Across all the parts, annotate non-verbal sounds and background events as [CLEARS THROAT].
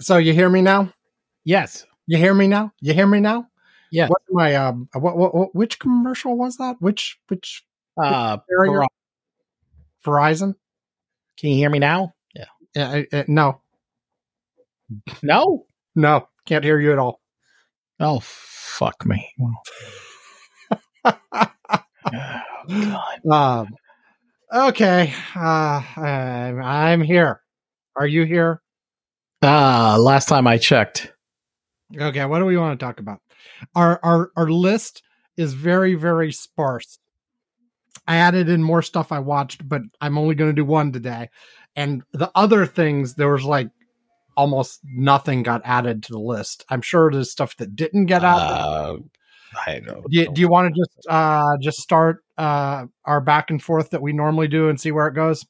So you hear me now? Yes. You hear me now? You hear me now? Yes. What my um what, what, what which commercial was that? Which which Uh? Ver- Verizon? can you hear me now? Yeah. I- I- no. No. No, can't hear you at all. Oh, fuck me. oh, [LAUGHS] God. Um okay. Uh I'm, I'm here. Are you here? Ah, last time I checked. Okay, what do we want to talk about? Our our our list is very very sparse. I added in more stuff I watched, but I'm only going to do one today. And the other things there was like almost nothing got added to the list. I'm sure there's stuff that didn't get added. Uh, I don't. do, you, do you want to just uh just start uh our back and forth that we normally do and see where it goes?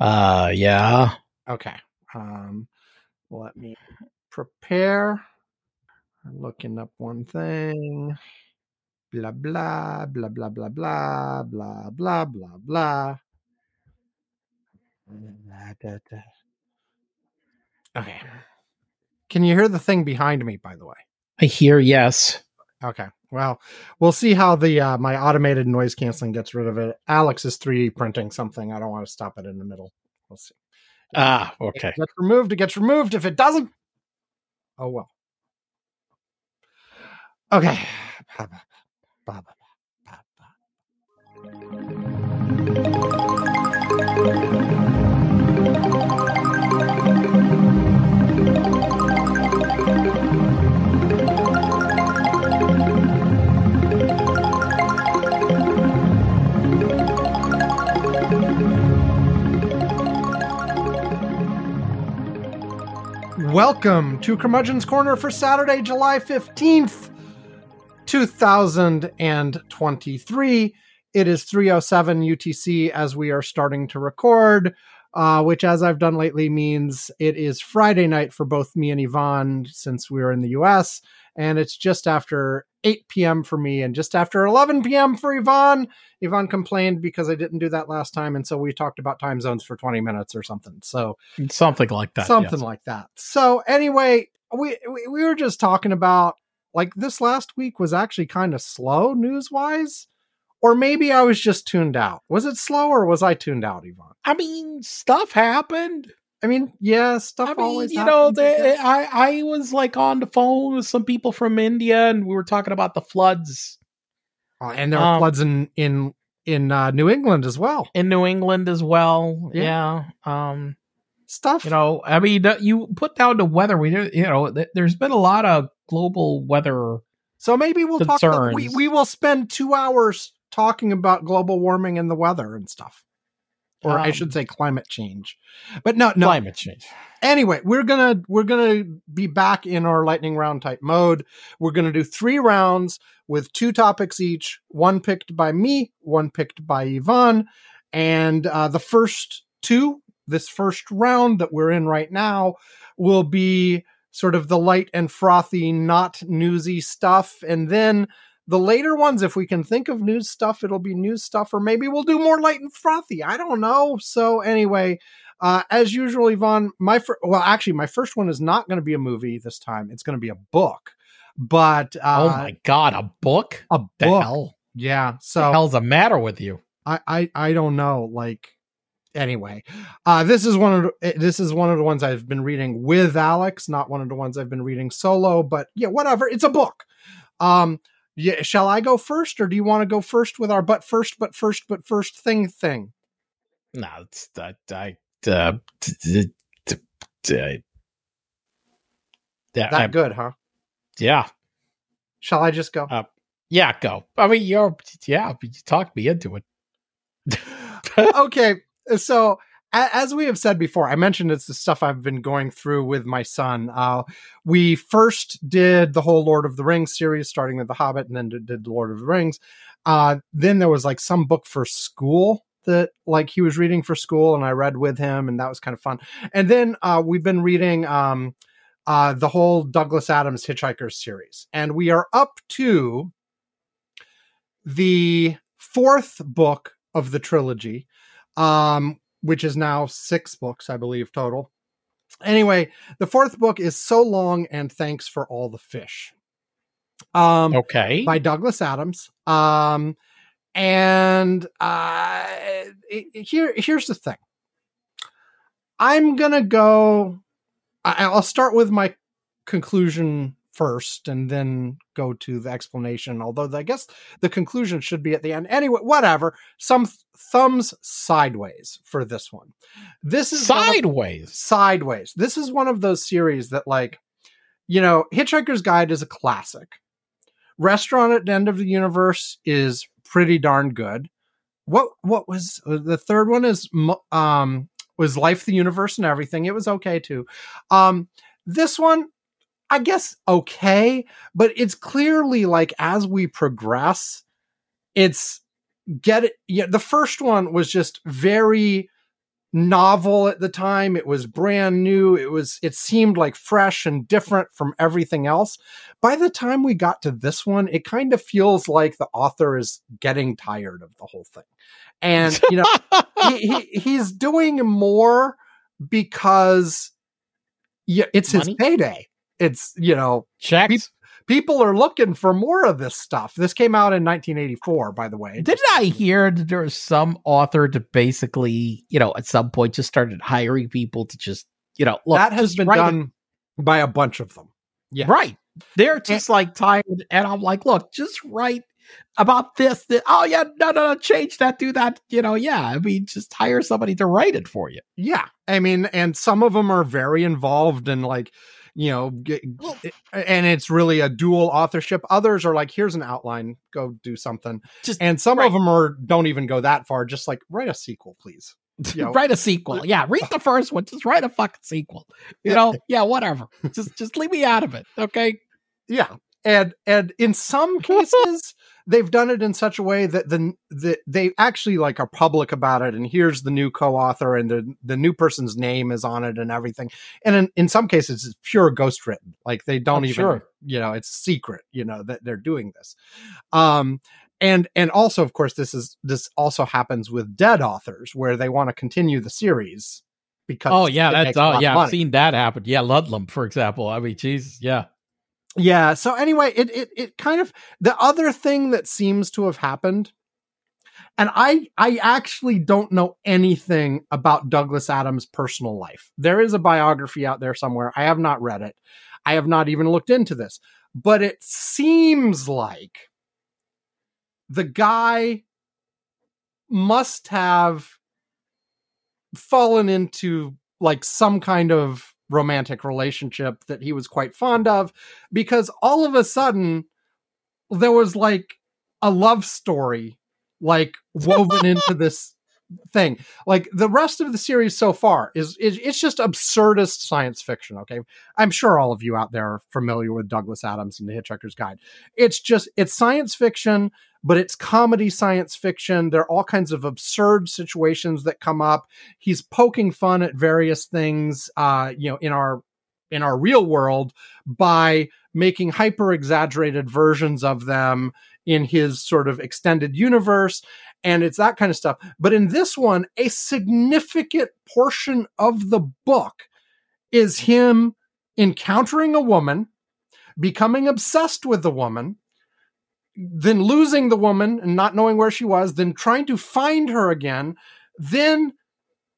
Uh, yeah. Okay. Um let me prepare. I'm looking up one thing. Blah blah blah blah blah blah blah blah blah blah. Okay. Can you hear the thing behind me, by the way? I hear yes. Okay. Well, we'll see how the uh, my automated noise canceling gets rid of it. Alex is 3D printing something. I don't want to stop it in the middle. We'll see. Ah, okay. it gets removed, it gets removed. If it doesn't, oh well. Okay. [SIGHS] Ba, ba, ba, Welcome to Curmudgeon's Corner for Saturday, July 15th, 2023. It is 307 UTC as we are starting to record, uh, which, as I've done lately, means it is Friday night for both me and Ivan since we're in the US. And it's just after 8 p.m. for me and just after 11 p.m. for Ivan. Ivan complained because I didn't do that last time. And so we talked about time zones for 20 minutes or something. So Something like that. something yes. like that. So anyway, we we- we were just talking about like this last week was actually kind of slow news wise, or maybe I was just tuned out. Was it slow or was I tuned out, Ivan? I mean, stuff happened. I mean, yeah, stuff I mean, always. you know, happens, I. I was like on the phone with some people from India, and we were talking about the floods Oh, and there are um, floods in in in uh, New England as well. in New England as well. Yeah. Yeah. Um. Stuff. You know, I mean, you put down the weather. We, you know, th- there's been a lot of global weather. so maybe we'll talk. About, we we will spend two hours talking about global warming and the weather and stuff, or I Um, should say climate change. But no, no, climate change. anyway we're gonna we're gonna be back in our lightning round type mode we're gonna do three rounds with two topics each one picked by me one picked by ivan and uh, the first two this first round that we're in right now will be sort of the light and frothy not newsy stuff and then the later ones if we can think of new stuff it'll be new stuff or maybe we'll do more light and frothy i don't know so anyway uh, as usual, Ivan, my fir- well, actually, my first one is not going to be a movie this time. It's going to be a book, but uh, oh my god, a book? a The book. hell? Yeah. the So hell's the matter with you? I, I I don't know. Like anyway, uh, this is one of the, eh, this is one of the ones I've been reading with Alex, not one of the ones I've been reading solo. But yeah, whatever. It's a book. Um, yeah. Shall I go first, or do you want to go first with our but first, but first, but first thing thing? No, it's I, I uh, t- t- t- t- That I- good, huh? yeah, Shall I just go? uh, yeah. Go. I mean, you're yeah. You talked me into it. [LAUGHS] okay, so as we have said before, I mentioned it's the stuff I've been going through with my son. Uh, we first did the whole Lord of the Rings series, starting with The Hobbit, and then did, Lord of the Rings. Uh, then there was like some book for school that like he was reading for school, and I read with him, and that was kind of fun. And then uh, we've been reading um, uh, the whole Douglas Adams Hitchhikers series, and we are up to the fourth book of the trilogy, um, which is now six books, I believe, total. Anyway, the fourth book is So Long and Thanks for All the Fish. Um, Okay. by Douglas Adams. Um, and uh, here, here's the thing. I'm gonna go. I, I'll start with my conclusion first, and then go to the explanation. Although I guess the conclusion should be at the end. Anyway, whatever. Some th- thumbs sideways for this one. This is one of- Sideways. sideways. This is one of those series that, like, you know, Hitchhiker's Guide is a classic. Restaurant at the End of the Universe is pretty darn good. What what was uh, the third one? Is um was Life, the Universe, and everything. It was okay too. Um, this one, I guess, okay, but it's clearly like as we progress, it's get it. Yeah, the first one was just very novel at the time. It was brand new. It was it seemed like fresh and different from everything else. By the time we got to this one it kind of feels like the author is getting tired of the whole thing. And you know he, he, [LAUGHS] he's doing more because yeah it's his payday it's you know Checks. people are looking for more of this stuff this came out in 1984 by the way Didn't I hear that there was some author to basically, you know, at some point just started hiring people to just, you know, look, that has been write it- done by a bunch of them yeah. Right. They're just like tired. And I'm like, look, just write about this. That, oh, yeah, no, no, no, change that, do that. You know, yeah. I mean, just hire somebody to write it for you. Yeah. I mean, and some of them are very involved in like, you know, get, eh, and it's really a dual authorship. Others are like, here's an outline, go do something. Just And some right. of them are don't even go that far, just like write a sequel, please. You [LAUGHS] know, write a sequel. Yeah, read the first one. Just write a fucking sequel. You know, yeah, whatever. Just just leave me out of it. Okay. [LAUGHS] Yeah. And and in some cases they've done it in such a way that the that they actually like are public about it and here's the new co-author and the the new person's name is on it and everything. And in, in some cases it's pure ghost written. Like they don't I'm even sure. you know, it's secret, you know, that they're doing this. Um and and also of course this is this also happens with dead authors where they want to continue the series because Oh yeah, that's oh yeah. I've seen that happen. Yeah, Ludlum, for example. I mean, Jesus, yeah. Yeah. So anyway, it it it kind of the other thing that seems to have happened, and I I actually don't know anything about Douglas Adams' personal life. There is a biography out there somewhere. I have not read it. I have not even looked into this, but it seems like the guy must have fallen into like some kind of romantic relationship that he was quite fond of because all of a sudden there was like a love story like woven [LAUGHS] into this thing. Like the rest of the series so far is, is it's just absurdist science fiction okay? I'm sure all of you out there are familiar with douglas adams and the hitchhiker's guide. It's just it's science fiction but it's comedy science fiction. There are all kinds of absurd situations that come up. He's poking fun at various things uh you know in our in our real world by making hyper exaggerated versions of them in his sort of extended universe and it's that kind of stuff. But in this one a significant portion of the book is him encountering a woman becoming obsessed with the woman then losing the woman and not knowing where she was, then trying to find her again, then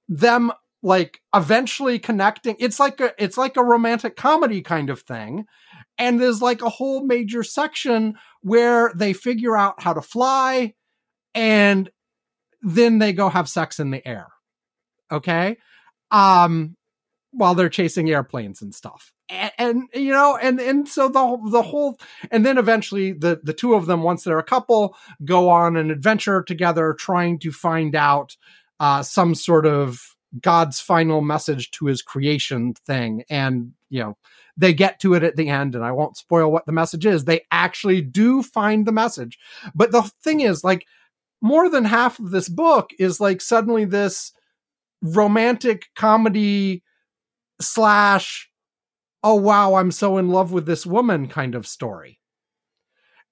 them like eventually connecting. It's like a it's like a romantic comedy kind of thing. And there's like a whole major section where they figure out how to fly and then they go have sex in the air. Okay? Um while they're chasing airplanes and stuff. And, and you know, and and so the the whole and then eventually the the two of them once they're a couple go on an adventure together trying to find out uh some sort of god's final message to his creation thing. And you know they get to it at the end and i won't spoil what the message is. They actually do find the message. But the thing is like more than half of this book is like suddenly this romantic comedy slash oh wow i'm so in love with this woman kind of story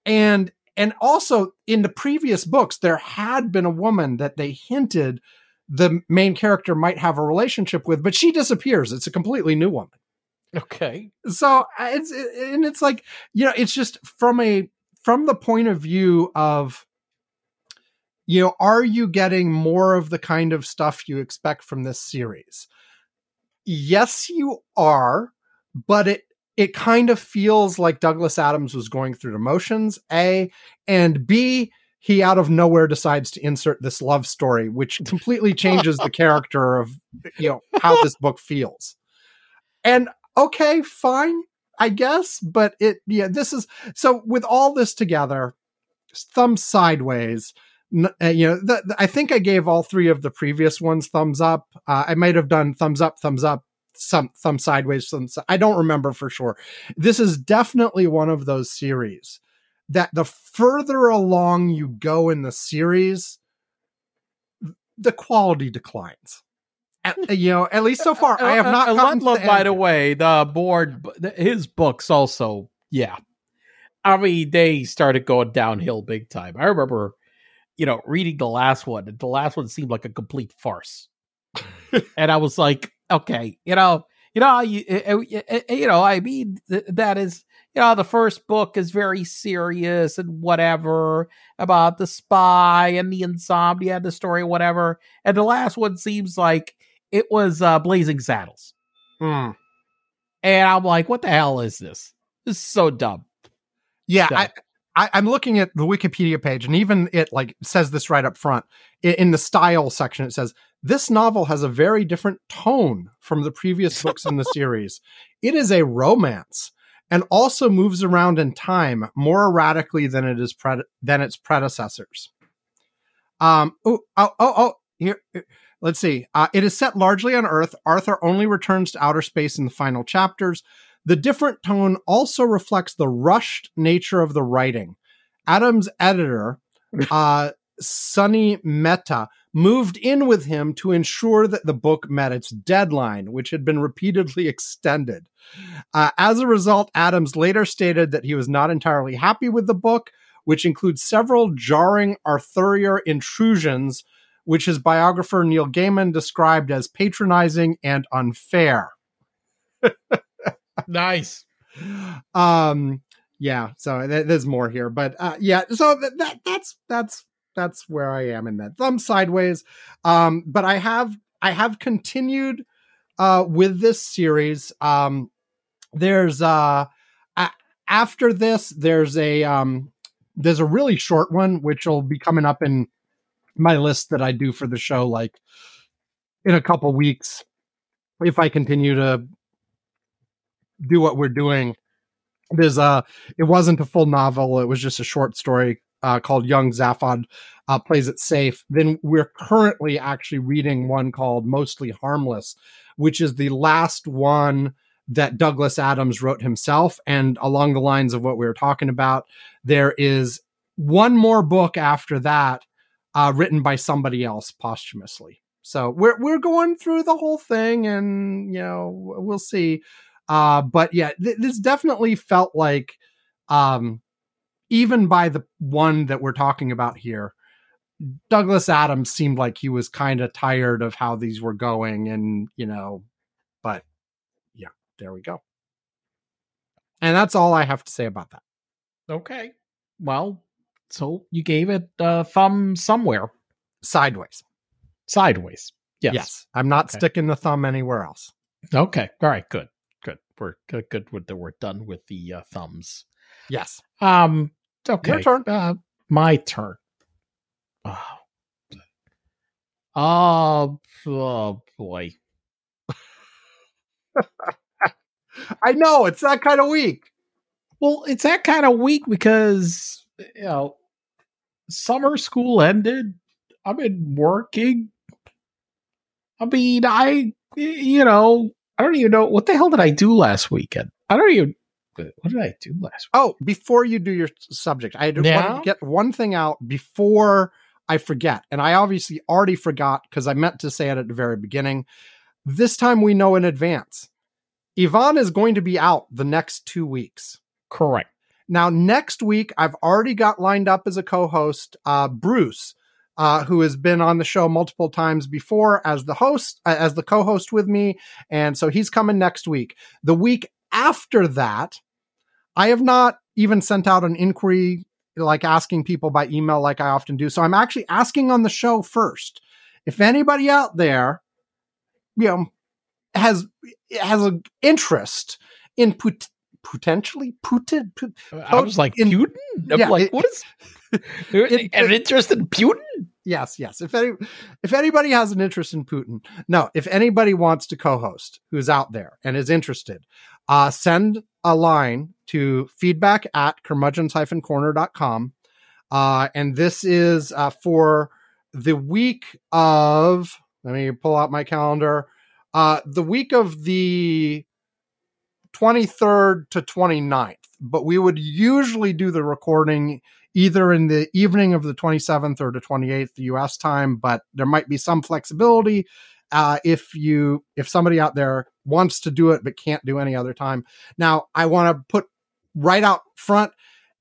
and and also in the previous books there had been a woman that they hinted the main character might have a relationship with, but she disappears. It's a completely new woman. Okay. So uh, it's and it's like you know it's just from a from the point of view of you know are you getting more of the kind of stuff you expect from this series? Yes, you are, but it it kind of feels like Douglas Adams was going through the motions. A and B he out of nowhere decides to insert this love story, which [LAUGHS] completely changes the character of you know how this [LAUGHS] book feels. And okay, fine, I guess, but it yeah, this is so with all this together, thumb sideways. Uh, you know, the, the, I think I gave all three of the previous ones thumbs up. Uh, I might have done thumbs up, thumbs up, some thumb sideways. Some, I don't remember for sure. This is definitely one of those series that the further along you go in the series, the quality declines. At, [LAUGHS] you know, at least so far, I have not. Ludlum, by the way, the board, his books also, yeah. I mean, they started going downhill big time. I remember, you know, reading the last one, and the last one seemed like a complete farce. [LAUGHS] and I was like, okay, you know, you know, you, you know, I mean, that is you know, the first book is very serious and whatever about the spy and the insomnia and the story, whatever. And the last one seems like it was uh, Blazing Saddles. Hmm. And I'm like, what the hell is this? This is so dumb. Yeah, dumb. I, I, am looking at the Wikipedia page, and even it like says this right up front in the style section. It says this novel has a very different tone from the previous [LAUGHS] books in the series. It is a romance and also moves around in time more erratically than it is pre- than its predecessors. Um, oh, oh, oh, oh here, let's see. Uh, it is set largely on Earth. Arthur only returns to outer space in the final chapters. The different tone also reflects the rushed nature of the writing. Adam's editor, [LAUGHS] uh, Sonny Mehta, moved in with him to ensure that the book met its deadline, which had been repeatedly [LAUGHS] extended. Uh, as a result, Adams later stated that he was not entirely happy with the book, which includes several jarring authorial intrusions, which his biographer Neil Gaiman described as patronizing and unfair. [LAUGHS] nice. Um, yeah, so th- there's more here, but uh, yeah, so th- that that's that's that's where I am in that thumb sideways. Um, but I have I have continued uh, with this series. Um, there's uh, a- after this there's a um, there's a really short one which will be coming up in my list that I do for the show like in a couple weeks if I continue to do what we're doing. There's a it wasn't a full novel, it was just a short story uh, called Young Zaphod uh, Plays It Safe. Then we're currently actually reading one called Mostly Harmless, which is the last one that Douglas Adams wrote himself. And along the lines of what we were talking about, there is one more book after that uh, written by somebody else posthumously. So we're we're going through the whole thing, and you know we'll see. Uh, but yeah, th- this definitely felt like um, even by the one that we're talking about here, Douglas Adams seemed like he was kind of tired of how these were going, and you know, but yeah, there we go. And that's all I have to say about that. Okay. Well, so you gave it a thumb somewhere. Sideways. Sideways. Yes. Yes. I'm not okay. sticking the thumb anywhere else. Okay. All right. Good. Good. We're good. Good. With the we're done with the uh, thumbs. Yes. Um. Okay. Your turn. Uh, my turn. Oh. Oh, oh boy. [LAUGHS] I know it's that kind of week. Well, it's that kind of week because you know summer school ended. I've been working. I mean, I you know I don't even know what the hell did I do last weekend. I don't even what did I do last? Week? Oh, before you do your subject, I had to get one thing out before I forget. And I obviously already forgot because I meant to say it at the very beginning. This time we know in advance. Ivan is going to be out the next two weeks. Correct. Now, next week, I've already got lined up as a co host uh, Bruce, uh, who has been on the show multiple times before as the host, uh, as the co-host with me, and so he's coming next week. The week after that, I have not even sent out an inquiry like asking people by email like I often do. So I'm actually asking on the show first. If anybody out there, you know, has has an interest in put, potentially Putin, Put, I was like in- Putin. I'm Yeah, like, it- what is [LAUGHS] it- an interest in Putin? yes, yes. If any, if anybody has an interest in Putin, no. If anybody wants to co-host, who's out there and is interested, uh, send a line to feedback at curmudgeons-corner.com. Uh, and this is uh, for the week of. Let me pull out my calendar. Uh, the week of the 23rd to 29th, but we would usually do the recording either in the evening of the 27th or the 28th US time, but there might be some flexibility uh, if you if somebody out there wants to do it but can't do any other time. Now, I want to put right out front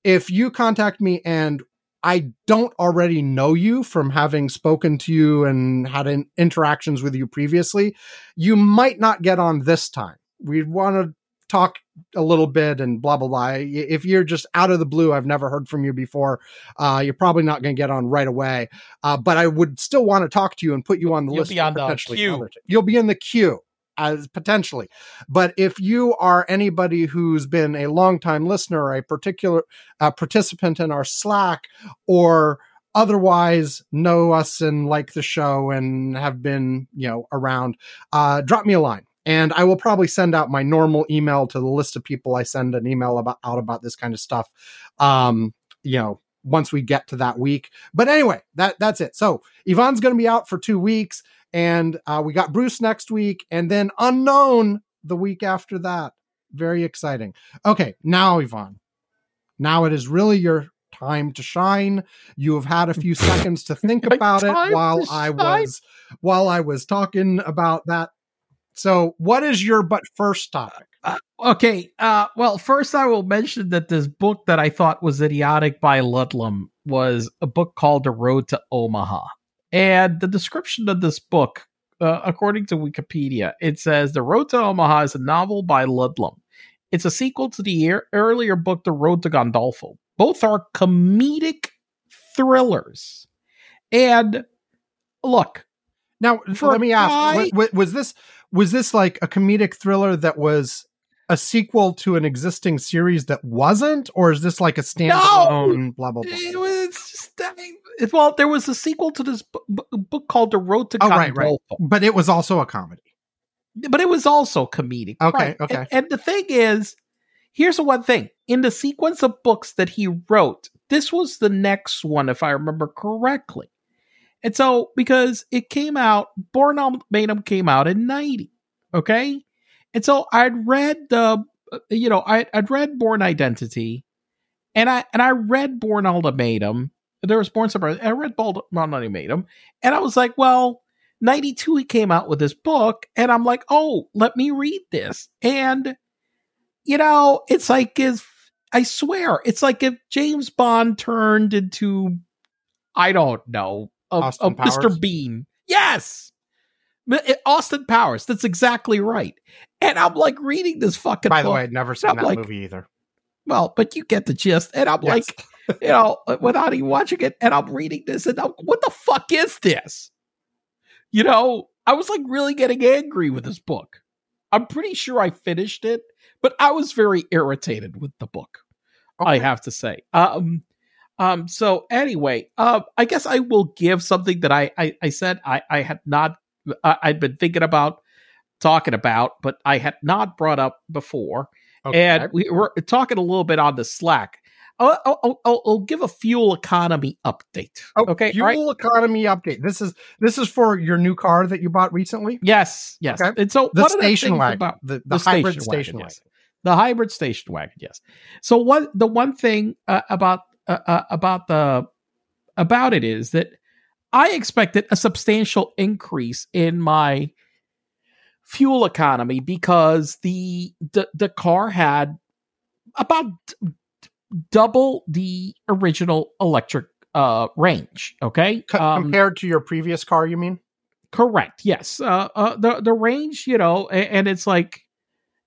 if you contact me and I don't already know you from having spoken to you and had in- interactions with you previously, you might not get on this time. We want to talk a little bit and blah blah blah. If you're just out of the blue, I've never heard from you before. Uh, you're probably not going to get on right away. Uh, but I would still want to talk to you and put you on the You'll list. be on the queue. You'll be in the queue as potentially. But if you are anybody who's been a longtime listener, a particular participant in our Slack, or otherwise know us and like the show and have been you know around, uh, drop me a line and I will probably send out my normal email to the list of people I send an email about out about this kind of stuff. Um, you know, once we get to that week. But anyway, that that's it. So Ivan's going to be out for two weeks, and uh, we got Bruce next week, and then unknown the week after that. Very exciting. Okay, now Ivan, now it is really your time to shine. You have had a few [LAUGHS] seconds to think about it while I was while I was talking about that. So, what is your but first topic? Okay. Uh, well, first I will mention that this book that I thought was idiotic by Ludlum was a book called The Road to Omaha. And the description of this book, uh, according to Wikipedia, it says The Road to Omaha is a novel by Ludlum. It's a sequel to the ear- earlier book, The Road to Gandolfo. Both are comedic thrillers. And look, Now, let me ask: why- wa- wa- was this was this like a comedic thriller that was a sequel to an existing series that wasn't, or is this like a standalone? No! Blah blah blah. It was just, I mean, it- well, there was a sequel to this bu- bu- book called The Road to Oh, right, right. But it was also a comedy. but it was also comedic. Okay, right. okay. And, and the thing is, here's the one thing: in the sequence of books that he wrote, this was the next one, if I remember correctly. And so, because it came out, Bourne Ultimatum came out in '90, okay, and so I'd read the, uh, you know, I, I'd read Bourne Identity, and I and I read Bourne Ultimatum. There was Born Surprise. I read Bourne Ultimatum, and I was like, well, 92 he came out with this book and i'm like oh let me read this and you know it's like if i swear it's like if james bond turned into i don't know a, a mr bean yes austin powers that's exactly right and i'm like reading this fucking By the book. way, I'd never seen that like- movie either. well but you get the gist and i'm Yes. like you know, without even watching it, and I'm reading this, and I'm, what the fuck is this? You know, I was like really getting angry with this book. I'm pretty sure I finished it, but I was very irritated with the book. I have to say. Um, um. So anyway, um, I guess I will give something that I I, I said I I had not I, I'd been thinking about talking about, but I had not brought up before Okay. and we were talking a little bit on the Slack. I'll, I'll, I'll, I'll give a fuel economy update. Oh, okay, fuel right? economy update. This is this is for your new car that you bought recently. Yes, yes. Okay. And so The one of the station wagon, about the, the, the hybrid station wagon, station wagon. yes. the hybrid station wagon, yes. So what the one thing uh, about uh, uh, about the about it is that I expected a substantial increase in my fuel economy because the the, the car had about d- double the original electric uh range. Okay, Um, compared to your previous car, you mean? Correct. Yes. Uh, uh, the the range, you know, and, and it's like,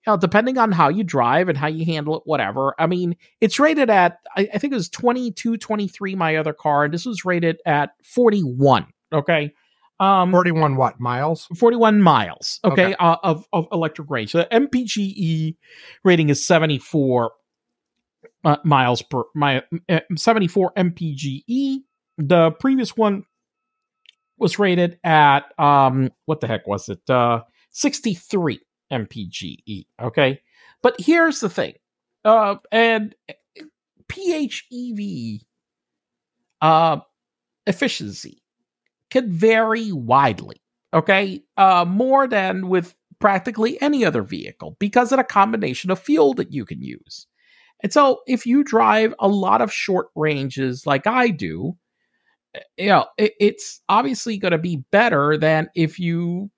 you know, depending on how you drive and how you handle it, whatever. I mean, it's rated at, I, I think it was 22, 23, my other car, and this was rated at 41. Okay. Um, 41 what? Miles? 41 miles. Okay. Okay. Uh, of, of electric range. So the MPGE rating is 74 uh, miles per, my, uh, 74 MPGE. The previous one was rated at um what the heck was it uh 63 mpge okay? But here's the thing uh and phev uh efficiency can vary widely okay? Uh more than with practically any other vehicle because of the combination of fuel that you can use. And so if you drive a lot of short ranges like i do you know, it, it's obviously going to be better than if you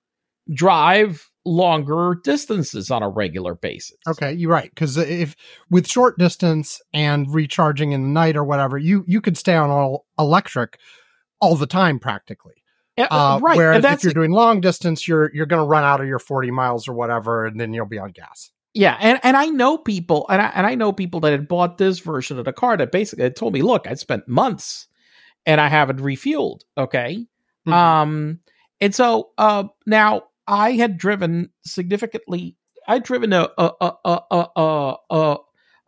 drive longer distances on a regular basis. Okay, you're right. Because if with short distance and recharging in the night or whatever, you you could stay on all electric all the time practically. Uh, Uh, right. Whereas if you're doing long distance, you're you're going to run out of your 40 miles or whatever, and then you'll be on gas. yeah, and, and I know people, and I, and I know people that had bought this version of the car that basically had told me, look, I spent months and I haven't refueled. Okay. Mhm. Um, and so uh, now I had driven significantly. I'd driven a a a a a, a,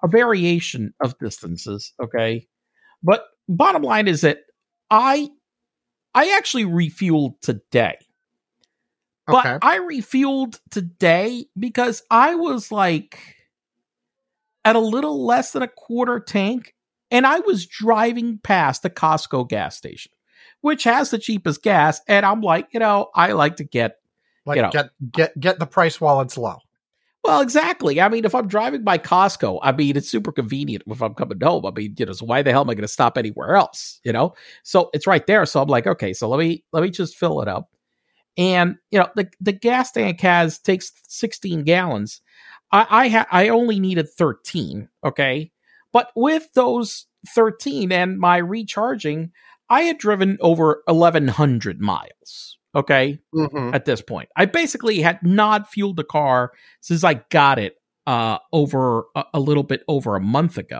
a, variation of distances. Okay, but bottom line is that I I actually refueled today. But Okay. I refueled today because I was like at a little less than a quarter tank and I was driving past the Costco gas station, which has the cheapest gas. And I'm like, you know, I like to get, Like you know. get get get the price while it's low. well, exactly. I mean, if I'm driving by Costco, I mean, it's super convenient if I'm coming home. I mean, you know, so why the hell am I going to stop anywhere else? You know, so it's right there. So I'm like, okay, so let me, let me just fill it up. And, you know, the, the gas tank has, takes 16 gallons. I, I ha- I only needed 13. Okay. But with those 13 and my recharging, I had driven over 1100 miles. Okay Mm-hmm. at this point. I basically had not fueled the car since I got it uh, over a, a little bit over a month ago.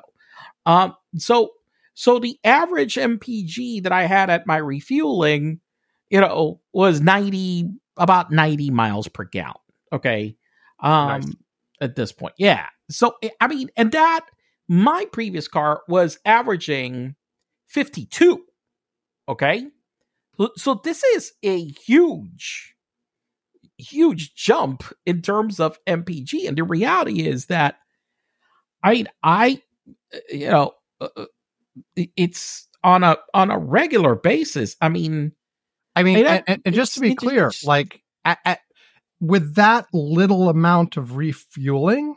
Um, so so the average MPG that I had at my refueling, you know, was ninety about ninety miles per gallon. Okay, um, Nice. at this point, yeah. So I mean, and that my previous car was averaging fifty two. Okay. So- this is a huge, huge jump in terms of MPG, and the reality is that I, I, you know, uh, uh, it- it's on a on a regular basis. I mean, I mean, And and, and, just to be clear, like at, at, with that little amount of refueling,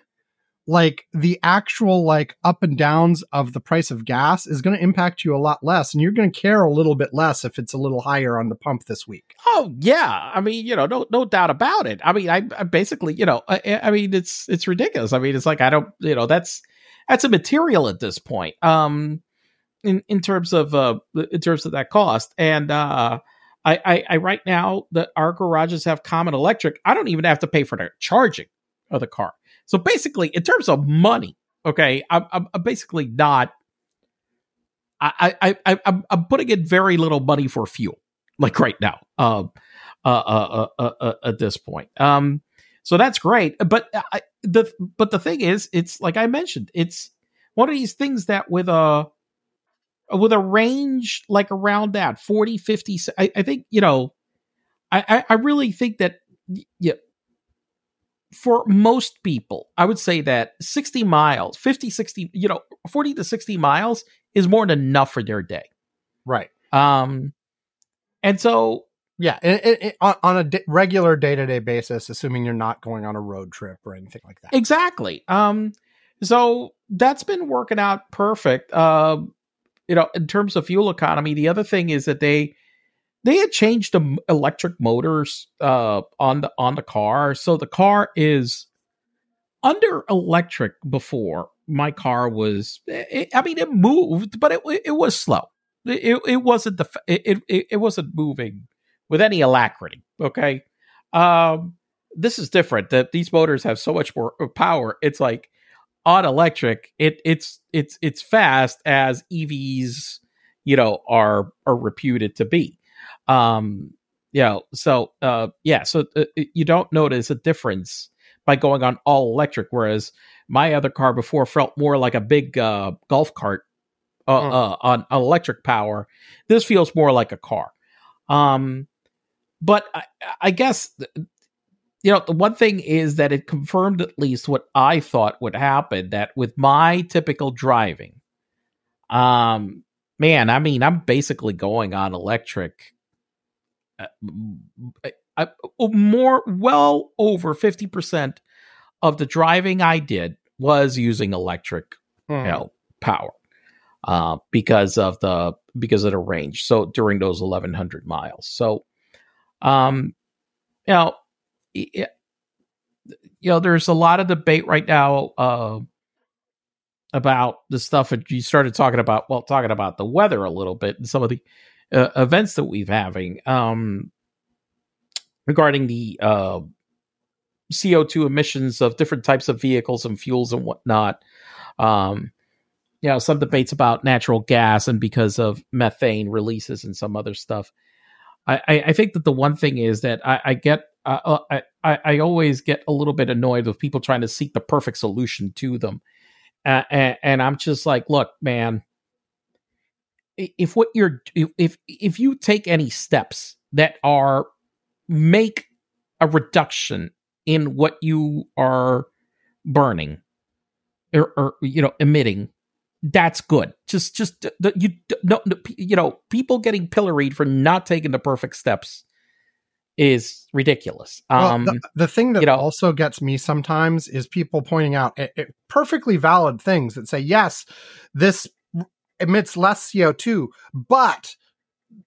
like the actual like up and downs of the price of gas is going to impact you a lot less, and you're going to care a little bit less if it's a little higher on the pump this week. oh yeah, I mean, you know, no no doubt about it. I mean, I, I basically, you know, I, I mean, it's it's ridiculous. I mean, it's like I don't, you know, that's that's a material at this point. Um, in in terms of uh in terms of that cost and uh I, I, I right now that our garages have common electric. I don't even have to pay for the charging of the car. So basically, in terms of money, okay, I'm, I'm, I'm basically not. I, I, I, I'm, putting in very little money for fuel, like right now, um, uh, uh, uh, uh, uh, at this point. Um, so that's great. But I, the, but the thing is, it's like I mentioned, it's one of these things that with a, with a range like around that 40 50 i, I think you know I, I really think that yeah for most people i would say that 60 miles 50 60 you know 40 to 60 miles is more than enough for their day Right. um and so Yeah. It, it, it- on, on a regular day to day basis, assuming you're not going on a road trip or anything like that. Exactly. Um, so that's been working out perfect. Um, you know, in terms of fuel economy, the other thing is that they they had changed the electric motors uh on the on the car, so the car is under electric before. My car was, it, I mean, it moved, but it it was slow. it, it wasn't the it, it it wasn't moving with any alacrity. Okay, um, this is different. That these motors have so much more power. It's like on electric, it it's it's it's fast as EVs, you know, are are reputed to be. Um, you know, so uh, yeah, so uh, you don't notice a difference by going on all electric, whereas my other car before felt more like a big uh, golf cart uh, mm. uh, on, on, electric power. This feels more like a car. Um, but I, I guess you know the one thing is that it confirmed at least what I thought would happen. That with my typical driving, um, man, I mean, I'm basically going on electric. Uh, I, more well over 50% of the driving I did was using electric hmm. you know, power uh, because of the because of the range. So during those 1100 miles. So um you know it, you know there's a lot of debate right now uh about the stuff that you started talking about well talking about the weather a little bit and some of the uh, events that we've having um regarding the uh, CO2 emissions of different types of vehicles and fuels and whatnot. Um, you know, some debates about natural gas and because of methane releases and some other stuff. I, I, think that the one thing is that I, I get uh I, I always get a little bit annoyed with people trying to seek the perfect solution to them, uh, and, and I'm just like, look, man, if what you're if if you take any steps that are make a reduction in what you are burning or, or you know emitting that's good. Just just the, you no, you know people getting pilloried for not taking the perfect steps is ridiculous. Well, um the, the, thing that you know, also gets me sometimes is people pointing out it, it, perfectly valid things that say yes this emits less co2 but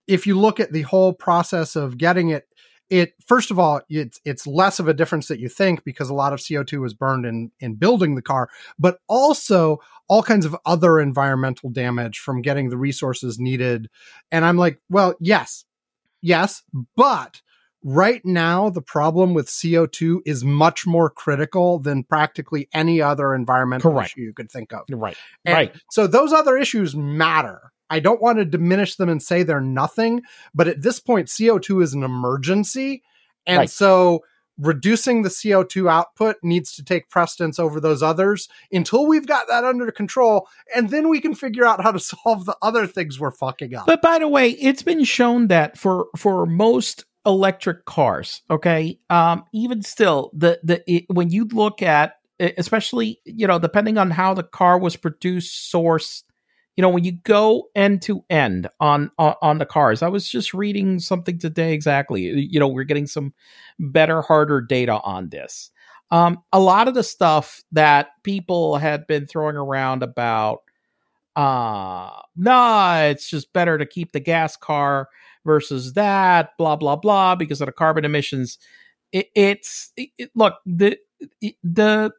if you look at the whole process of getting it it first of all it's it's less of a difference that you think because a lot of CO2 was burned in in building the car but also all kinds of other environmental damage from getting the resources needed. And I'm like well yes yes but right now the problem with CO2 is much more critical than practically any other environmental Correct. issue you could think of right and right so those other issues matter I don't want to diminish them and say they're nothing, but at this point, CO2 is an emergency. And right. so reducing the CO2 output needs to take precedence over those others until we've got that under control. And then we can figure out how to [LAUGHS] solve the other things we're fucking up. But by the way, it's been shown that for, for most electric cars, okay, um, even still, the, the, it, when you look at, especially, you know, depending on how the car was produced, sourced, you know when you go end to end on, on the cars i was just reading something today exactly you know we're getting some better harder data on this. Um, a lot of the stuff that people had been throwing around about uh nah it's just better to keep the gas car versus that blah blah blah because of the carbon emissions. It, it's it, look the the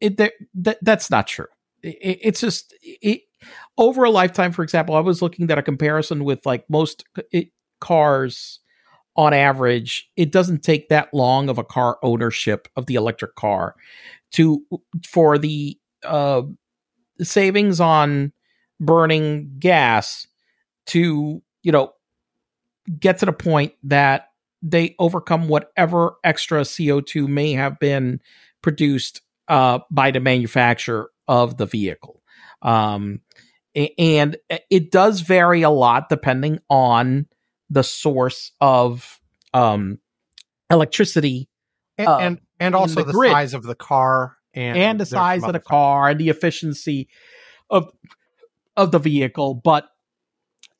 it, the, that's not true. It, it's just over a lifetime, for example, I was looking at a comparison with like most cars on average, it doesn't take that long of a car ownership of the electric car to for the uh, savings on burning gas to you know get to the point that they overcome whatever extra CO2 may have been produced uh, by the manufacturer of the vehicle. Um, and it does vary a lot depending on the source of um, electricity and uh, and, and, also the, the size of the car and, and the size of the car and the efficiency of of the vehicle but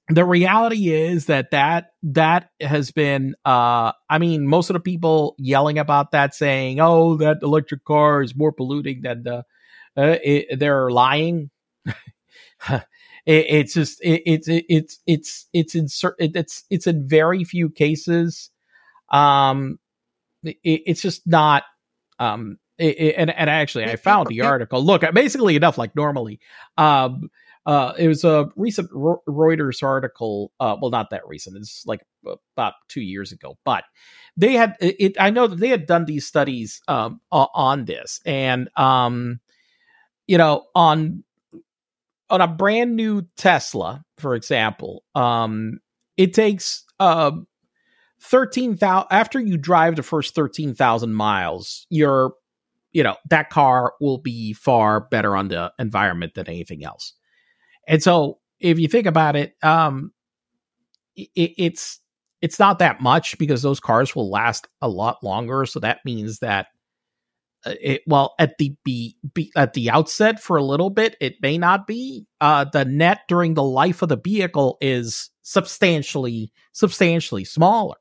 the reality is that that that has been uh i mean most of the people yelling about that saying oh that electric car is more polluting than the uh, it, they're lying [LAUGHS] it, it's just it, it's it, it's it's it's in certain it's it's in very few cases. Um, it's just not. Um, and and actually, I found the article. Look, basically enough like normally. Um, uh, it was a recent Reuters article. Uh, well, not that recent. It's like about two years ago, but they had it. I know that they had done these studies um, on this, and um, you know, on on a brand new Tesla, for example, um, it takes uh, thirteen thousand after you drive the first thirteen thousand miles. You're you know that car will be far better on the environment than anything else and so if you think about it, um, it, it's it's not that much because those cars will last a lot longer. So that means that uh, it well at the be, be at the outset for a little bit it may not be. Uh the net during the life of the vehicle is substantially substantially smaller.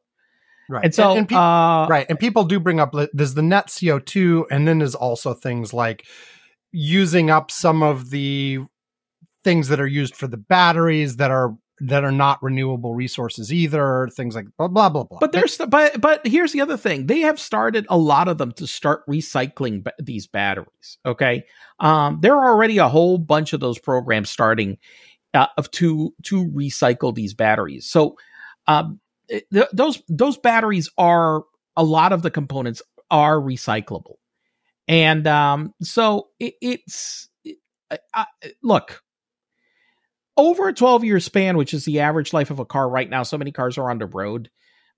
Right. And so and, and pe- uh, right. And people do bring up there's the net co2 and then there's also things like using up some of the things that are used for the batteries that are that are not renewable resources either things like blah blah blah blah. But there's but but here's the other thing. They have started a lot of them to start recycling ba- these batteries okay? Um there are already a whole bunch of those programs starting uh, of to to recycle these batteries. So um th- those those batteries are a lot of the components are recyclable. And um so it, it's I, look over a 12 year span, which is the average life of a car right now, so many cars are on the road,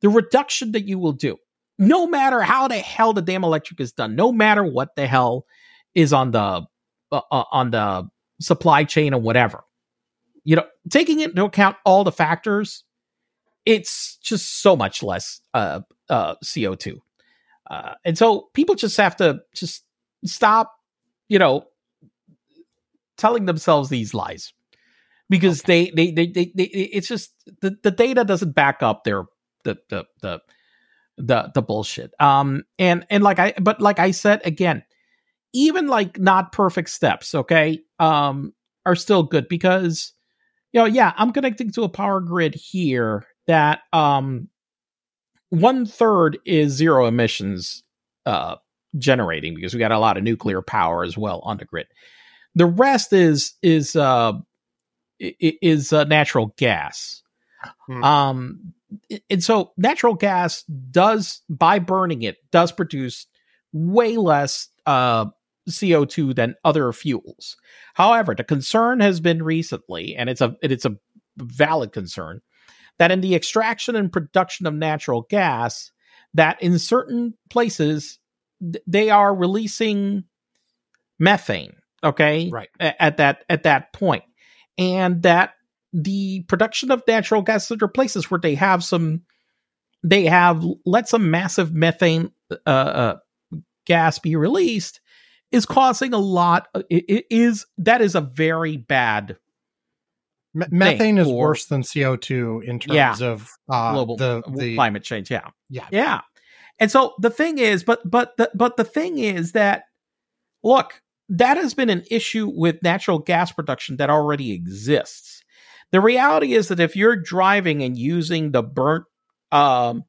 the reduction that you will do, no matter how the hell the damn electric is done, no matter what the hell is on the uh, uh, on the supply chain or whatever, you know, taking into account all the factors, it's just so much less uh, uh, CO2. Uh, and so people just have to just stop, you know, telling themselves these lies because okay. they, they, they, they, they, it's just the, the data doesn't back up their, the, the, the, the, the bullshit. Um, and, and like I, but like I said, again, even like not perfect steps, okay, um, are still good because, you know, yeah, I'm connecting to a power grid here that, um, one third is zero emissions, uh, generating because we got a lot of nuclear power as well on the grid. The rest is is uh is uh, natural gas. Hmm. Um, and so natural gas does, by burning it, does produce way less uh, CO2 than other fuels. However, the concern has been recently, and it's a it's a valid concern, that in the extraction and production of natural gas, that in certain places th- they are releasing methane. Okay, right at that at that point, and that the production of natural gas at places where they have some they have let some massive methane uh, uh, gas be released is causing a lot uh, it, it is that is a very bad methane is worse than co2 in terms yeah, of uh, global the, the climate change yeah. Yeah. Yeah. And so the thing is but but the, but the thing is that look that has been an issue with natural gas production that already exists. The reality is that if you're driving and using the burnt um,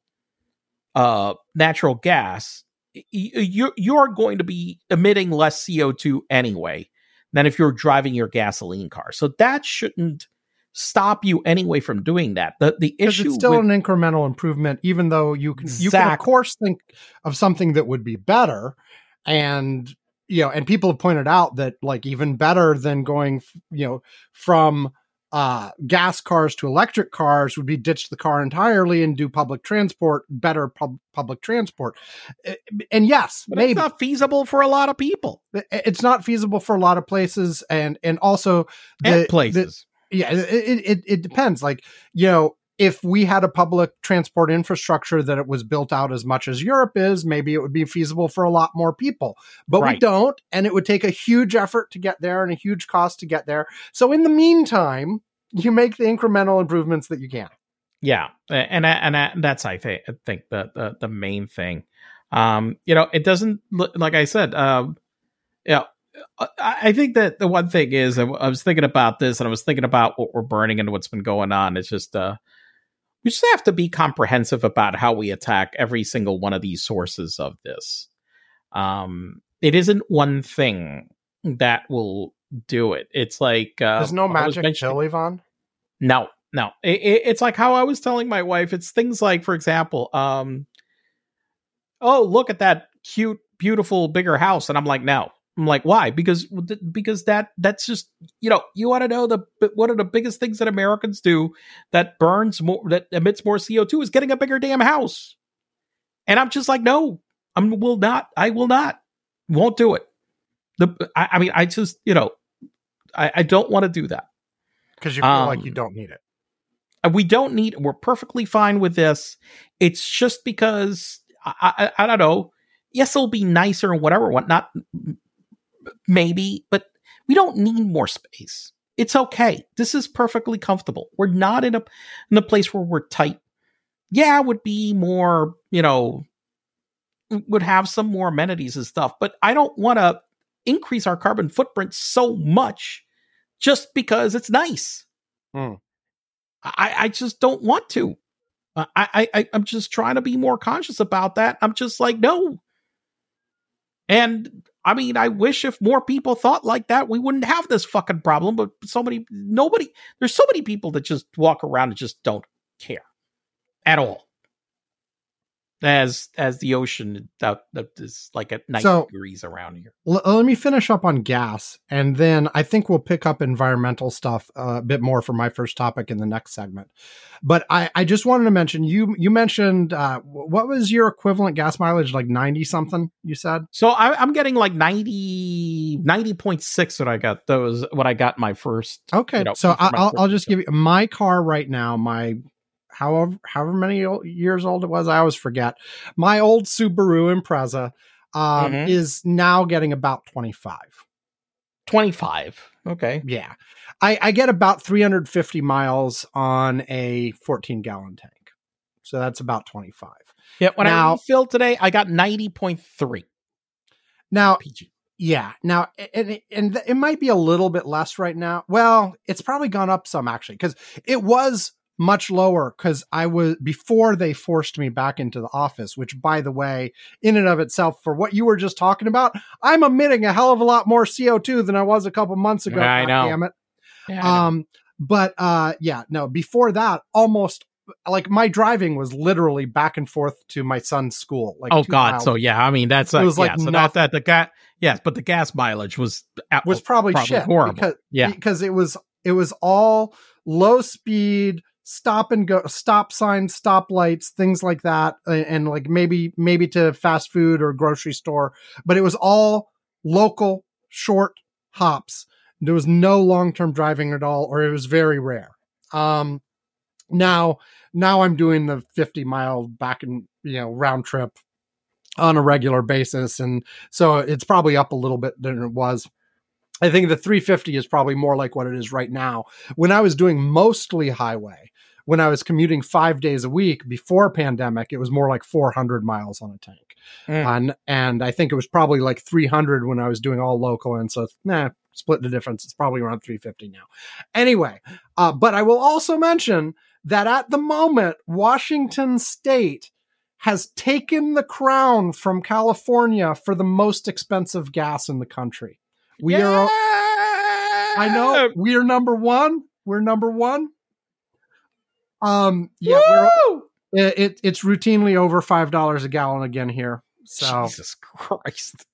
uh, natural gas, you're, you're going to be emitting less CO2 anyway than if you're driving your gasoline car. So that shouldn't stop you anyway from doing that. The the issue it's still with, an incremental improvement, even though you can you can of course think of something that would be better and you know, and people have pointed out that like even better than going, you know, from uh, gas cars to electric cars would be ditch the car entirely and do public transport, better pub- public transport. Eh, and yes, but maybe it's not feasible for a lot of people. Eh, eh, it's not feasible for a lot of places, and and also the, and places. The, yeah, it, it it depends. Like you know, if we had a public transport infrastructure that it was built out as much as Europe is, maybe it would be feasible for a lot more people. But right. we don't, and it would take a huge effort to get there and a huge cost to get there. So in the meantime, you make the incremental improvements that you can. Yeah, and and, and that's I think I think the, the the main thing. Um, you know, it doesn't look like I said. Um, yeah, I think that the one thing is I was thinking about this, and I was thinking about what we're burning and what's been going on. It's just uh, we just have to be comprehensive about how we attack every single one of these sources of this. Um, it isn't one thing that will do it. It's like uh, There's no magic pill, Ivan. No, no. It, it, it's like how I was telling my wife. It's things like, for example, um, oh, look at that cute, beautiful, bigger house, and I'm like, no. I'm like, why? Because because that that's just you know you want to know the one of the biggest things that Americans do that burns more that emits more CO two is getting a bigger damn house, and I'm just like, no, I will not, I will not, won't do it. The I, I mean, I just you know, I, I don't want to do that. Because you feel like you Um, don't need it. We don't need we're perfectly fine with this it's just because i i, I don't know yes it'll be nicer and whatever whatnot maybe but we don't need more space it's okay this is perfectly comfortable we're not in a in a place where we're tight yeah it would be more you know would have some more amenities and stuff but i don't want to increase our carbon footprint so much just because it's nice Hmm. I, I just don't want to. I, I, I'm just trying to be more conscious about that. I'm just like, no. And I mean, I wish if more people thought like that, we wouldn't have this fucking problem. But so many, nobody, there's so many people that just walk around and just don't care at all. As as the ocean that that is like at 90 So- degrees around here. L- let me finish up on gas, and then I think we'll pick up environmental stuff uh, a bit more for my first topic in the next segment. But I, I just wanted to mention you. You mentioned uh, what was your equivalent gas mileage? Like ninety something? You said. So I, I'm getting like 90, 90.6 that I got. That was what I got my first. Okay, you know, so I, I'll, I'll just give you my car right now. My however however many years old it was, I always forget. My old Subaru Impreza um, Mhm. is now getting about twenty five. 25. Okay. Yeah. I, I get about 350 miles on a 14 gallon tank. So that's about 25. Yeah. When I Now- refilled today, I got 90.3 Now, PG. yeah. Now, and, and it might be a little bit less right now. Well, it's probably gone up some actually, because it was much lower because I was before they forced me back into the office, which by the way, in and of itself, for what you were just talking about, I'm emitting a hell of a lot more CO2 than I was a couple months ago. I God know. Damn it. Yeah, Um, but uh, yeah, no. Before that, almost like my driving was literally back and forth to my son's school. Like oh God. miles. So yeah, I mean that's uh, It was like yeah, so nothing. that that the gas yes, but the gas mileage was out- was probably, probably shit horrible. because Yeah. because it was it was all low speed stop and go stop signs stop lights things like that and, and like maybe maybe to fast food or grocery store but it was all local short hops. There was no long-term driving at all or it was very rare. Um now now i'm doing the 50 mile back and you know round trip on a regular basis and so it's probably up a little bit than it was. I think the 350 is probably more like what it is right now. When I was doing mostly highway, when I was commuting five days a week before pandemic, it was more like 400 miles on a tank. Mm. And, and I think it was probably like 300 when I was doing all local. And so, nah, split the difference. It's probably around 350 now. Anyway, uh, but I will also mention that at the moment, Washington State has taken the crown from California for the most expensive gas in the country. We are I know we're number one. We're number one. Um, yeah, we're, it, it, it's routinely over five dollars a gallon again here. So, Jesus Christ.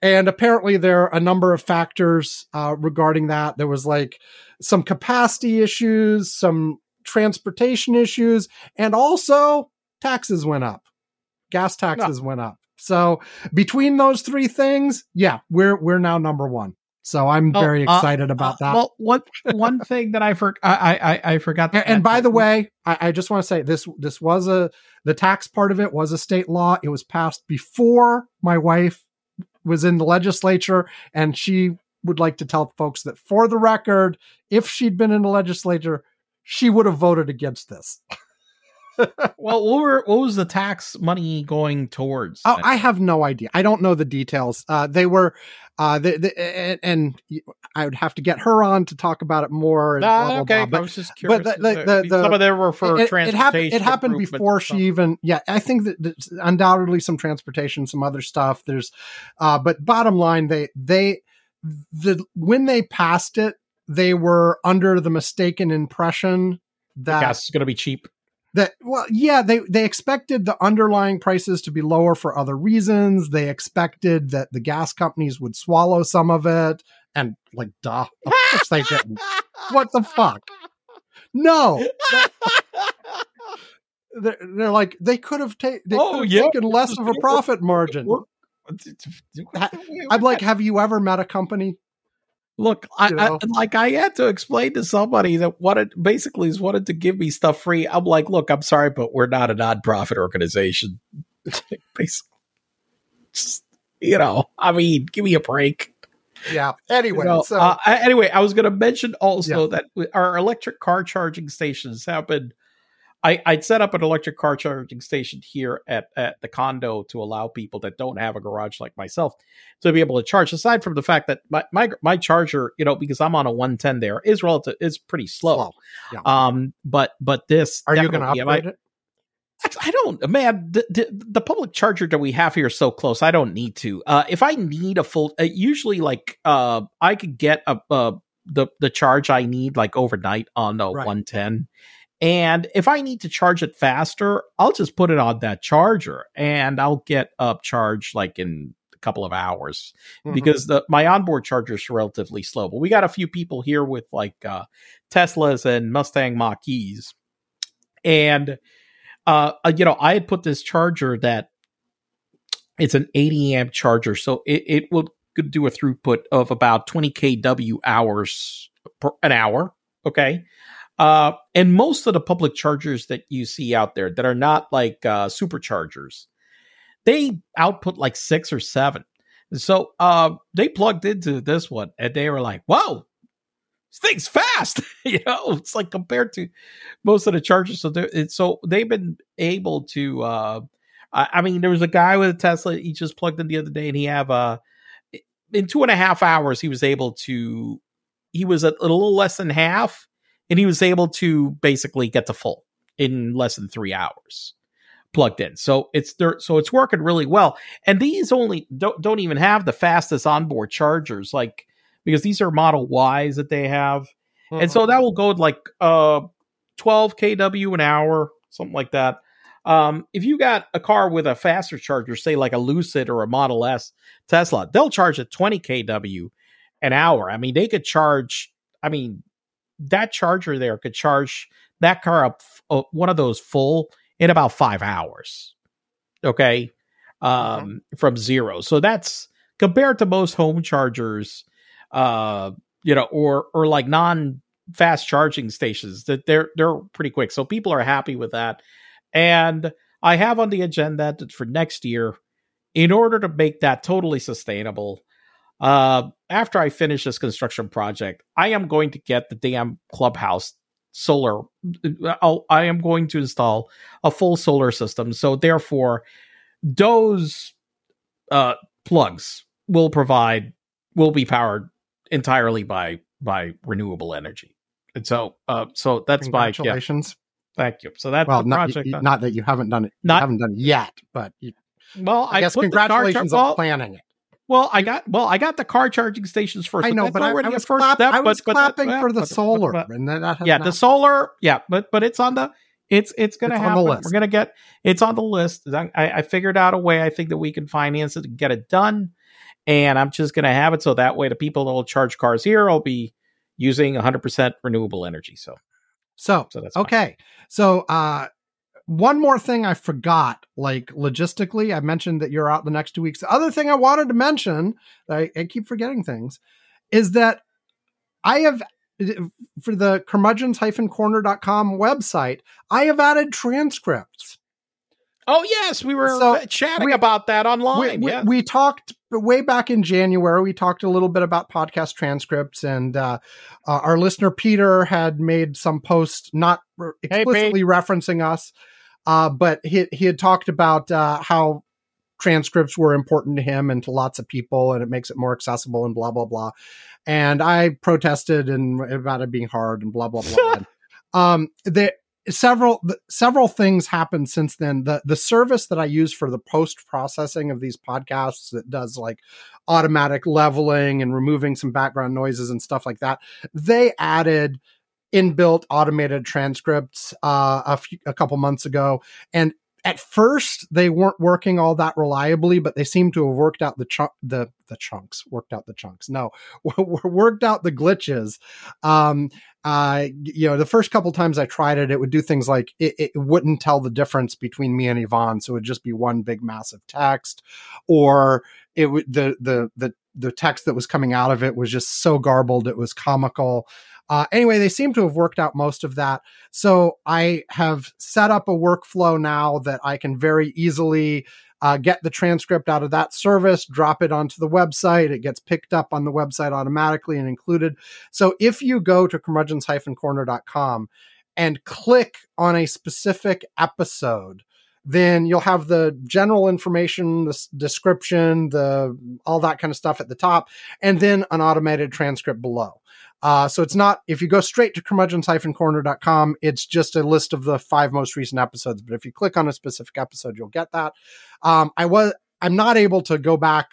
and apparently there are a number of factors uh, regarding that. There was like some capacity issues, some transportation issues, and also taxes went up. Gas taxes went up. So between those three things, yeah, we're we're now number one. So I'm Oh, very uh, excited about Uh, that. Well, one one thing that I for I I I forgot. And, and by the way, I, I just want to say this: this was a the tax part of it was a state law. It was passed before my wife was in the legislature, and she would like to tell folks that, for the record, if she'd been in the legislature, she would have voted against this. [LAUGHS] well, what were what was the tax money going towards? Oh, I have no idea. I don't know the details. Uh, they were, uh, they, they, and, and I would have to get her on to talk about it more. And Ah, blah, blah, okay, blah. But I was just curious. the- the- the- the- some of them were for it, it, transportation. hap- it happened before she even yeah i think that undoubtedly some transportation some other stuff there's uh but bottom line they they the when they passed it, they were under the mistaken impression that Gas is going to be cheap. That well yeah they they expected the underlying prices to be lower for other reasons. They expected that the gas companies would swallow some of it. And like duh of course they didn't. What the fuck? No. They're, they're like they could have ta- they Oh, yeah. taken less of a profit margin. I'm like have you ever met a company Look, I, You I like I had to explain to somebody that wanted basically is wanted to give me stuff free. I'm like, look, I'm sorry, but we're not a nonprofit organization. [LAUGHS] basically, just you know, I mean, give me a break. yeah anyway You know, so uh, anyway, I was going to mention also that our electric car charging stations have been. I, I'd set up an electric car charging station here at, at the condo to allow people that don't have a garage like myself to be able to charge. Aside from the fact that my my, my charger, you know, because I'm on a 110 there, is relative is pretty slow. slow. Yeah. Um, but but this are you going to upgrade it I don't, man. The, the, the public charger that we have here is so close. I don't need to. Uh, if I need a full, uh, usually like uh, I could get a uh, the the charge I need like overnight on the Right. 110. And if I need to charge it faster, I'll just put it on that charger and I'll get up charged like in a couple of hours Mhm. because the my onboard charger is relatively slow. But we got a few people here with like uh, Teslas and Mustang Mach-E's, and uh, uh, you know, I had put this charger that it's an 80 amp charger, so it, it will do a throughput of about 20 kW hours per an hour. Okay. Uh, and most of the public chargers that you see out there that are not like uh, superchargers, they output like six or seven. So uh, they plugged into this one and they were like, "Whoa, this thing's fast!" [LAUGHS] you know, it's like compared to most of the chargers. So so they've been able to. Uh, I, mean, there was a guy with a Tesla. He just plugged in the other day, and he have uh in two and a half hours he was able to. He was a little less than half, and he was able to basically get to full in less than three hours plugged in. So it's there. So it's working really well. And these only don't don't even have the fastest onboard chargers, like because these are Model Ys that they have, and so that will go like uh 12 kW an hour, something like that. Um, if you got a car with a faster charger, say like a Lucid or a Model S Tesla, they'll charge at 20 kW an hour. I mean, they could charge. I mean, that charger there could charge that car up uh, one of those full in about five hours. Okay, um, from zero. So that's compared to most home chargers, uh, you know, or or like non fast charging stations that they're they're pretty quick. So people are happy with that. And I have on the agenda that for next year, in order to make that totally sustainable, uh, after I finish this construction project, I am going to get the damn clubhouse solar. I'll, I am going to install a full solar system. So therefore, those uh, plugs will provide will be powered entirely by by renewable energy. And so, uh, so that's my yeah, congratulations. thank you. So that's well, the not, project. not that you haven't done it. Not- you haven't done it yet, but you, well, I, I, guess put the car congratulations well, on planning it. Well, I got well, I got the car charging stations first. I know, but I, I was, first clap- step. I was but, clapping but- for the but- solar, and that, yeah, not- the solar, yeah, but but it's on the it's it's on the happen. list. We're gonna get it's on the list. I, I figured out a way. I think that we can finance it and get it done, and I'm just gonna have it so that way the people that will charge cars here will be using 100 percent renewable energy. So So, so that's fine. okay. So, uh, one more thing I forgot, like logistically, I mentioned that you're out the next two weeks. The other thing I wanted to mention, I, I keep forgetting things, is that I have for the curmudgeons-corner.com website, I have added transcripts. Oh yes, we were So, chatting we- about that online. we, yeah. we talked way back in January. We talked a little bit about podcast transcripts, and uh, uh, our listener Peter had made some posts not explicitly referencing us, uh, but he he had talked about uh, how transcripts were important to him and to lots of people, and it makes it more accessible, and blah blah blah. And I protested and about it being hard and blah blah blah. And, [LAUGHS] um, the several several things happened since then. The the service that I use for the post processing of these podcasts that does like automatic leveling and removing some background noises and stuff like that. They added inbuilt automated transcripts uh, a, few, a couple months ago, and at first they weren't working all that reliably, but they seem to have worked out the the the chunks, worked out the chunks. No, [LAUGHS] worked out the glitches. Um, uh, you know, the first couple times I tried it, it would do things like it, it wouldn't tell the difference between me and Ivan, so it would just be one big massive text, or it would the the the the text that was coming out of it was just so garbled it was comical. Uh, anyway, they seem to have worked out most of that. So I have set up a workflow now that I can very easily uh, get the transcript out of that service, drop it onto the website. It gets picked up on the website automatically and included. So if you go to curmudgeons-corner.com and click on a specific episode, then you'll have the general information, the description, the all that kind of stuff at the top, and then an automated transcript below. Uh, so it's not, if you go straight to curmudgeons-corner.com, it's just a list of the five most recent episodes. But if you click on a specific episode, you'll get that. Um, I was, I'm not able to go back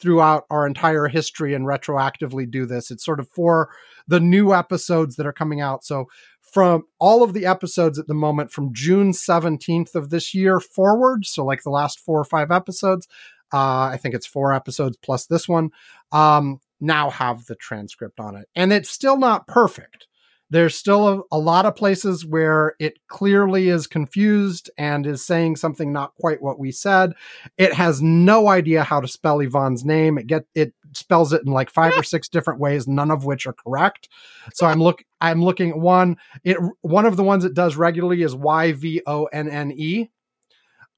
throughout our entire history and retroactively do this. It's sort of for the new episodes that are coming out. So from all of the episodes at the moment from June 17th of this year forward, so like the last four or five episodes, uh, I think it's four episodes plus this one. Um, now have the transcript on it. And it's still not perfect. There's still a, a, lot of places where it clearly is confused and is saying something not quite what we said. It has no idea how to spell Ivan's name. It get it spells it in like five or six different ways, none of which are correct. So I'm look I'm looking at one. It one of the ones it does regularly is Y V O N N E.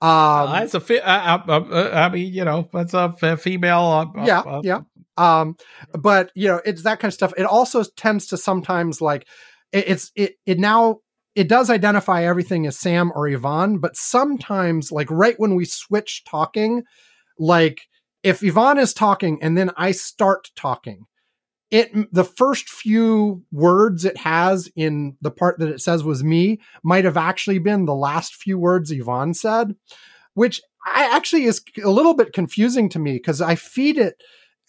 Um, uh, that's a fi- uh, uh, uh, I mean, you know, that's a female. Uh, yeah, uh, yeah. Um, but you know, it's that kind of stuff. It also tends to sometimes like it, it's it it now it does identify everything as Sam or Ivan, but sometimes like right when we switch talking, like if Ivan is talking and then I start talking, it the first few words it has in the part that it says was me might have actually been the last few words Ivan said, which I actually is a little bit confusing to me because I feed it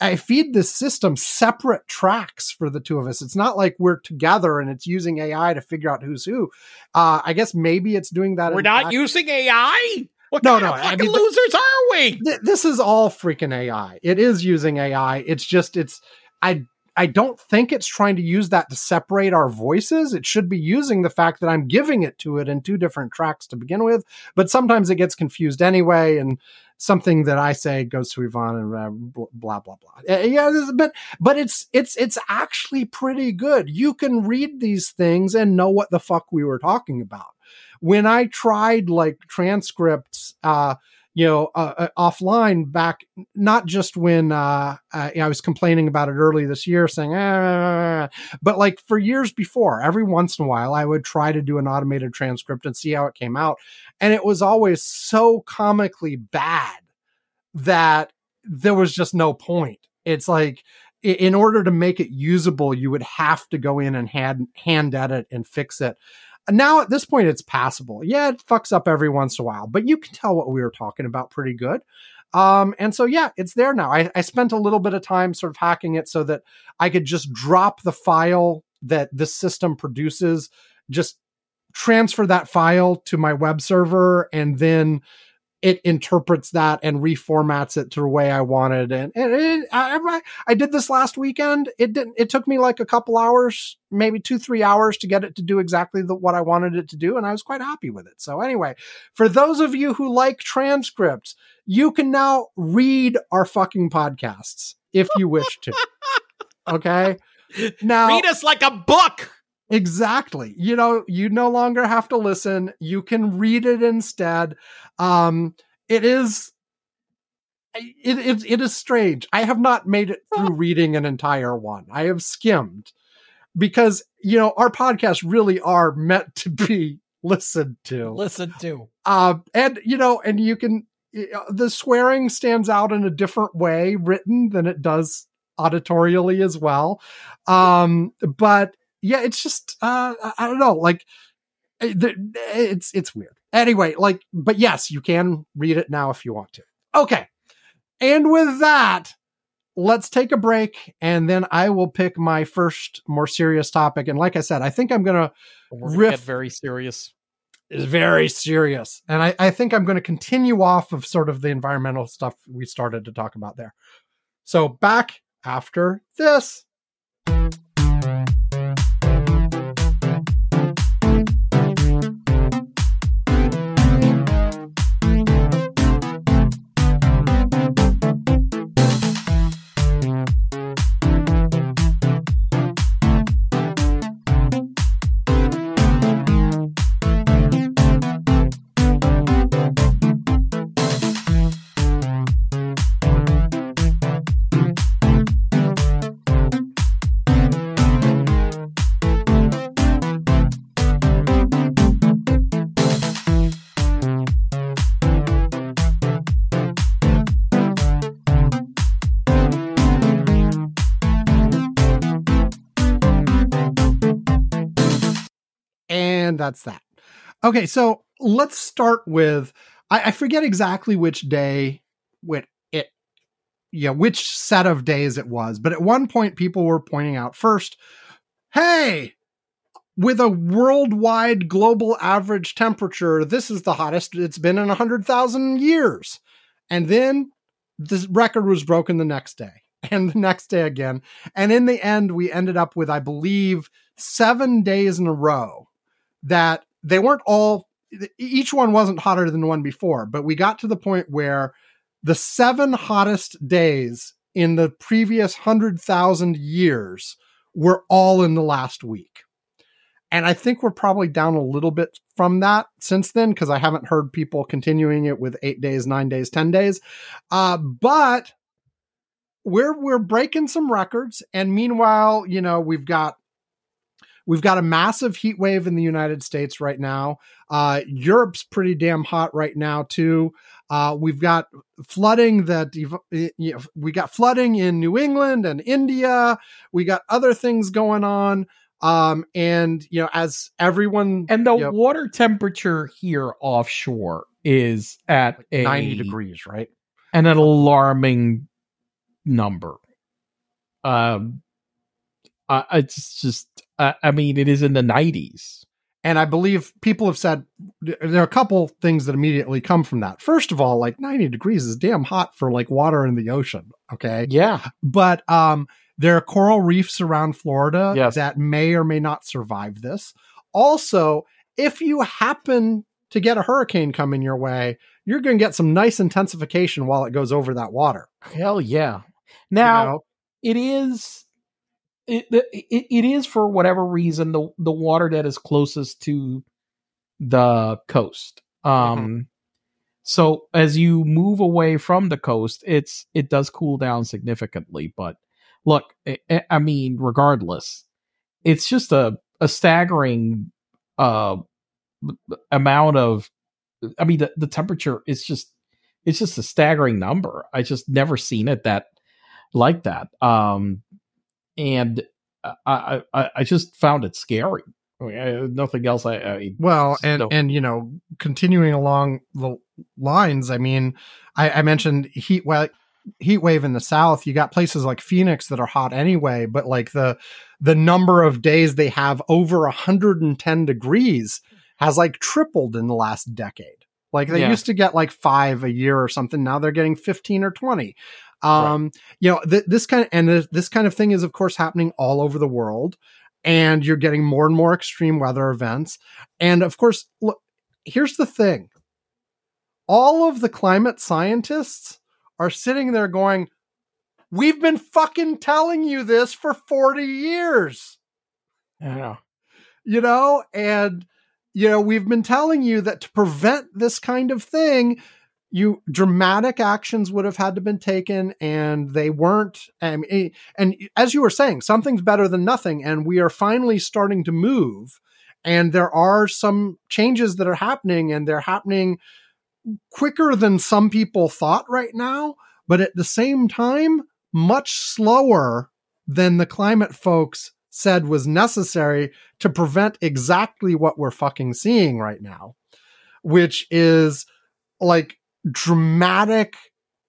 I feed this system separate tracks for the two of us. It's not like we're together and it's using AI to figure out who's who. Uh, I guess maybe it's doing that. We're not using AI. What no, no, I mean, losers are we? Th- this is all freaking AI. It is using AI. It's just it's I I don't think it's trying to use that to separate our voices. It should be using the fact that I'm giving it to it in two different tracks to begin with. But sometimes it gets confused anyway, and something that I say goes to Ivan and uh, blah blah blah. Uh, yeah, but but it's it's it's actually pretty good. You can read these things and know what the fuck we were talking about. When I tried like transcripts, uh, you know, uh, uh, offline back, not just when uh, uh I was complaining about it early this year, saying, ah, but like for years before, every once in a while, I would try to do an automated transcript and see how it came out. And it was always so comically bad that there was just no point. It's like, in order to make it usable, you would have to go in and hand, hand edit and fix it. Now at this point, it's passable. Yeah, it fucks up every once in a while, but you can tell what we were talking about pretty good. Um, and so yeah, it's there now. I, I spent a little bit of time sort of hacking it so that I could just drop the file that this system produces, just transfer that file to my web server, and then it interprets that and reformats it to the way I wanted. And, and it, I, I, did this last weekend. It didn't, it took me like a couple hours, maybe two, three hours to get it to do exactly the, what I wanted it to do. And I was quite happy with it. So anyway, for those of you who like transcripts, you can now read our fucking podcasts if you wish to. [LAUGHS] okay. Now read us like a book. Exactly. You know, you no longer have to listen. You can read it instead. Um, it is it, it, it is strange. I have not made it through reading an entire one. I have skimmed because, you know, our podcasts really are meant to be [LAUGHS] listened to. Listened to. Uh, and, you know, and you can, the swearing stands out in a different way written than it does auditorially as well. Um, but yeah, it's just uh, I don't know, like it's it's weird. Anyway, like, but yes, you can read it now if you want to. Okay, and with that, let's take a break, and then I will pick my first more serious topic. And like I said, I think I'm gonna riff very serious. Is very serious, and I, I think I'm going to continue off of sort of the environmental stuff we started to talk about there. So back after this. That's that. Okay, so let's start with I, I forget exactly which day with it yeah, which set of days it was, but at one point people were pointing out first, hey, with a worldwide global average temperature, this is the hottest it's been in 100,000 years. And then the record was broken the next day [LAUGHS] and the next day again. And in the end, we ended up with, I believe, seven days in a row that they weren't all each one wasn't hotter than the one before, but we got to the point where the seven hottest days in the previous 100,000 years were all in the last week. And I think we're probably down a little bit from that since then because I haven't heard people continuing it with eight days, nine days, 10 days. Uh, but we're, we're breaking some records. And meanwhile, you know, we've got We've got a massive heat wave in the United States right now. Uh, Europe's pretty damn hot right now too. Uh, we've got flooding that you know, we got flooding in New England and India. We got other things going on. Um, and you know, as everyone and the you know, water temperature here offshore is at a 90 degrees, right? And an alarming number. Um, uh, it's just uh, I mean, it is in the 90s. And I believe people have said there are a couple things that immediately come from that. First of all, like 90 degrees is damn hot for like water in the ocean. Okay. Yeah. But um, there are coral reefs around Florida yes. that may or may not survive this. Also, if you happen to get a hurricane coming your way, you're going to get some nice intensification while it goes over that water. Hell yeah. Now, you know? it is it, it, it is for whatever reason the the water that is closest to the coast. Um, mm-hmm. so as you move away from the coast, it's it does cool down significantly. But look, I, I mean, regardless, it's just a a staggering uh amount of. I mean, the the temperature is just it's just a staggering number. I just never seen it that like that. Um, and I, I, I just found it scary. I mean, nothing else. I, I well, and no. and you know, continuing along the lines. I mean, I, I mentioned heat wave, heat wave in the south. You got places like Phoenix that are hot anyway, but like the the number of days they have over 110 degrees has like tripled in the last decade. Like they yeah. used to get like five a year or something. Now they're getting 15 or 20. Um, right. you know, th- this kind of, and th- this kind of thing is of course happening all over the world and you're getting more and more extreme weather events. And of course, look, here's the thing. All of the climate scientists are sitting there going, We've been fucking telling you this for 40 years. Yeah. You know, and you know, we've been telling you that to prevent this kind of thing, you dramatic actions would have had to been taken and they weren't and, and as you were saying something's better than nothing and we are finally starting to move and there are some changes that are happening and they're happening quicker than some people thought right now but at the same time much slower than the climate folks said was necessary to prevent exactly what we're fucking seeing right now, which is like dramatic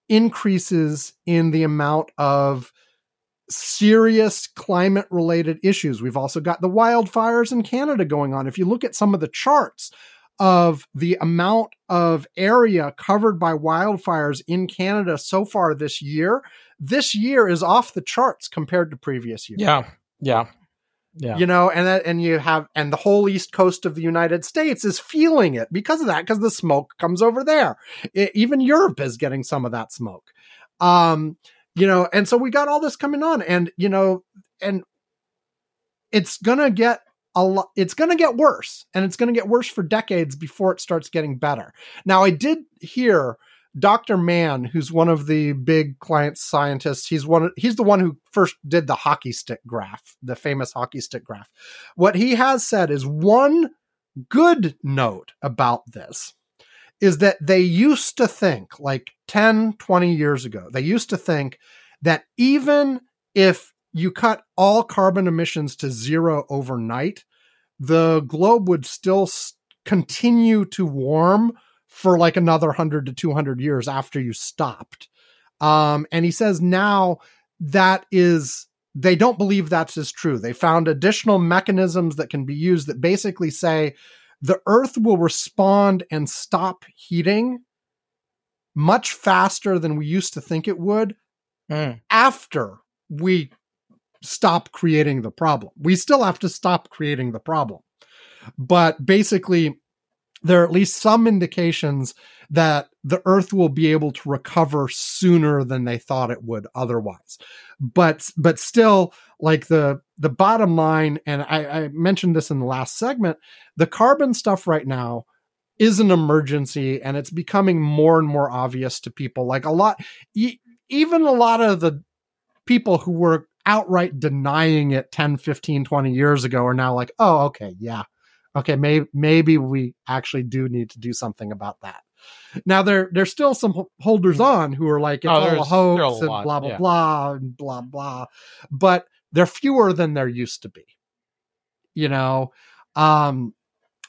increases in the amount of serious climate related issues. We've also got the wildfires in Canada going on. If you look at some of the charts of the amount of area covered by wildfires in Canada so far this year, this year is off the charts compared to previous years. Yeah. Yeah. Yeah. You know, and that, and you have and the whole east coast of the United States is feeling it because of that because the smoke comes over there. It, even Europe is getting some of that smoke. Um, you know, and so we got all this coming on and you know, and it's to get a lot it's to get worse and it's to get worse for decades before it starts getting better. Now I did hear Dr. Mann, who's one of the big climate scientists, he's one he's the one who first did the hockey stick graph, the famous hockey stick graph. What he has said is one good note about this is that they used to think like 10, 20 years ago, they used to think that even if you cut all carbon emissions to zero overnight, the globe would still continue to warm for like another 100 to 200 years after you stopped. Um, and he says now that is, they don't believe that's as true. They found additional mechanisms that can be used that basically say the earth will respond and stop heating much faster than we used to think it would mm. after we stop creating the problem. We still have to stop creating the problem. But basically, there are at least some indications that the earth will be able to recover sooner than they thought it would otherwise. But but still like the the bottom line and I, I mentioned this in the last segment the carbon stuff right now is an emergency and it's becoming more and more obvious to people. Like a lot e- even a lot of the people who were outright denying it 10 15 20 years ago are now like oh okay yeah okay, maybe maybe we actually do need to do something about that. Now there there's still some holders hmm. on who are like it's oh, all a hoax and blah blah yeah. blah and blah blah, but they're fewer than there used to be. You know, um,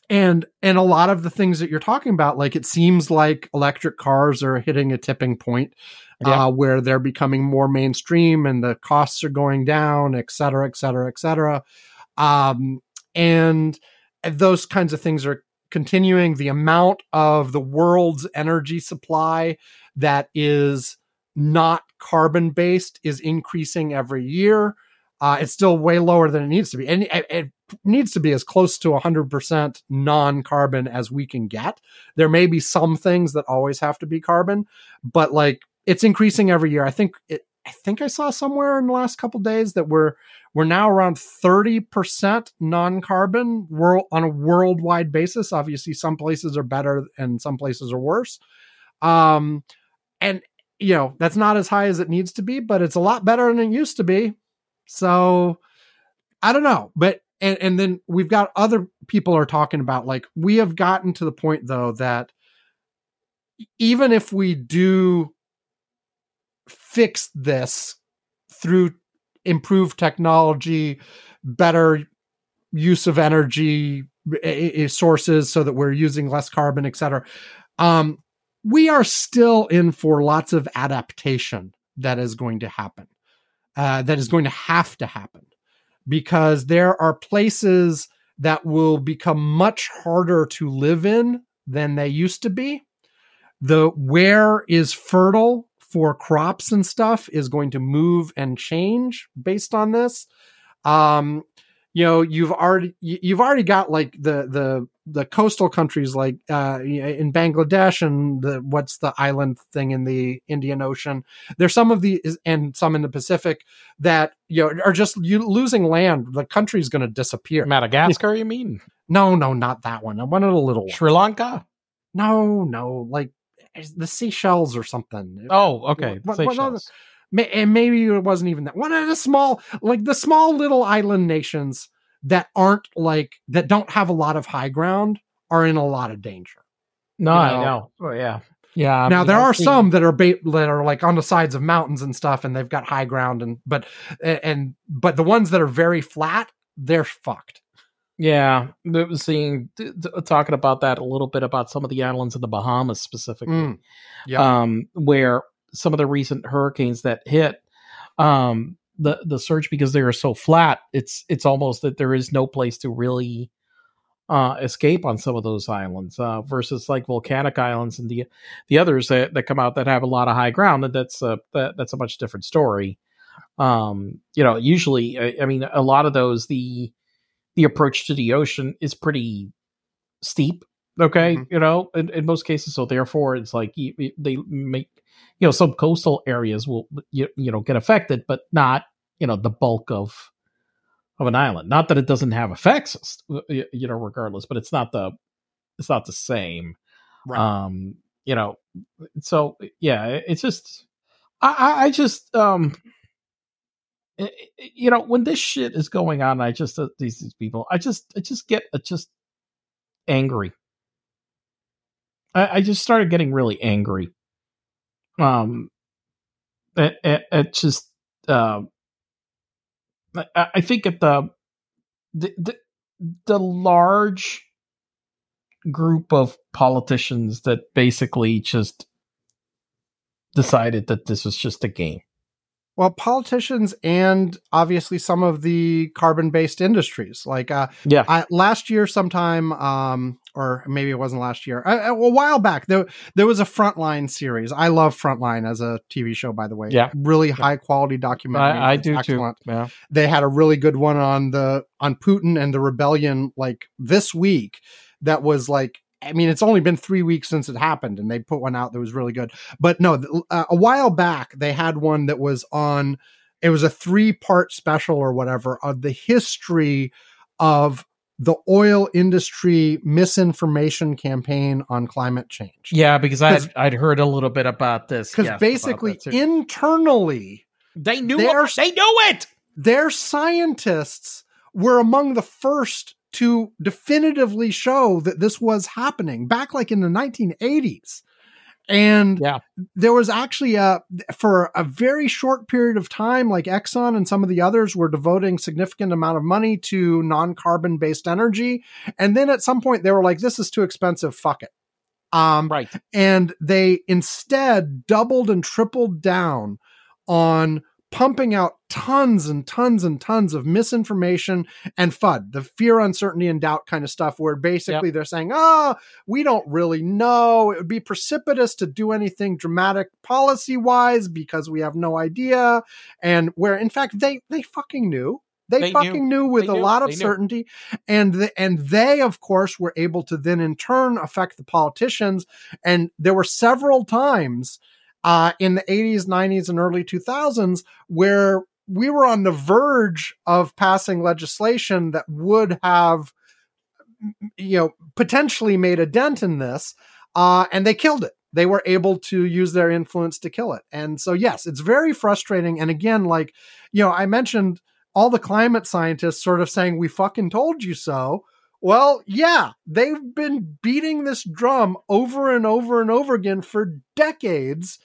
and and a lot of the things that you're talking about, like it seems like electric cars are hitting a tipping point. Yeah. Uh, where they're becoming more mainstream and the costs are going down, et cetera, et cetera, et cetera. Um, and those kinds of things are continuing. The amount of the world's energy supply that is not carbon based is increasing every year. Uh, it's still way lower than it needs to be. And it, it needs to be as close to 100% non carbon as we can get. There may be some things that always have to be carbon, but like it's increasing every year. I think it, I think I saw somewhere in the last couple days that we're we're now around 30% non-carbon world on a worldwide basis. Obviously, some places are better and some places are worse. Um, and you know, that's not as high as it needs to be, but it's a lot better than it used to be. So I don't know. But and, and then we've got other people are talking about like we have gotten to the point though that even if we do fix this through improved technology, better use of energy sources so that we're using less carbon, et cetera. Um, we are still in for lots of adaptation that is going to happen, uh, that is going to have to happen because there are places that will become much harder to live in than they used to be. The where is fertile for crops and stuff is going to move and change based on this. Um, you know, you've already you've already got like the the the coastal countries like uh, in Bangladesh and the what's the island thing in the Indian Ocean. There's some of the and some in the Pacific that you know are just you losing land. The country's going to disappear. Madagascar, you mean? No, no, not that one. I wanted a little Sri Lanka. No, no, like the Seychelles or something. Oh, okay. What, Seychelles. and maybe it wasn't even that. One of the small, like the small little island nations that aren't like that don't have a lot of high ground are in a lot of danger. No, you know? I know. Oh, yeah. Yeah. I now mean, there I've are seen- some that are ba- that are like on the sides of mountains and stuff, and they've got high ground, and but and but the ones that are very flat, they're fucked. Yeah, seeing talking about that a little bit about some of the islands in the Bahamas specifically, Mm. Yeah. um, where some of the recent hurricanes that hit, um, the the surge because they are so flat, it's it's almost that there is no place to really uh, escape on some of those islands uh, versus like volcanic islands and the the others that, that come out that have a lot of high ground, and that's a that, that's a much different story. Um, you know, usually, I, I mean, a lot of those the the approach to the ocean is pretty steep. Okay, Mhm. you know, in, in most cases, so therefore, it's like you, you- they make you know some coastal areas will you, you know get affected, but not you know the bulk of of an island. Not that it doesn't have effects, you know, regardless, but it's not the it's not the same. Right. Um, you know, so yeah, it's just I, I, just um you know when this shit is going on i just uh, these, these people i just i just get uh, just angry. I, I just started getting really angry. Um it, it, it just um I, I think at the the, the the large group of politicians that basically just decided that this was just a game Well, politicians and obviously some of the carbon-based industries, like uh, yeah I, last year sometime um or maybe it wasn't last year a, a while back there there was a frontline series i love frontline as a tv show by the way Yeah. really high quality documentary I, I do excellent. too. Yeah. they had a really good one on the on putin and the rebellion like this week that was like I mean, it's only been three weeks since it happened, and they put one out that was really good. But no, uh, a while back they had one that was on. It was a three part special or whatever of the history of the oil industry misinformation campaign on climate change. Yeah, because I'd, I'd heard a little bit about this. Because yes, basically, internally, they knew it, they knew it. their scientists were among the first to definitively show that this was happening back like in the 1980s. And Yeah. there was actually a, for a very short period of time, like Exxon and some of the others were devoting significant amount of money to non-carbon based energy. And then at some point they were like, this is too expensive. Fuck it. Um, Right. and they instead doubled and tripled down on pumping out tons and tons and tons of misinformation and FUD, the fear, uncertainty, and doubt kind of stuff, where basically they're saying, oh, we don't really know. It would be precipitous to do anything dramatic policy wise because we have no idea. And where, in fact, they, they fucking knew. They, They fucking knew, with They a knew. lot of They knew. certainty, and the, and they, of course, were able to then in turn affect the politicians. And there were several times uh, in the 80s, 90s, and early 2000s where we were on the verge of passing legislation that would have, you know, potentially made a dent in this, uh, and they killed it. They were able to use their influence to kill it. And so, yes, it's very frustrating. And again, like, you know, I mentioned all the climate scientists sort of saying, we fucking told you so. Well, yeah, they've been beating this drum over and over and over again for decades.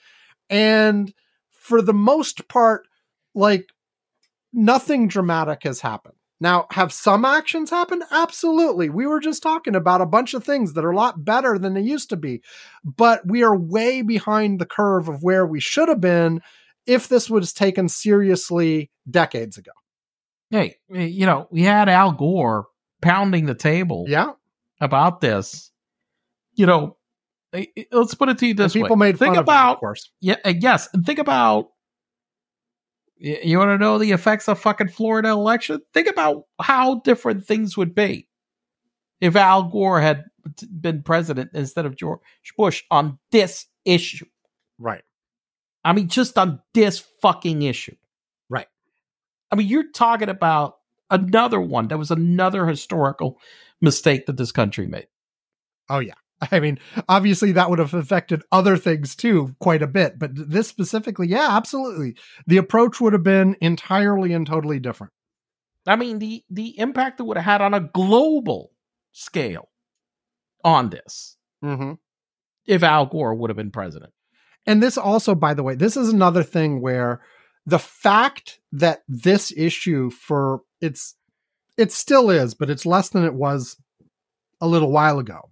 And for the most part, like nothing dramatic has happened. Now, have some actions happened? Absolutely. We were just talking about a bunch of things that are a lot better than they used to be, but we are way behind the curve of where we should have been if this was taken seriously decades ago. Hey, you know, we had Al Gore pounding the table Yeah. about this. You know, let's put it to you And this people way. made think fun about of of course. yeah, yes, and think about. You want to know the effects of fucking Florida election? Think about how different things would be if Al Gore had been president instead of George Bush on this issue. Right. I mean, just on this fucking issue. Right. I mean, you're talking about another one. That was another historical mistake that this country made. Oh yeah. [LAUGHS] I mean, obviously that would have affected other things too quite a bit, but this specifically, yeah, absolutely. The approach would have been entirely and totally different. I mean, the the impact it would have had on a global scale on this. Mm-hmm. if Al Gore would have been president. And this also, by the way, this is another thing where the fact that this issue for it's it still is, but it's less than it was a little while ago.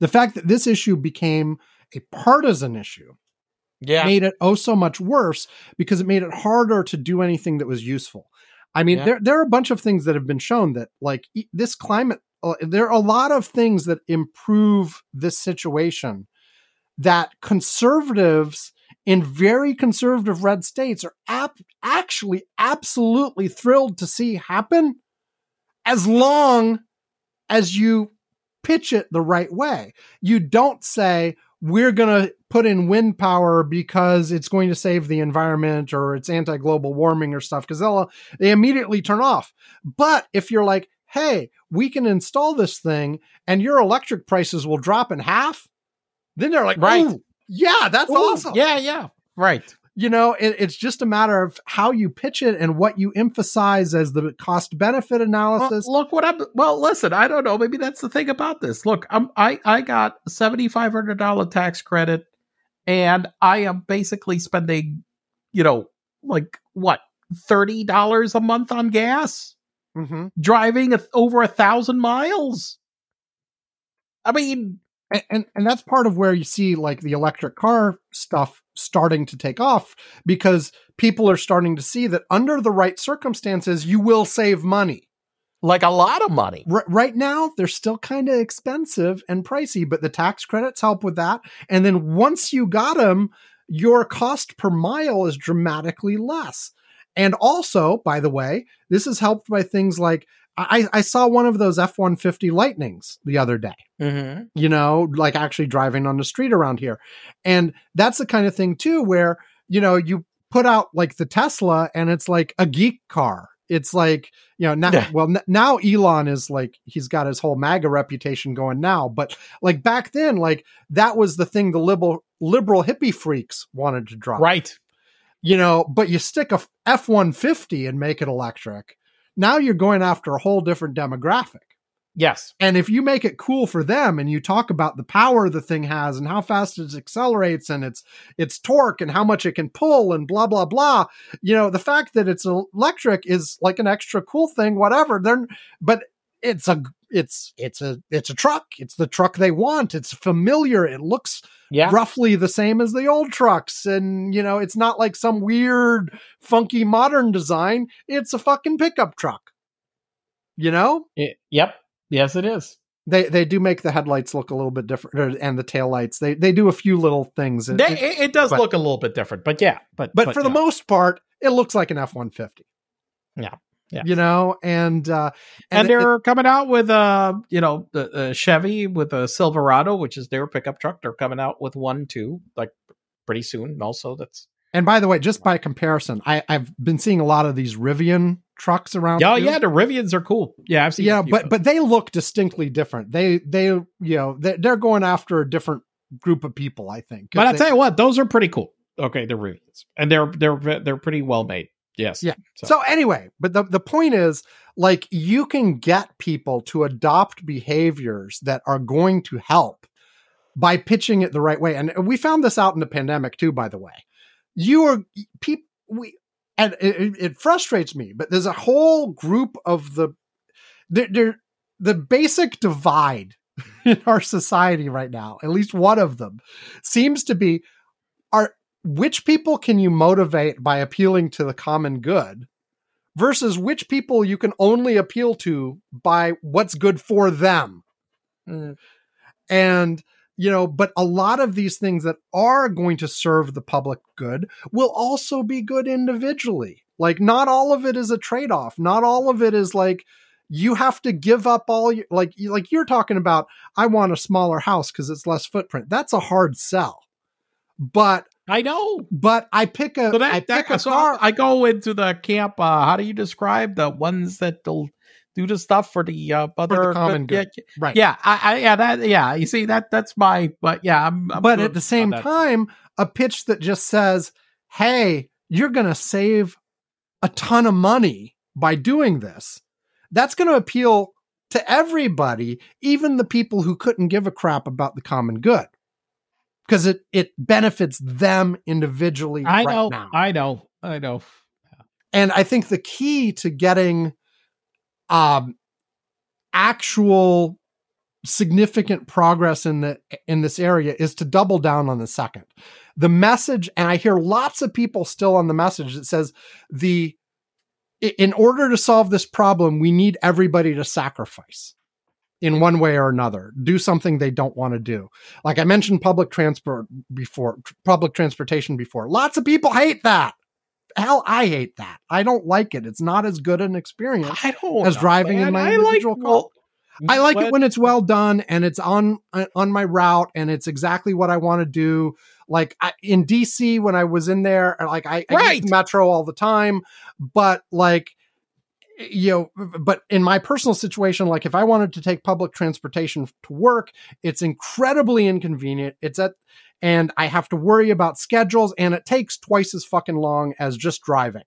The fact that this issue became a partisan issue Yeah. made it oh so much worse because it made it harder to do anything that was useful. I mean, Yeah. there there are a bunch of things that have been shown that like e- this climate uh, there are a lot of things that improve this situation that conservatives in very conservative red states are ap- actually absolutely thrilled to see happen as long as you pitch it the right way. You don't say, we're going to put in wind power because it's going to save the environment or it's anti global warming or stuff, because they'll, they immediately turn off. But if you're like, hey, we can install this thing and your electric prices will drop in half, then they're like, Right. "Ooh, yeah, that's Ooh, awesome Yeah, yeah. Right. You know it, it's just a matter of how you pitch it and what you emphasize as the cost benefit Well, analysis look what I'm. Well, listen. I don't know. Maybe that's the thing about this. Look, I'm. I I got seventy five hundred dollar tax credit, and I am basically spending, you know, like what thirty dollars a month on gas, mm-hmm. driving a, over a thousand miles. I mean, and, and and that's part of where you see like the electric car stuff starting to take off because people are starting to see that under the right circumstances you will save money. Like a lot of money. R- right now they're still kind of expensive and pricey but the tax credits help with that. And then once you got them your cost per mile is dramatically less. And also by the way this is helped by things like i, I saw one of those f-150 lightnings the other day Mm-hmm. you know, like actually driving on the street around here. And that's the kind of thing too, where, you know, you put out like the Tesla and it's like a geek car. It's like, you know, now, Yeah. well, n- now Elon is like, he's got his whole MAGA reputation going now. But like back then, like that was the thing the liberal, liberal hippie freaks wanted to drive Right. you know, but you stick a F 150 and make it electric. Now you're going after a whole different demographic. Yes. And if you make it cool for them and you talk about the power the thing has and how fast it accelerates and its its torque and how much it can pull and blah blah blah, you know, the fact that it's electric is like an extra cool thing whatever. They're but it's a it's it's a it's a truck. It's the truck they want. It's familiar. It looks Yeah. roughly the same as the old trucks and you know, it's not like some weird funky modern design. It's a fucking pickup truck. You know? Y- yep. Yes, it is. They they do make the headlights look a little bit different, and the tail lights. They they do a few little things, It- They- it- it, it does but- look a little bit different, but yeah. But but, for the most part, it looks like an F one fifty. Yeah. Yeah. you know, and uh, and, it- they're coming out with uh you know the Chevy with a Silverado, which is their pickup truck. They're coming out with one too, like pretty soon. Also, that's and by the way, just by comparison, I I've been seeing a lot of these Rivian trucks around. yeah, too. yeah. The Rivians are cool. Yeah, I've seen. yeah, but but they look distinctly different. They they you know they, they're going after a different group of people. I think. But I tell you what, those are pretty cool. Okay, they're Rivians, and they're they're they're pretty well made. Yes. Yeah. So anyway, but the, the point is like you can get people to adopt behaviors that are going to help by pitching it the right way. And we found this out in the pandemic too, by the way. You are people we and it, it- frustrates me, but there's a whole group of the there, there the basic divide [LAUGHS] in our society right now, at least one of them, seems to be which people can you motivate by appealing to the common good versus which people you can only appeal to by what's good for them. Mm. And you know, but a lot of these things that are going to serve the public good will also be good individually. Like not all of it is a trade-off. Not all of it is like you have to give up all your like like you're talking about I want a smaller house cuz it's less footprint. That's a hard sell. But I know. but I pick a So that, I that pick a so car I go into the camp. Uh, how do you describe the ones that will do the stuff for the uh, other common yeah, good. right. Yeah, I, I, yeah, that, yeah. You see, that that's my, but yeah, I'm. I'm but at the same time, a pitch that just says, "Hey, you're going to save a ton of money by doing this." That's going to appeal to everybody, even the people who couldn't give a crap about the common good. Because it it benefits them individually. I right know, now. I know, I know. and I think the key to getting um actual significant progress in the in this area is to double down on the second. The message, and I hear lots of people still on the message that says the in order to solve this problem, we need everybody to sacrifice in one way or another, do something they don't want to do. Like I mentioned public transport before, tr- public transportation before. Lots of people hate that. Hell, I hate that. I don't like it. It's not as good an experience. I don't As know, driving in my I like individual car. well, I like it when it's well done and it's on uh, on my route and it's exactly what I want to do. Like I, in DC when I was in there, like I, I Right. the metro all the time, but like you know, but in my personal situation, like if I wanted to take public transportation to work, it's incredibly inconvenient. It's at and I have to worry about schedules and it takes twice as fucking long as just driving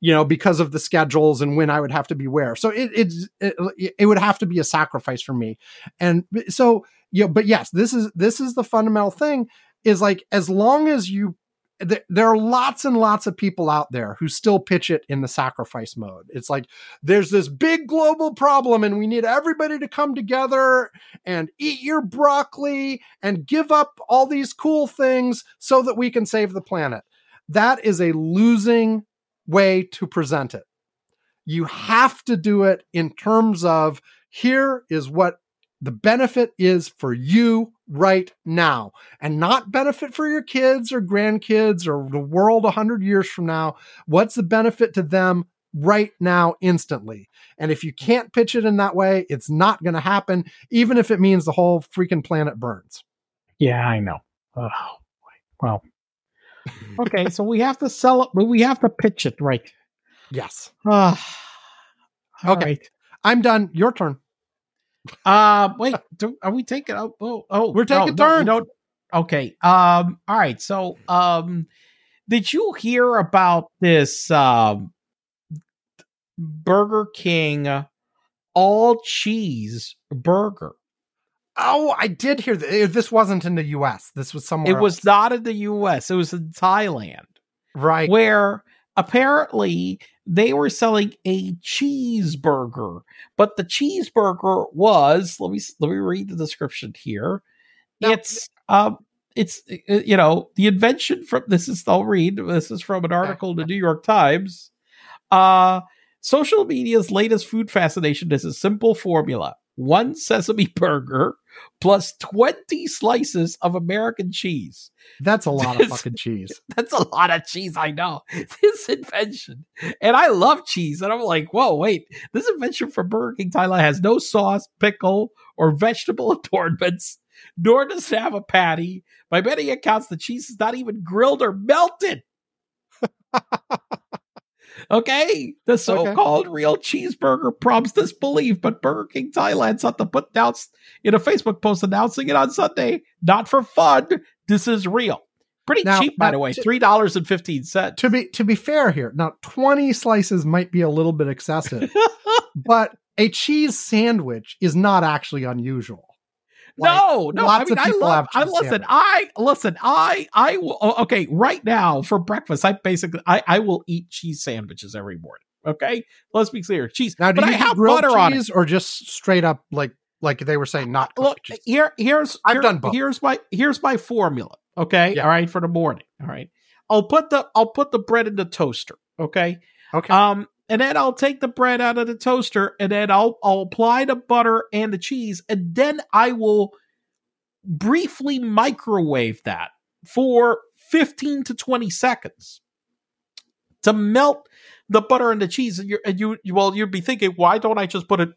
you know, because of the schedules and when I would have to be where. So it it's it, it would have to be a sacrifice for me. And so, you know, but yes, this is this is the fundamental thing is like as long as you th- there are lots and lots of people out there who still pitch it in the sacrifice mode. It's like there's this big global problem and we need everybody to come together and eat your broccoli and give up all these cool things so that we can save the planet. That is a losing way to present it. You have to do it in terms of here is what the benefit is for you right now and not benefit for your kids or grandkids or the world 100 years from now. What's the benefit to them right now instantly? And if you can't pitch it in that way, it's not going to happen, even if it means the whole freaking planet burns. Yeah, I know. Oh, well. Okay, [LAUGHS] so we have to sell it, but we have to pitch it right. Yes. Ah, all Okay. right. I'm done. Your turn. Uh, wait, do, are we taking? Oh, oh, oh We're taking no, turns. don't- okay. Um. All right. So, um, did you hear about this? Um, Burger King all cheese burger. Oh, I did hear that. This wasn't in the US. This was somewhere It was not in the U.S. It was in Thailand. right. where apparently they were selling a cheeseburger, but the cheeseburger was let me let me read the description here. Now- it's um it's uh, you know the invention from this is I'll read this is from an article in the New York Times. Uh social media's latest food fascination is a simple formula. One sesame [LAUGHS] burger plus 20 slices of American cheese. That's a lot of fucking cheese. [LAUGHS] That's a lot of cheese, I know. [LAUGHS] This invention. And I love cheese. And I'm like, whoa, wait. This invention from Burger King Thailand has no sauce, pickle, or vegetable [LAUGHS] adornments, nor does it have a patty. By many accounts, the cheese is not even grilled or melted. Okay? The so called real cheeseburger prompts disbelief, but Burger King Thailand sought to put down in a Facebook post announcing it on Sunday, not for fun. This is real. Pretty Now, cheap, by the way. Three dollars and fifteen cents. To be to be fair here, now 20 slices might be a little bit excessive, [LAUGHS] but a cheese sandwich is not actually unusual. No, no. I mean, I love. I listen. sandwich. I listen. I I will. Okay, right now for breakfast, I basically I I will eat cheese sandwiches every morning. Okay, let's be clear, cheese. Now, do but you I have butter on it. cheese or just straight up like like they were saying not Look, cheese? here, here's I've here- done both. Here's my here's my formula. Okay, Yeah. all right for the morning. All right, I'll put the I'll put the bread in the toaster. Okay, Okay. um, and then I'll take the bread out of the toaster, and then I'll I'll apply the butter and the cheese, and then I will briefly microwave that for fifteen to twenty seconds to melt the butter and the cheese. And, and you, well, you'd be thinking, why don't I just put it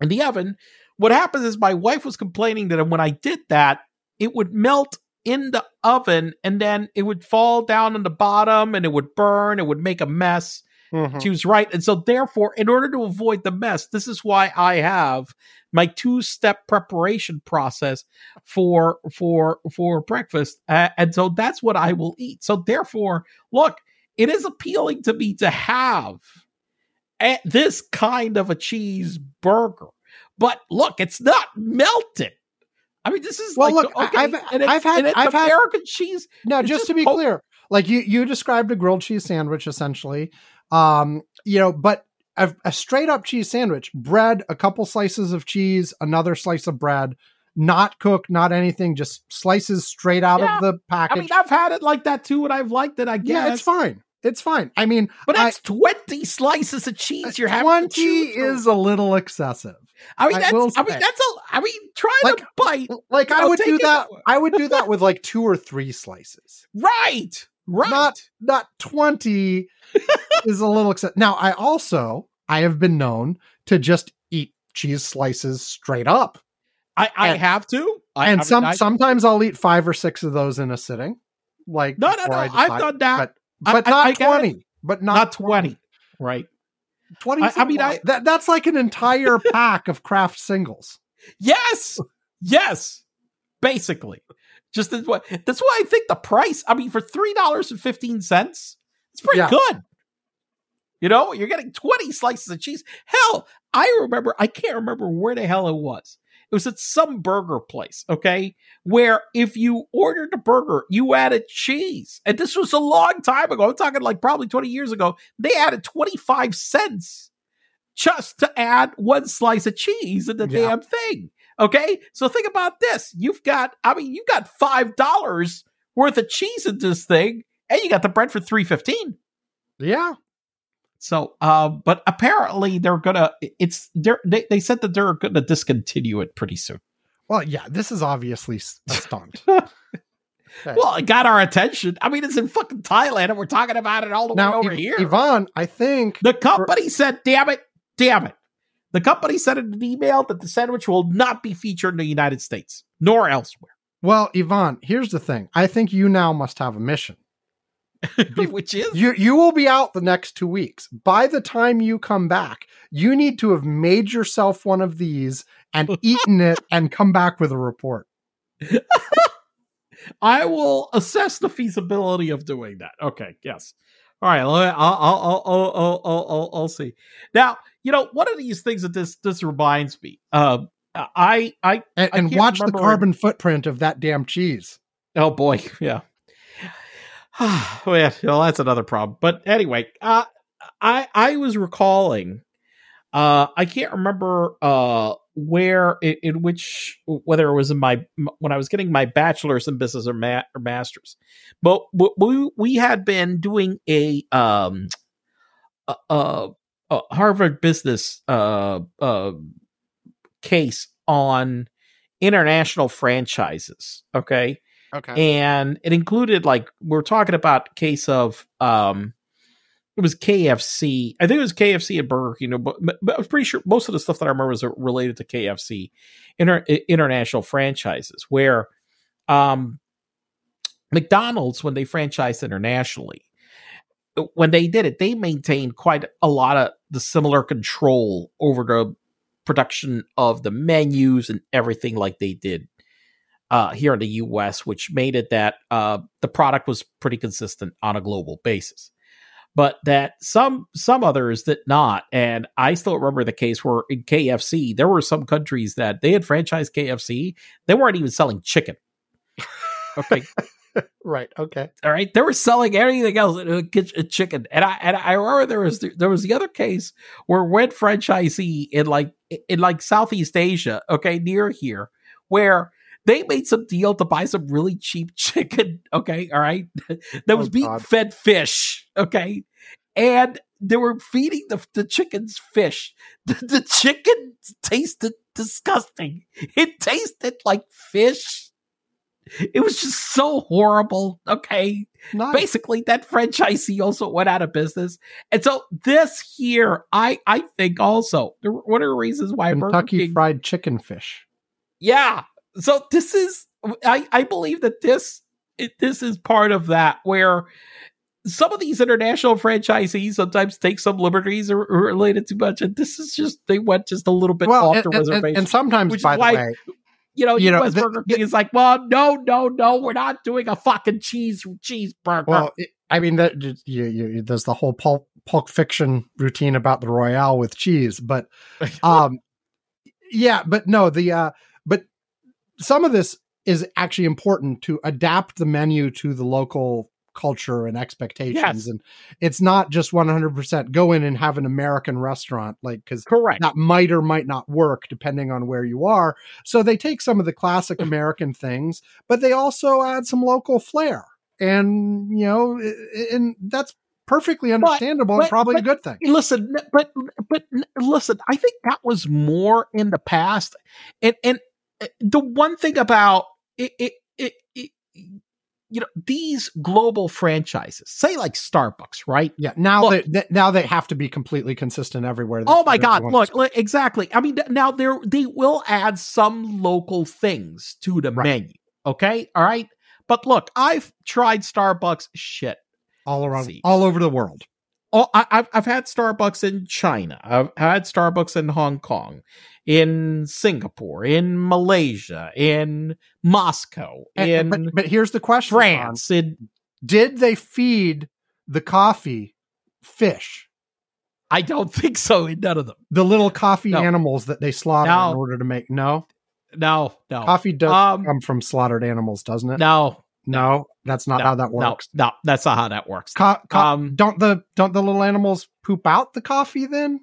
in the oven? What happens is my wife was complaining that when I did that, it would melt in the oven and then it would fall down on the bottom and it would burn. It would make a mess. Mhm. She was right. And so, therefore, in order to avoid the mess, this is why I have my two-step preparation process for for for breakfast, uh, and so that's what I will eat. So, therefore, look, it is appealing to me to have a- this kind of a cheeseburger, but look, it's not melted. I mean, this is Well, like, look, okay, I've- I've had- I've had- American cheese. Now, just, just to be po- clear, like you you described a grilled cheese sandwich essentially, um, you know, but a, a straight up cheese sandwich, bread, a couple slices of cheese, another slice of bread, not cooked, not anything, just slices straight out Yeah. of the package. I mean, I've had it like that too, and I've liked it. I guess. yeah, it's fine. It's fine. I mean, But I- that's twenty slices of cheese. You're having twenty is a little excessive. I mean, I that's. I mean, that's a. I mean, try Like, to bite. Like I would do that. I would do that with like two or three slices. Right. Right. Not not 20 [LAUGHS] is a little excessive. Now, I also I have been known to just eat cheese slices straight up. I, I and- have to. I, and I some sometimes I'll eat 5 or 6 of those in a sitting. Like No, no, no. I've done that. But, but not I get 20. But not, not twenty. Right. 20 I- I mean, I- that, that's like an entire [LAUGHS] pack of Kraft singles. Yes. yes. Basically, just as what. That's why I think the price. I mean, for three dollars and fifteen cents, it's pretty Yeah. good. You know, you're getting twenty slices of cheese. Hell, I remember. I can't remember where the hell it was. It was at some burger place, okay, where if you ordered a burger, you added cheese. And this was a long time ago. I'm talking like probably 20 years ago. They added 25 cents just to add one slice of cheese in the Yeah. damn thing. Okay. So think about this. You've got, I mean, you've got five dollars worth of cheese in this thing, and you got the bread for 315. Yeah. So, uh, but apparently they're gonna. It's they're, they they said that they're gonna discontinue it pretty soon. Well, yeah, this is obviously a stunt. [LAUGHS] Well, it got our attention. I mean, it's in fucking Thailand, and we're talking about it all the now, way over here. Ivan, I think the company said, "Damn it, damn it." The company said in an email that the sandwich will not be featured in the United States nor elsewhere. Well, Ivan, here's the thing. I think you now must have a mission. [LAUGHS] Which is You you will be out the next two weeks. By the time you come back, you need to have made yourself one of these and [LAUGHS] eaten it and come back with a report. [LAUGHS] I will assess the feasibility of doing that. Okay, yes. All right, I'll I'll I'll I'll I'll, I'll, see. Now, you know, one of these things that this this reminds me. Um, I I And, I and watch the carbon footprint of that damn cheese. Oh boy, [LAUGHS] yeah. [SIGHS] well, well, that's another problem. But anyway, uh, I I was recalling. Uh, I can't remember uh where in, in which whether it was in my when I was getting my bachelor's in business or, ma- or masters, but we we had been doing a um a, a, a Harvard business uh uh case on international franchises. Okay Okay. and it included like we're talking about case of um it was KFC. I think it was KFC and Burger King, but, but I was pretty sure most of the stuff that I remember was related to KFC inter, international franchises where um McDonald's when they franchised internationally when they did it they maintained quite a lot of the similar control over the production of the menus and everything like they did uh, here in the US, which made it that uh, the product was pretty consistent on a global basis. But that some some others did not, and I still remember the case where in KFC there were some countries that they had franchised KFC, they weren't even selling chicken. [LAUGHS] Okay, Right. Okay. all right, they were selling anything else than a kitch- a chicken, and I and I remember there was there was the other case where went franchisee in like in like Southeast Asia, okay, near here, where they made some deal to buy some really cheap [LAUGHS] chicken, okay, all right, [LAUGHS] that was Oh, being God. fed fish, okay, and they were feeding the the chickens fish. [LAUGHS] The, the chicken tasted disgusting. It tasted like fish. It was just so horrible. Okay. Nice. Basically, that franchisee also went out of business. And so this here, I I think also one of the reasons why Burger Kentucky King fried chicken fish. yeah. So this is I I believe that this it, this is part of that where some of these international franchisees sometimes take some liberties or, or related too much, and this is just they went just a little bit Well, off and, the and- and- reservation. and sometimes, which is by the why- way, you know, you know, U.S. the- Burger King is like, well, no, no, no, we're not doing a fucking cheese cheeseburger. well, it, I mean, that you, you, there's the whole pulp, pulp fiction routine about the Royale with cheese, but [LAUGHS] um, yeah, but no, the uh, but some of this is actually important to adapt the menu to the local culture and expectations. Yes. and it's not just 100% go in and have an american restaurant like cuz Correct. that might or might not work depending on where you are. So they take some of the classic american things but they also add some local flair. And you know and that's perfectly understandable and but- probably a good thing. listen but but listen i think that was more in the past. And and Eh, the one thing about it it, it, it you know these global franchises say like starbucks right? Yeah now Look- they, they now they have to be completely consistent everywhere. Oh my god look, look exactly. I mean now they're they will add some local things to the Right. menu okay? All right? But look i've tried starbucks shit. All around See. all over the world Oh, I, I've I've had Starbucks in China. I've had Starbucks in Hong Kong, in Singapore, in Malaysia, in Moscow, And- in but, but here's the question France. In did they feed the coffee fish I don't think so. In none of them. the little coffee No. animals that they slaughter No. in order to make no No, no, coffee does Um, come from slaughtered animals doesn't it no, no that's not no, how that works no. That's not how that works. Co- co- Um, don't the don't the little animals poop out the coffee then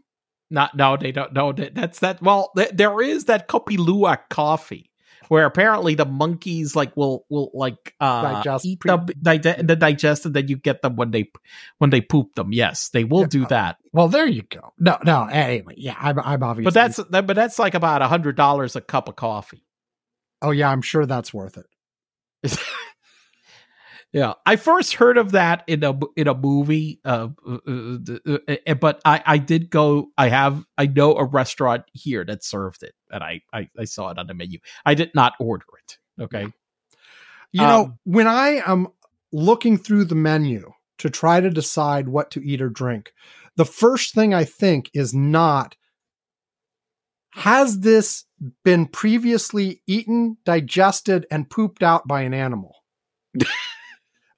Not no, they don't. No, that- that's that. Well, th- there is that Kopi Luwak coffee. Where apparently the monkeys like will will like uh Digest eat pre- them dig- the digest and then you get them when they when they poop them. Yes, they will Yeah. do that. well there you go no no anyway yeah i'm, I'm obviously But that's that, but that's like about a hundred dollars a cup of coffee. oh yeah i'm sure that's worth it [LAUGHS] Yeah, I first heard of that in a in a movie, uh, uh, uh, uh, but I I did go. I have I know a restaurant here that served it, and I I, I saw it on the menu. I did not order it. Okay, You know, Um, when I am looking through the menu to try to decide what to eat or drink, the first thing I think is not has this been previously eaten, digested, and pooped out by an animal? [LAUGHS]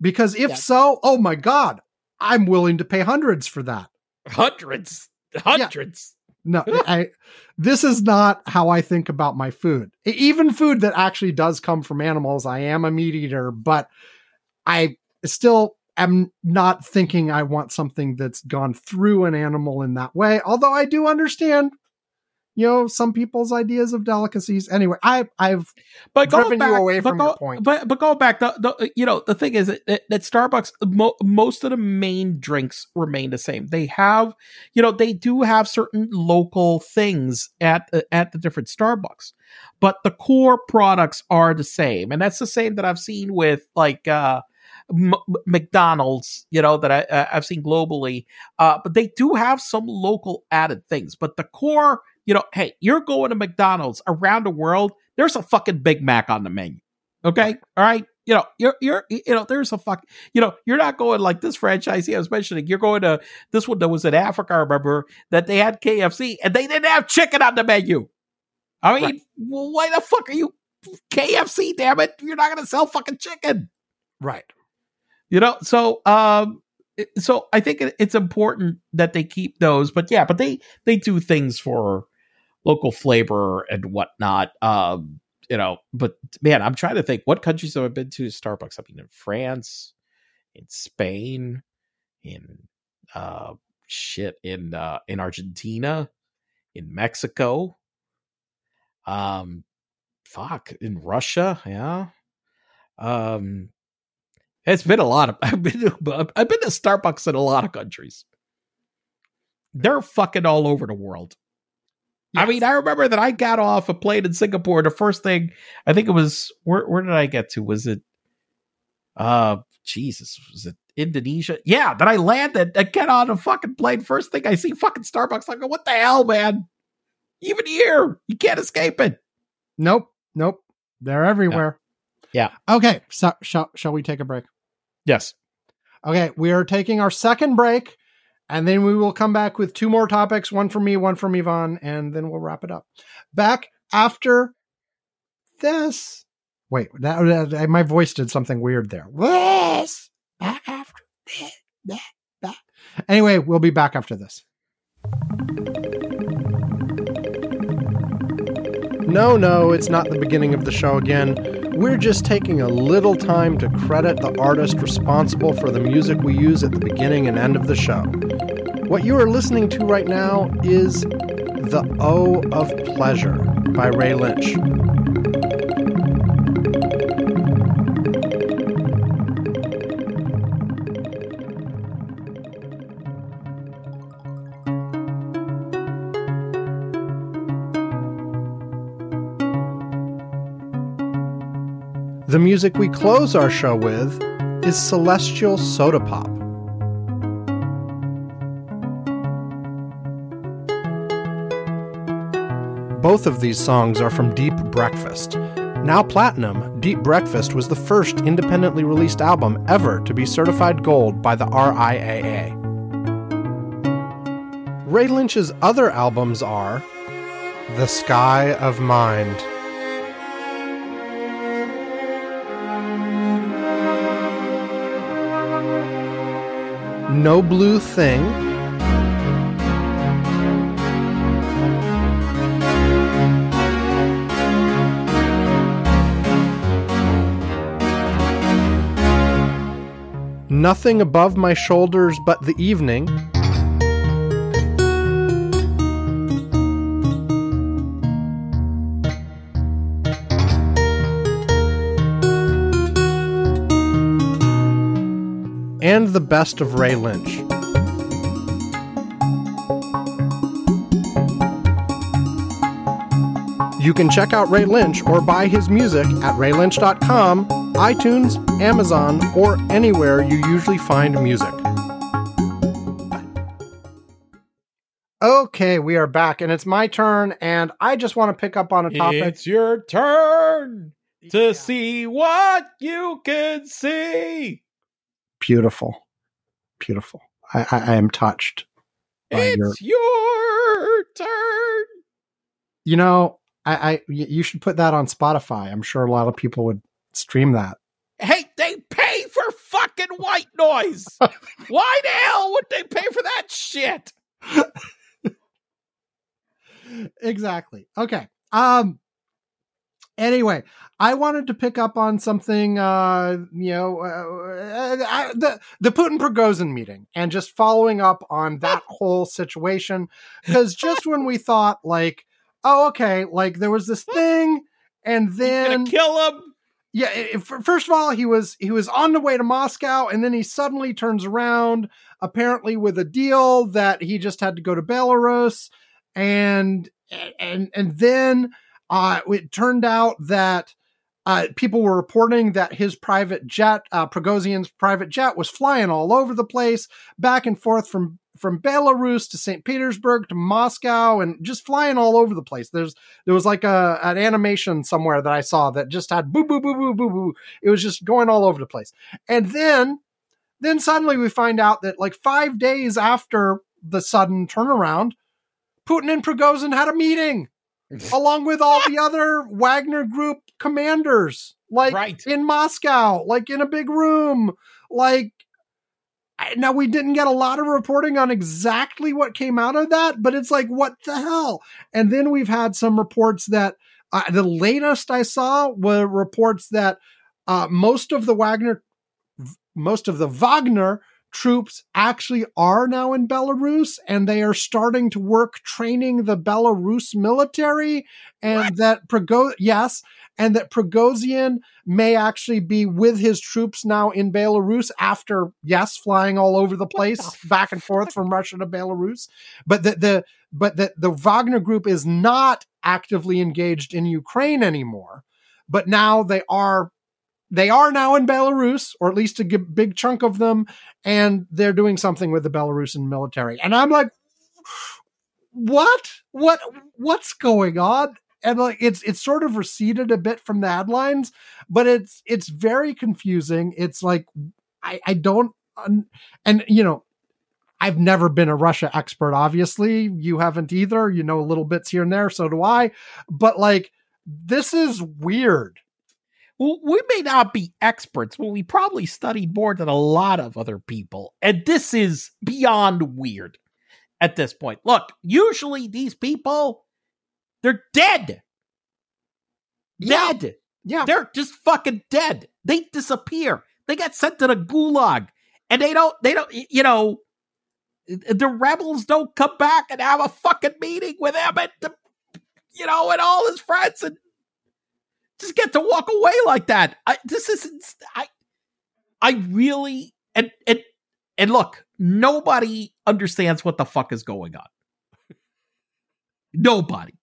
because if Yeah. so, oh my God, I'm willing to pay hundreds for that. hundreds, hundreds. No, I, this is not how I think about my food. Even food that actually does come from animals. I am a meat eater, but I still am not thinking I want something that's gone through an animal in that way. Although I do understand, you know, some people's ideas of delicacies. Anyway, I, I've But driven going you away from go, your point. But but going back, the, the you know the thing is that, that Starbucks mo- most of the main drinks remain the same. They have you know they do have certain local things at the- at the different Starbucks, but the core products are the same, and that's the same that I've seen with like. uh M- McDonald's, you know, that I, uh, I've seen globally, uh, but they do have some local added things. But the core, you know, hey, you're going to McDonald's around the world. There's a fucking Big Mac on the menu. Okay, all right. You know, you're you're you know, there's a fuck. You know, you're not going like this franchise I was mentioning. You're going to this one that was in Africa. I remember that they had KFC and they didn't have chicken on the menu. I mean, Right. well, why the fuck are you KFC? Damn it, you're not going to sell fucking chicken right. you know so um so i think it's important that they keep those but yeah but they they do things for local flavor and whatnot um you know but man i'm trying to think what countries have i been to starbucks i mean in france in spain in uh shit in uh in argentina in mexico um fuck in russia yeah um it's been a lot of [LAUGHS] I've been to, I've been to Starbucks in a lot of countries. They're fucking all over the world. I mean, I remember that I got off a plane in Singapore. The first thing I think it was where where did I get to? Was it uh Jesus, was it Indonesia? Yeah, then I landed, I get on a fucking plane. First thing I see fucking Starbucks. I go, what the hell, man? Even here, you can't escape it. Nope. Nope. They're everywhere. Yeah. Okay. So, shall, shall we take a break? Yes. Okay, we are taking our second break, and then we will come back with two more topics one from me, one from Ivan, and then we'll wrap it up. Back after this. Wait, that, that- my voice did something weird there. This. Back after this. Anyway, we'll be back after this. No, no, it's not the beginning of the show again. We're just taking a little time to credit the artist responsible for the music we use at the beginning and end of the show. What you are listening to right now is The O of Pleasure by Ray Lynch. Music we close our show with is Celestial Soda Pop. Both of these songs are from Deep Breakfast. Now platinum, Deep Breakfast was the first independently released album ever to be certified gold by the RIAA. Ray Lynch's other albums are The Sky of Mind. No Blue Thing. Nothing above my shoulders but the evening. The best of Ray Lynch. You can check out Ray Lynch or buy his music at raylynch.com, iTunes, Amazon, or anywhere you usually find music. Okay, we are back, and it's my turn, and I just want to pick up on a topic. It's your turn to see what you can see. Beautiful, beautiful. I, I, I am touched. It's your- your turn. you know, I, I you should put that on Spotify. I'm sure a lot of people would stream that. Hey, they pay for fucking white noise. [LAUGHS] Why the hell would they pay for that shit? [LAUGHS] exactly. Okay. Um anyway, I wanted to pick up on something uh you know uh, uh, the the Putin Prigozhin meeting and just following up on that [LAUGHS] whole situation cuz just when we thought like oh okay, like there was this thing and then kill him. yeah it- first of all he was he was on the way to moscow and then he suddenly turns around apparently with a deal that he just had to go to belarus and and and then uh it turned out that uh, people were reporting that his private jet, uh, Prigozhin's private jet, was flying all over the place, back and forth from from Belarus to St. Petersburg to Moscow, and just flying all over the place. There's there was like a an animation somewhere that I saw that just had boo boo boo boo boo boo. It was just going all over the place. And then then suddenly we find out that like five days after the sudden turnaround, Putin and Prigozhin had a meeting [LAUGHS] along with all the other Wagner group commanders, like Right. in Moscow, like in a big room, like now we didn't get a lot of reporting on exactly what came out of that, but it's like what the hell? And then we've had some reports that uh, the latest I saw were reports that uh, most of the Wagner, most of the Wagner troops actually are now in Belarus, and they are starting to work training the Belarus military, and that Prigo- yes, and that Prigozhin may actually be with his troops now in Belarus after yes, flying all over the place, the back and forth from Russia to Belarus, but that the but that the Wagner group is not actively engaged in Ukraine anymore, but now they are they are now in Belarus, or at least a big chunk of them, and they're doing something with the Belarusian military. And I'm like, what? What? What's going on? And like, it's it's sort of receded a bit from the headlines, but it's it's very confusing. It's like I I don't, and you know. I've never been a Russia expert, obviously. You haven't either. You know little bits here and there, so do I. But like, this is weird. Well, we may not be experts, but we probably studied more than a lot of other people. And this is beyond weird at this point. Look, usually these people, they're dead. Yeah. Dead. Yeah. They're just fucking dead. They disappear. They got sent to the gulag. And they don't, they don't, you know, the rebels don't come back and have a fucking meeting with him and, the, you know, and all his friends and just get to walk away like that. I, this is, I, I really, and, and, and look, nobody understands what the fuck is going on. Nobody.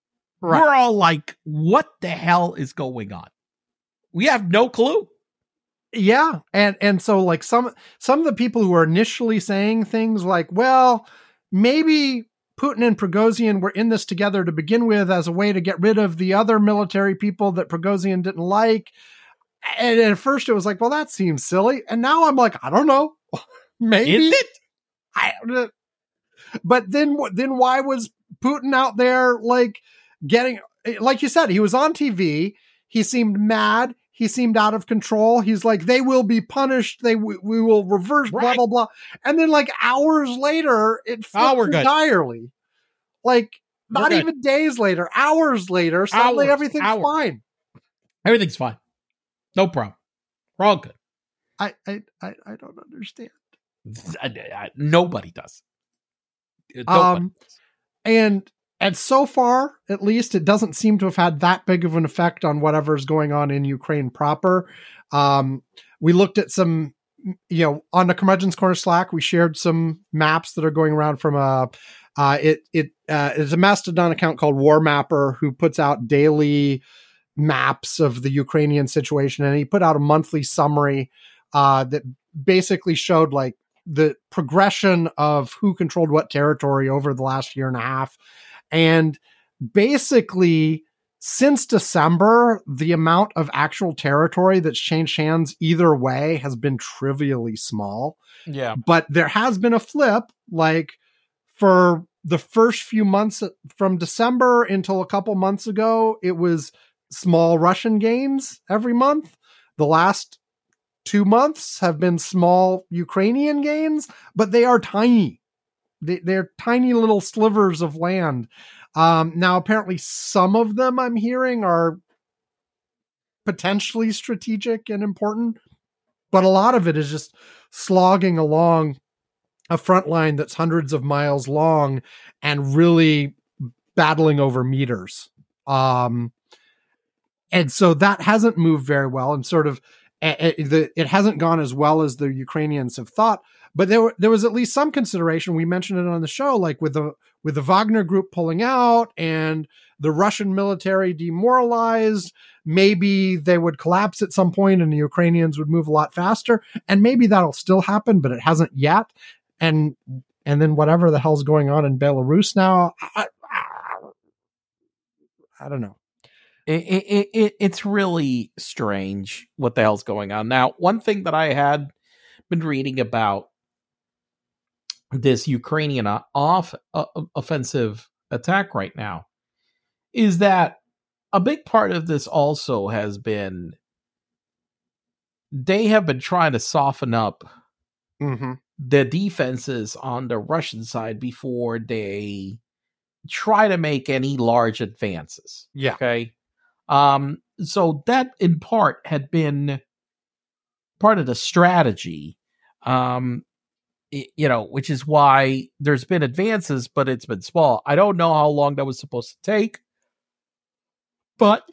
Right. We're all like, what the hell is going on? We have no clue. Yeah, and and so like some some of the people who are initially saying things like, well, maybe Putin and Prigozhin were in this together to begin with as a way to get rid of the other military people that Prigozhin didn't like. And at first it was like, well, that seems silly. And now I'm like, I don't know. [LAUGHS] maybe Is it? I but then then why was Putin out there like getting like you said he was on TV he seemed mad he seemed out of control he's like they will be punished they we, we will reverse blah Right. blah blah and then like hours later it flipped Oh, entirely like We're not good. even days later hours later suddenly Hours, everything's hours. fine Everything's fine. No problem. We're all good. I, I I I don't understand I- I- nobody does. Nobody Um, does. and and so far at least it doesn't seem to have had that big of an effect on whatever's going on in ukraine proper um we looked at some you know on the curmudgeon's corner slack we shared some maps that are going around from a uh it it uh is a mastodon account called war mapper who puts out daily maps of the ukrainian situation and he put out a monthly summary uh that basically showed like the progression of who controlled what territory over the last year and a half. And basically, since December, the amount of actual territory that's changed hands either way has been trivially small. Yeah. But there has been a flip, like for the first few months uh, from December until a couple months ago, it was small Russian gains every month. The last two months have been small Ukrainian gains, but they are tiny. They, they're tiny little slivers of land. Um, now, apparently, some of them I'm hearing are potentially strategic and important, but a lot of it is just slogging along a front line that's hundreds of miles long and really battling over meters. Um, and so that hasn't moved very well, and sort of it hasn't gone as well as the Ukrainians have thought. But there were, there was at least some consideration. We mentioned it on the show, like with the with the Wagner group pulling out and the Russian military demoralized. Maybe they would collapse at some point, and the Ukrainians would move a lot faster. And maybe that'll still happen, but it hasn't yet. And and then whatever the hell's going on in Belarus now, I, I, I don't know. It, it, it, it's really strange what the hell's going on. Now, one thing that I had been reading about this Ukrainian off uh, offensive attack right now is that a big part of this also has been they have been trying to soften up Mm-hmm. the defenses on the Russian side before they try to make any large advances. Yeah. Okay. Um, so that in part had been part of the strategy. Um, you know, which is why there's been advances, but it's been small. I don't know how long that was supposed to take, but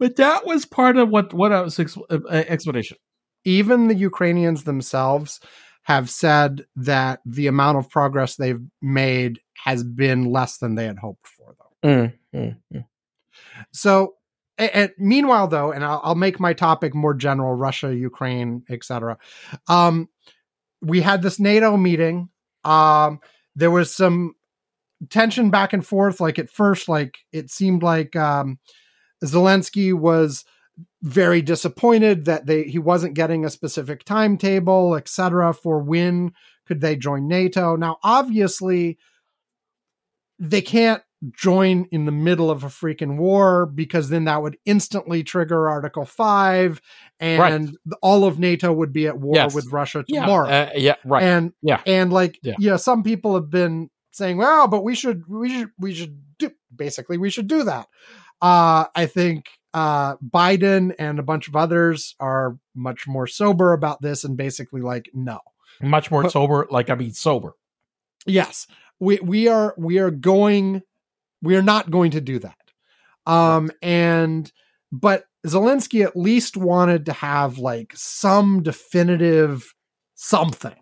but that was part of what what I was ex- uh, explanation. even the Ukrainians themselves have said that the amount of progress they've made has been less than they had hoped for, though. So, a- and meanwhile, though, and I'll, I'll make my topic more general: Russia, Ukraine, etc. Um, we had this NATO meeting. Um, there was some tension back and forth. Like at first, like it seemed like um, Zelensky was very disappointed that they he wasn't getting a specific timetable, etc. For when could they join NATO? Now, obviously, they can't join in the middle of a freaking war because then that would instantly trigger Article Five, and all of NATO would be at war Yes. with Russia Yeah. tomorrow. uh, yeah. Right. And Yeah. and like Yeah. yeah. some people have been saying, well, but we should we should we should do basically we should do that. Uh I think uh, Biden and a bunch of others are much more sober about this and basically like, no. Much more sober, like I mean sober. Yes. We we are we are going we are not going to do that. Um and but Zelensky at least wanted to have like some definitive something.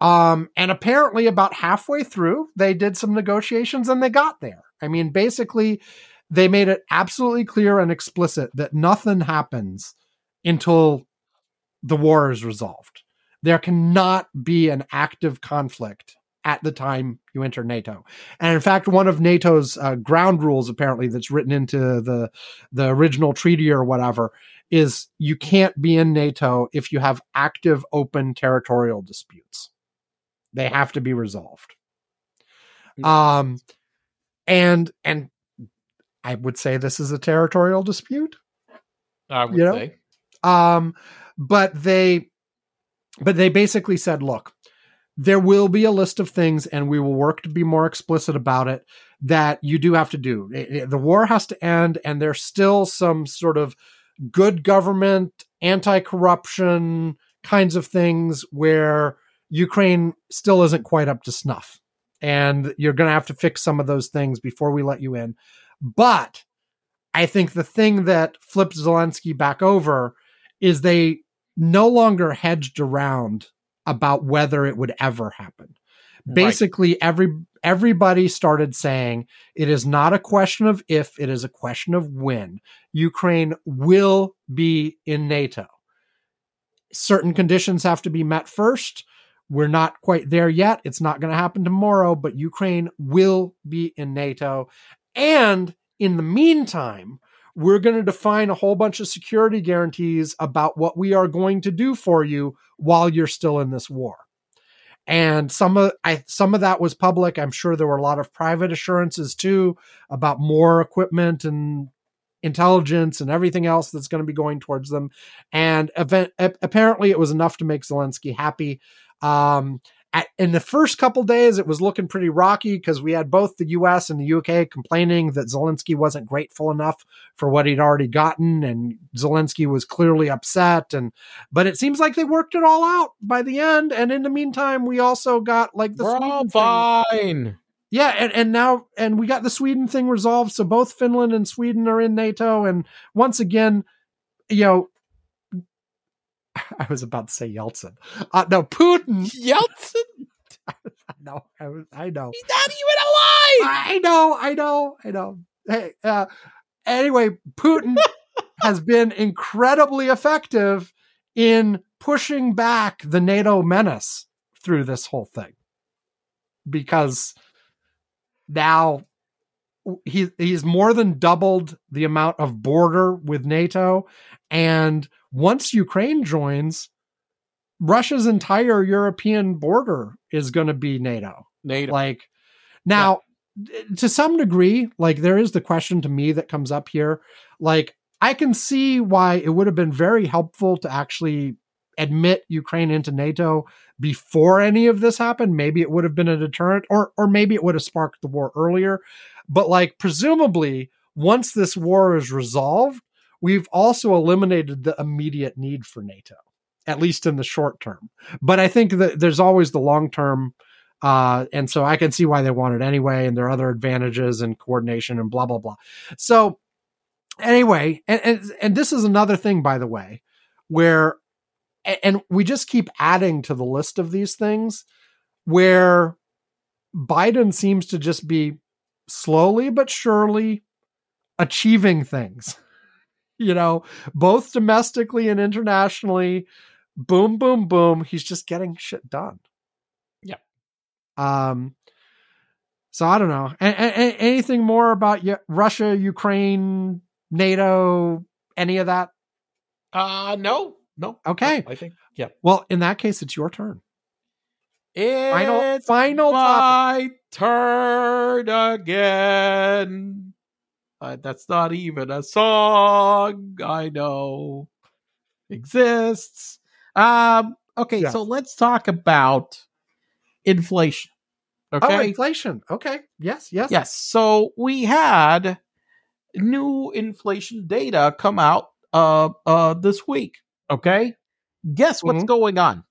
Um, and apparently, about halfway through, they did some negotiations and they got there. I mean, basically, they made it absolutely clear and explicit that nothing happens until the war is resolved. There cannot be an active conflict at the time you enter NATO. And in fact, one of NATO's uh, ground rules, apparently, that's written into the the original treaty or whatever, is you can't be in NATO if you have active, open territorial disputes. They have to be resolved. Um, and and I would say this is a territorial dispute. I would You know? say. Um, but they, but they basically said, look, there will be a list of things, and we will work to be more explicit about it. That you do have to do. The war has to end, and there's still some sort of good government, anti-corruption kinds of things where Ukraine still isn't quite up to snuff, and you're going to have to fix some of those things before we let you in. But I think the thing that flipped Zelensky back over is they no longer hedged around about whether it would ever happen. Right. Basically, every everybody started saying it is not a question of if, it is a question of when. Ukraine will be in NATO. Certain conditions have to be met first. We're not quite there yet. It's not going to happen tomorrow, but Ukraine will be in NATO. And in the meantime, we're going to define a whole bunch of security guarantees about what we are going to do for you while you're still in this war. And some of I some of that was public. I'm sure there were a lot of private assurances too about more equipment and intelligence and everything else that's going to be going towards them. And event apparently it was enough to make Zelensky happy. Um, at, in the first couple days, it was looking pretty rocky because we had both the U.S. and the UK complaining that Zelensky wasn't grateful enough for what he'd already gotten, and Zelensky was clearly upset. And but it seems like they worked it all out by the end. And in the meantime, we also got like the We're Sweden all thing. fine. Yeah, and, and now and we got the Sweden thing resolved. So both Finland and Sweden are in NATO. And once again, you know, [LAUGHS] I was about to say Yeltsin. Uh, no, Putin. Yeltsin, [LAUGHS] No, I was. I know. he's not even alive. I know. I know. I know. Hey. Uh, anyway, Putin [LAUGHS] has been incredibly effective in pushing back the NATO menace through this whole thing because now he he's more than doubled the amount of border with NATO and once Ukraine joins Russia's entire European border is going to be NATO. NATO. like now to some degree like there is the question to me that comes up here. Like i can see why it would have been very helpful to actually admit ukraine into nato before any of this happened. Maybe it would have been a deterrent or or maybe it would have sparked the war earlier. But like presumably once this war is resolved we've also eliminated the immediate need for nato at least in the short term but i think that there's always the long term uh, and so I can see why they want it anyway, and there are other advantages and coordination and blah blah blah. So anyway, and and, and this is another thing, by the way, where and we just keep adding to the list of these things where Biden seems to just be slowly but surely achieving things. [LAUGHS] You know, both domestically and internationally. Boom, boom, boom. He's just getting shit done. Yeah. Um, so I don't know. A- a- anything more about y- Russia, Ukraine, NATO, any of that? Uh no, no. Okay. I think yeah. Well, in that case, it's your turn. It's Final, final topic. my turn again. Uh, that's not even a song. I know exists. Um. Okay, Yeah. so let's talk about inflation. Oh, Okay. inflation. Okay. Yes. Yes. Yes. So we had new inflation data come out uh uh this week. Okay, guess what's Mhm. going on?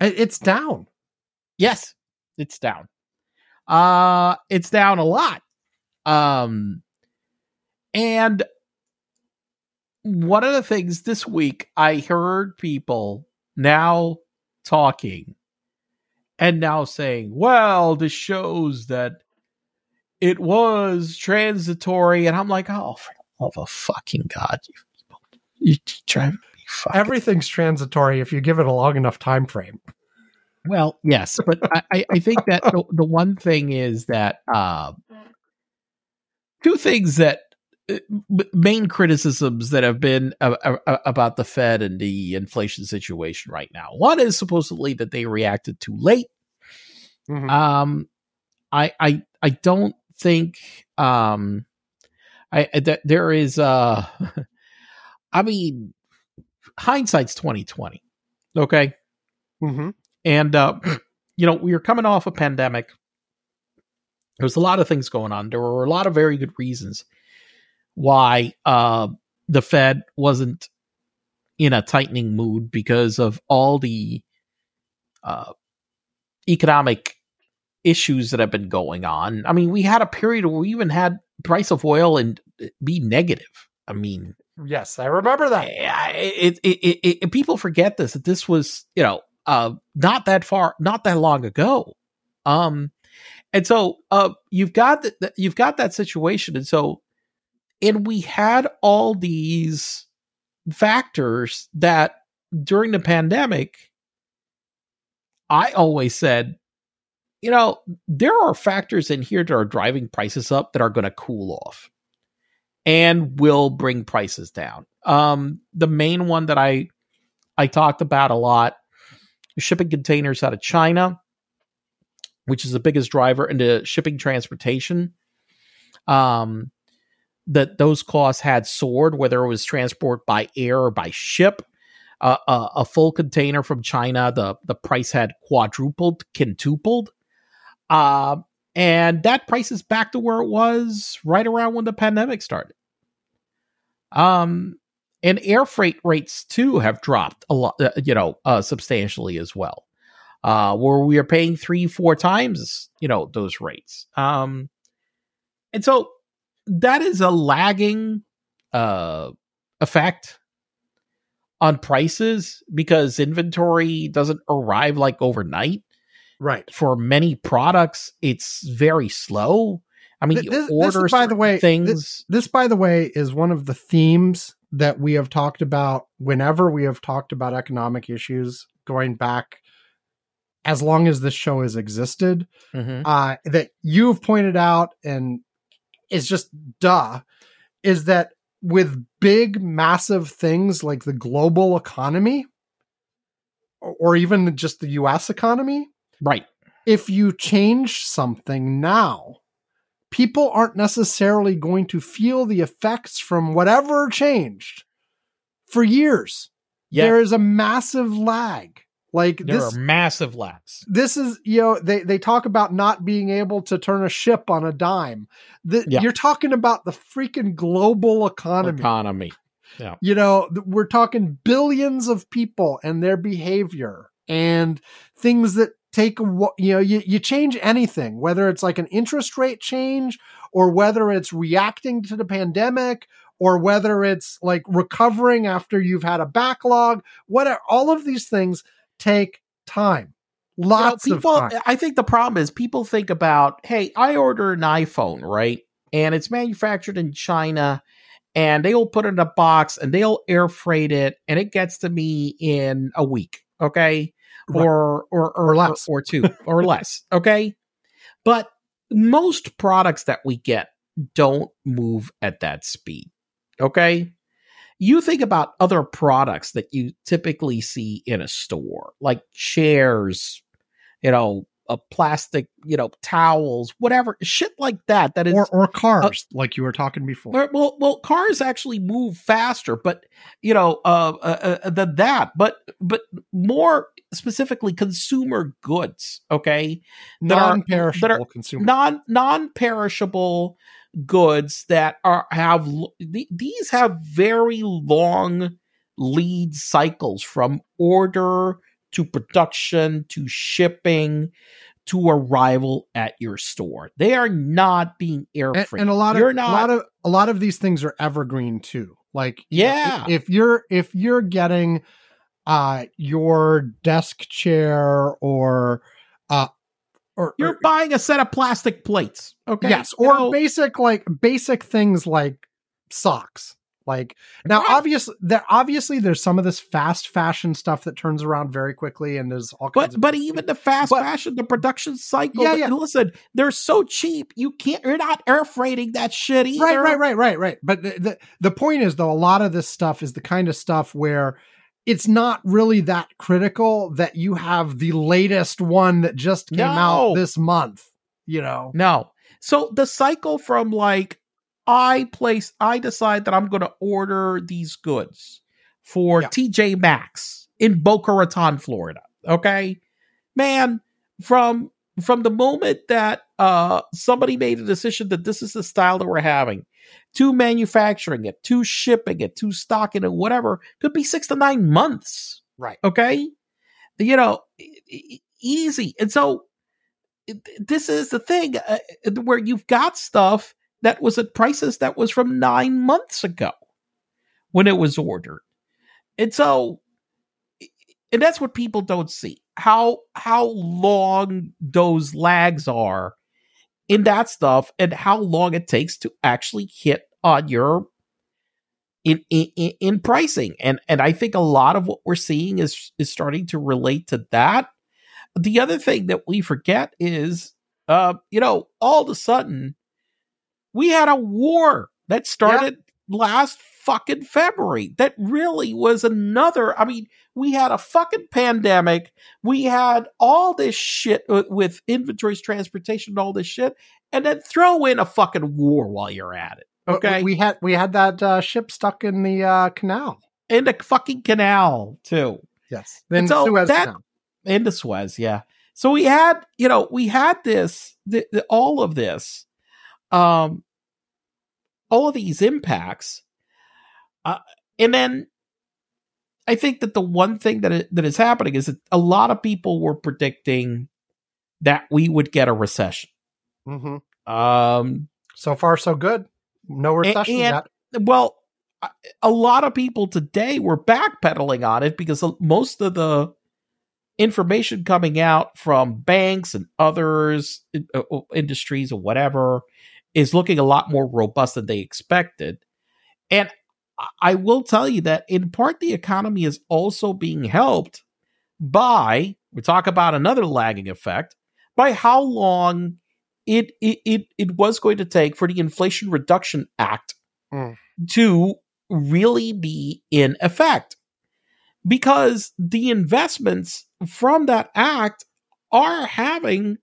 It's down. Yes, it's down. Uh it's down a lot. Um and one of the things this week I heard people now talking and now saying, well, this shows that it was transitory. And I'm like, oh, for the love of fucking God, you people. You drive me fucking Everything's transitory if you give it a long enough time frame. Well, yes, but I, I- think that the, the one thing is that uh, two things that main criticisms that have been uh, uh, about the Fed and the inflation situation right now. One is supposedly that they reacted too late. Mhm. Um, I I I don't think um, I that there is uh, [LAUGHS] I mean, hindsight's twenty twenty. Okay. Mhm. And uh, [CLEARS THROAT] you know, we are coming off a pandemic. There was a lot of things going on. There were a lot of very good reasons why uh, the Fed wasn't in a tightening mood because of all the uh, economic issues that have been going on. I mean, we had a period where we even had price of oil and be negative. I mean, Yes, I remember that. it, it, it, it, it- people forget this that this was you know uh not that far not that long ago um and so uh you've got you've got that situation and so and we had all these factors that during the pandemic i always said you know there are factors in here that are driving prices up that are going to cool off and will bring prices down. Um, the main one that I I talked about a lot, shipping containers out of China, which is the biggest driver into shipping transportation. Um, that those costs had soared, whether it was transport by air or by ship. Uh, a, a full container from China, the the price had quadrupled, quintupled. Uh, and that price is back to where it was right around when the pandemic started. Um, and air freight rates too have dropped a lot, uh, you know, uh, substantially as well. Uh, where we are paying three, four times, you know, those rates. Um, and so that is a lagging uh effect on prices because inventory doesn't arrive like overnight Right. for many products it's very slow i mean this- this, order by the way, things This, by the way, is one of the themes that we have talked about whenever we have talked about economic issues going back as long as this show has existed. Mhm. uh, that you've pointed out and is just duh is that with big massive things like the global economy or even just the US economy right. if you change something now people aren't necessarily going to feel the effects from whatever changed for years. Yeah. There is a massive lag like there this are massive lags this is you know they they talk about not being able to turn a ship on a dime the, Yeah. you're talking about the freaking global economy economy Yeah. you know we're talking billions of people and their behavior and things that take you know you, you change anything whether it's like an interest rate change or whether it's reacting to the pandemic or whether it's like recovering after you've had a backlog whatever all of these things take time. You know, lots people of time. I think the problem is people think about hey i order an iphone right? And it's manufactured in china and they'll put it in a box and they'll air freight it and it gets to me in a week okay? Right. or or or, Or less. or, two. Or less [LAUGHS] okay? But most products that we get don't move at that speed okay you think about other products that you typically see in a store like chairs you know a plastic, you know, towels, whatever shit like that. That is or or cars, like you were talking before. well, well, well, cars actually move faster, but you know, uh, uh, uh, than that. But but more specifically, consumer goods. Okay, Non-perishable that are consumer. non non perishable goods that are have th- these have very long lead cycles from order to production to shipping to arrival at your store. They are not being air and, freighted. and a lot of You're a lot of a lot of these things are evergreen too. Like know, Yeah. if you're if you're getting uh your desk chair or uh or, you're or- buying a set of plastic plates. Okay. yes or basic like basic things like socks like now Right. obviously there obviously there's some of this fast fashion stuff that turns around very quickly and there's all kinds But of but even the fast But- fashion, the production cycle. Yeah, yeah. and listen, they're so cheap. You can't. You're not air freighting that shit either. right right right right right but the, the the point is though a lot of this stuff is the kind of stuff where it's not really that critical that you have the latest one that just came out this month you know No. So the cycle from like I place, I decide that I'm going to order these goods for Yeah. TJ Maxx in Boca Raton, Florida. Okay, man. From from the moment that uh somebody made a decision that this is the style that we're having, to manufacturing it, to shipping it, to stocking it, whatever, could be six to nine months. right Okay. You know, easy. And so this is the thing uh, where you've got stuff that was at prices that was from nine months ago when it was ordered. And so, and that's what people don't see how how long those lags are in that stuff and how long it takes to actually hit on your in in, in- in pricing and and I think a lot of what we're seeing is is starting to relate to that. The other thing that we forget is uh you know all of a sudden we had a war that started last fucking February that really was another I mean we had a fucking pandemic we had all this shit with, inventories transportation and all this shit and then throw in a fucking war while you're at it okay we had we had that uh, ship stuck in the uh, canal in the fucking canal too. yes then so Suez that- canal. In the Suez, yeah. So we had, you know, we had this, the, the, all of this, um, all of these impacts, uh, and then I think that the one thing that i- that is happening is that a lot of people were predicting that we would get a recession. Mhm. Um, so far so good no recession and- yet well, a- lot of people today were backpedaling on it because most of the information coming out from banks and others, uh, industries or whatever, is looking a lot more robust than they expected. And I- will tell you that in part the economy is also being helped by, we talk about another lagging effect, by how long it it it, it was going to take for the Inflation Reduction Act Mm. to really be in effect. Because the investments from that act are having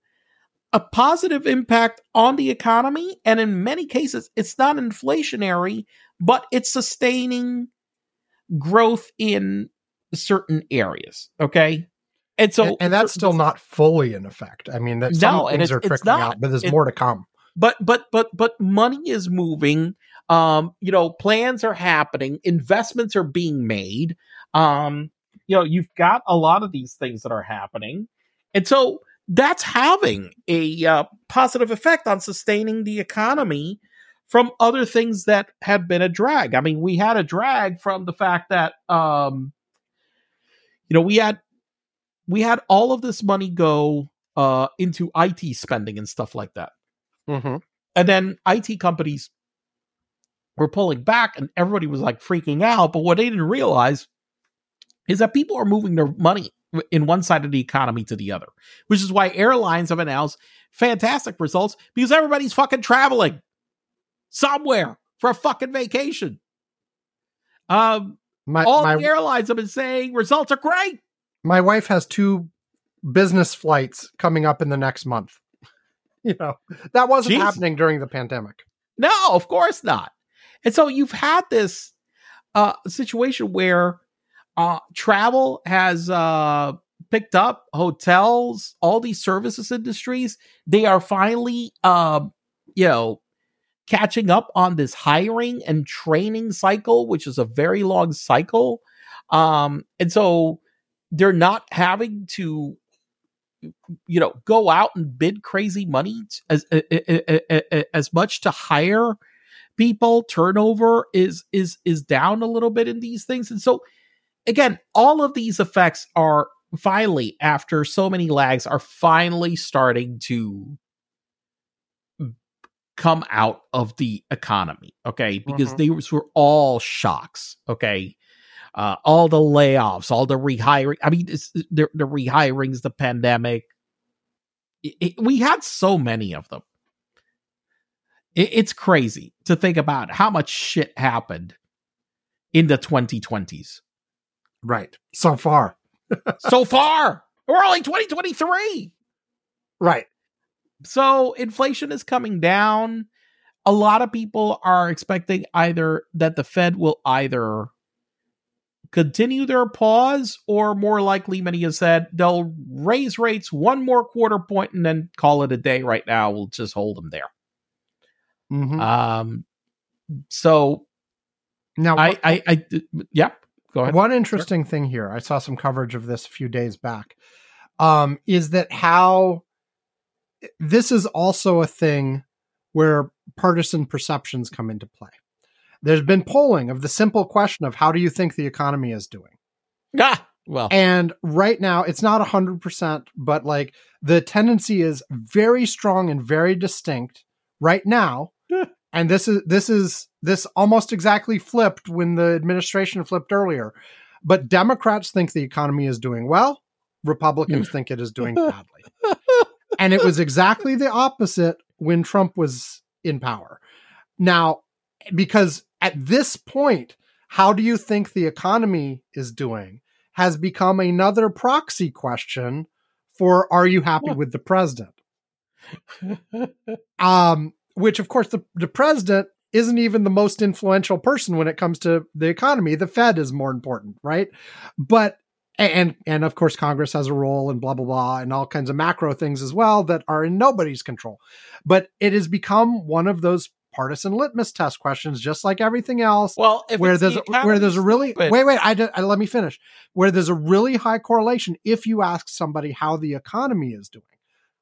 a positive impact on the economy. And in many cases, it's not inflationary, but it's sustaining growth in certain areas. Okay. And so, and, and that's still not fully in effect i mean that some No, things are trickling not. out but there's It- more to come but but but but money is moving um you know plans are happening investments are being made um you know you've got a lot of these things that are happening and so that's having a uh, positive effect on sustaining the economy from other things that have been a drag i mean we had a drag from the fact that um you know we had we had all of this money go uh into IT spending and stuff like that mm-hmm. and then IT companies were pulling back and everybody was like freaking out. But what they didn't realize is that people are moving their money in one side of the economy to the other, which is why airlines have announced fantastic results because everybody's fucking traveling somewhere for a fucking vacation. Um, my all my, the airlines have been saying results are great. my wife has two business flights coming up in the next month. [LAUGHS] You know, that wasn't Jeez. happening during the pandemic. No, of course not. And so you've had this uh, situation where uh, travel has uh, picked up, hotels, all these services industries, they are finally, um, you know, catching up on this hiring and training cycle, which is a very long cycle. Um, and so they're not having to you know go out and bid crazy money as as much to hire people turnover is is is down a little bit in these things and so again all of these effects are finally after so many lags are finally starting to come out of the economy okay because Mhm. these were all shocks okay uh, all the layoffs, all the rehiring. I mean, it's, the, the rehirings, the pandemic. It- it- we had so many of them. It, it's crazy to think about how much shit happened in the 2020s. Right. So far. [LAUGHS] so far, we're only 2023. Right. So inflation is coming down. A lot of people are expecting either that the Fed will either continue their pause or more likely many have said they'll raise rates one more quarter point and then call it a day right now. We'll just hold them there. Mhm. um so now, I, I i yeah go ahead. One interesting thing here, I saw some coverage of this a few days back, um, is that how this is also a thing where partisan perceptions come into play. There's been polling of the simple question of how do you think the economy is doing? ah well And right now, it's not 100%, but like the tendency is very strong and very distinct right now. And this is, this is, this almost exactly flipped when the administration flipped earlier. But Democrats think the economy is doing well, Republicans think it is doing [LAUGHS] badly. And it was exactly the opposite when Trump was in power. Now, because at this point, how do you think the economy is doing has become another proxy question for are you happy with the president? Um, which of course the, the president isn't even the most influential person when it comes to the economy. The Fed is more important, right? But and and of course Congress has a role and blah blah blah and all kinds of macro things as well that are in nobody's control. But it has become one of those partisan litmus test questions, just like everything else well if where there's the a, where there's a really stupid. wait wait I, did- I let me finish where there's a really high correlation if you ask somebody how the economy is doing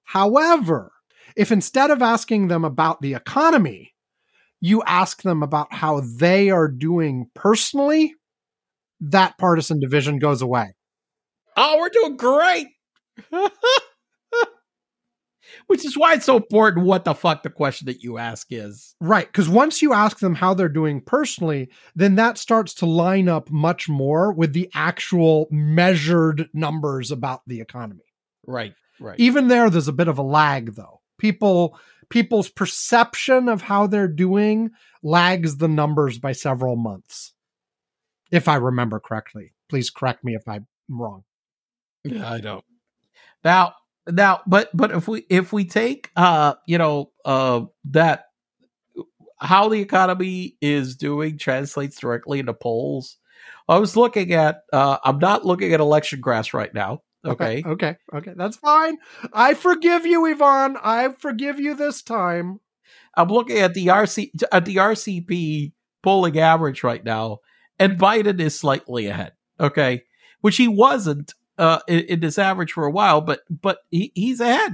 however if instead of asking them about the economy you ask them about how they are doing personally that partisan division goes away oh we're doing great [LAUGHS] which is why it's so important what the fuck the question that you ask is Right. Because once you ask them how they're doing personally, then that starts to line up much more with the actual measured numbers about the economy. right right Even there, there's a bit of a lag though. People, people's perception of how they're doing lags the numbers by several months. If I remember correctly. Please correct me if I'm wrong. Yeah, I know. Now, now, but but if we if we take uh you know uh that how the economy is doing translates directly into polls. I was looking at uh I'm not looking at election graphs right now. Okay. Okay. Okay. That's fine. I forgive you, Ivan. I forgive you this time. I'm looking at the RC at the RCP polling average right now, and Biden is slightly ahead. Okay, which he wasn't uh, in, in this average for a while, but but he, he's ahead.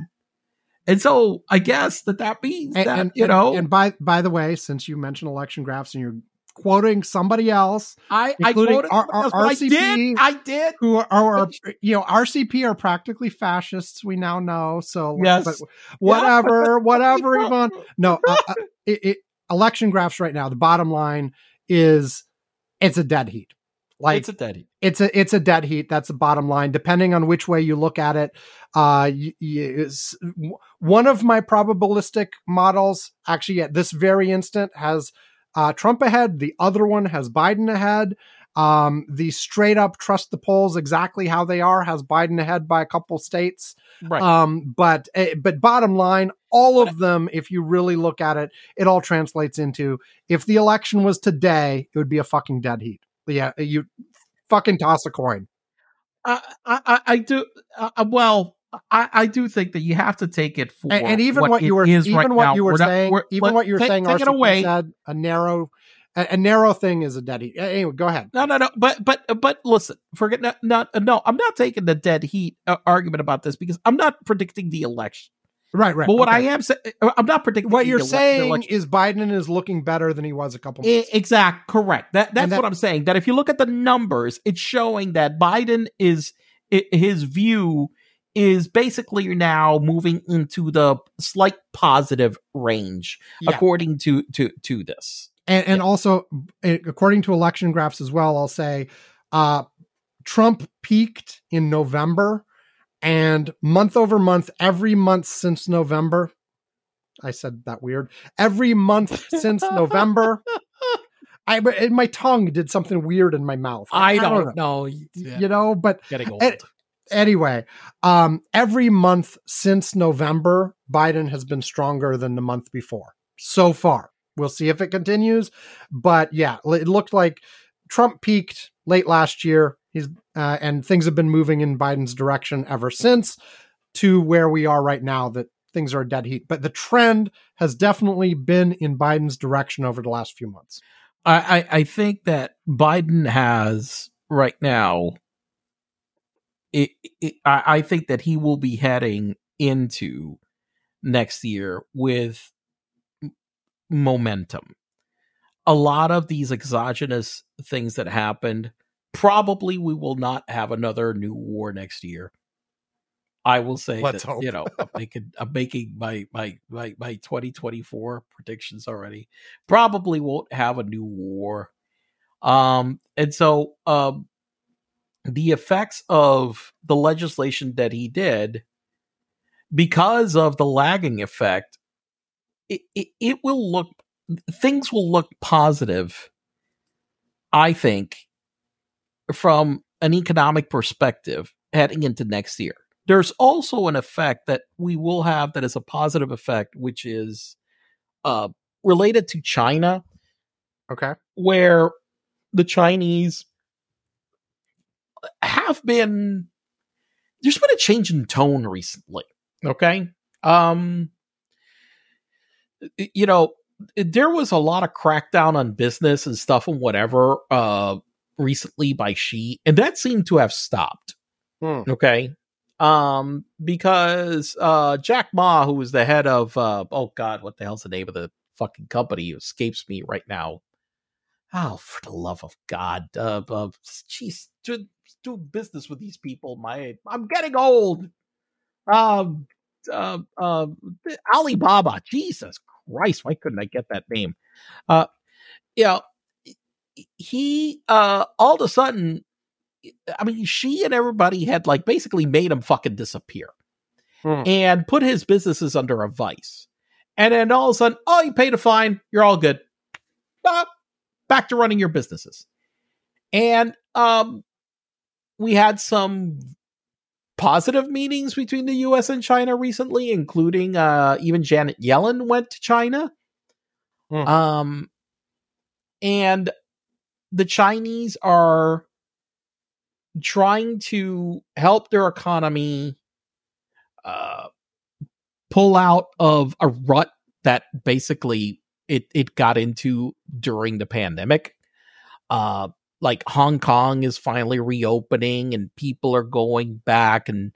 And so I guess that that means And, that and- you know and by by the way, since you mentioned election graphs and you're quoting somebody else I I quoted our- somebody else, but I RCP did I did who are, are you know RCP are practically fascists, we now know. So Yes. but whatever, [LAUGHS] whatever, Well, Ivan. No, uh, uh, it, it, election graphs right now. The bottom line is it's a dead heat. Like it's a dead. heat. it's a it's a dead heat. That's the bottom line. Depending on which way you look at it, uh, is- one of my probabilistic models actually at this very instant has uh, Trump ahead. The other one has Biden ahead. Um, the straight up trust the polls exactly how they are has Biden ahead by a couple states. Right. Um, but eh, but bottom line, all of them, if you really look at it, it all translates into if the election was today, it would be a fucking dead heat. Yeah, you fucking toss a coin. I, I, I do. Uh, uh, well, I, I do think that you have to take it for And, and even what, it you were even right what now. you were We're not- saying, we're- even let- what you were take- saying, take it away. said a narrow a, a narrow thing is a dead heat. Anyway, go ahead. No, no, no. But but but listen, forget not, not no. I'm not taking the dead heat uh, argument about this because I'm not predicting the election. Right, right. But what okay. I am saying, I'm not predicting what you're saying is Biden is looking better than he was a couple I- months. exact correct. That that's that- what I'm saying. That if you look at the numbers, it's showing that Biden is i- his view is basically now moving into the slight positive range Yeah. according to to to this. and, and also eh, according to election graphs as well i'll say uh trump peaked in november and month over month every month since november i said that weird every month since [LAUGHS] november i my tongue did something weird in my mouth. I don't know. you know but Getting old. And- anyway um every month since november biden has been stronger than the month before. So far. We'll see if it continues but yeah it looked like trump peaked late last year he's uh, and things have been moving in biden's direction ever since to where we are right now that things are a dead heat but the trend has definitely been in biden's direction over the last few months I, I, think that Biden has right now. It, it, I think that he will be heading into next year with momentum. A lot of these exogenous things that happened, probably we will not have another new war next year. I will say Let's that, hope. you know, I'm making, I'm making my, my, my, my 2024 predictions already probably won't have a new war. Um, and so um, the effects of the legislation that he did, because of the lagging effect, it, it, it will look things will look positive. I think from an economic perspective heading into next year. There's also an effect that we will have that is a positive effect, which is uh, related to China, okay where the Chinese have been there's been a change in tone recently. Okay. Um you know, there was a lot of crackdown on business and stuff and whatever uh recently by Xi, and that seemed to have stopped. Hmm. Okay. Um, because uh Jack Ma, who was the head of uh oh god, what the hell's the name of the fucking company? It escapes me right now. Oh, for the love of God. Uh, uh jeez, do, do business with these people. My I'm getting old. Um uh, uh Alibaba. Jesus Christ, why couldn't I get that name? Uh you know, he uh all of a sudden I mean, Xi and everybody had like basically made him fucking disappear Hmm. and put his businesses under a vice. And then all of a sudden, oh, you paid a fine, you're all good. Ah, back to running your businesses. And um, we had some positive meetings between the US and China recently, including uh, even Janet Yellen went to China. Hmm. Um, and the Chinese are trying to help their economy uh, pull out of a rut that basically it it got into during the pandemic. Uh, like Hong Kong is finally reopening and people are going back and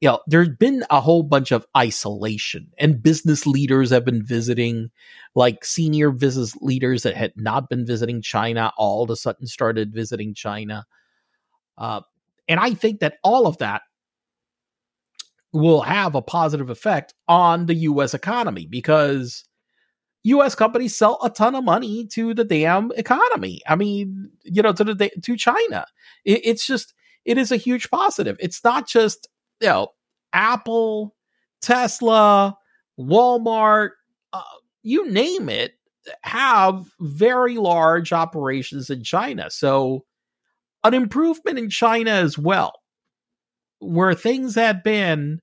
you know there's been a whole bunch of isolation and business leaders have been visiting like senior business leaders that had not been visiting China all of a sudden started visiting China. Uh, and I think that all of that will have a positive effect on the US economy because US companies sell a ton of money to the damn economy. I mean, you know, to the to China. It, it's just it is a huge positive. It's not just, you know, Apple, Tesla, Walmart, uh, you name it have very large operations in China. So an improvement in China as well, where things had been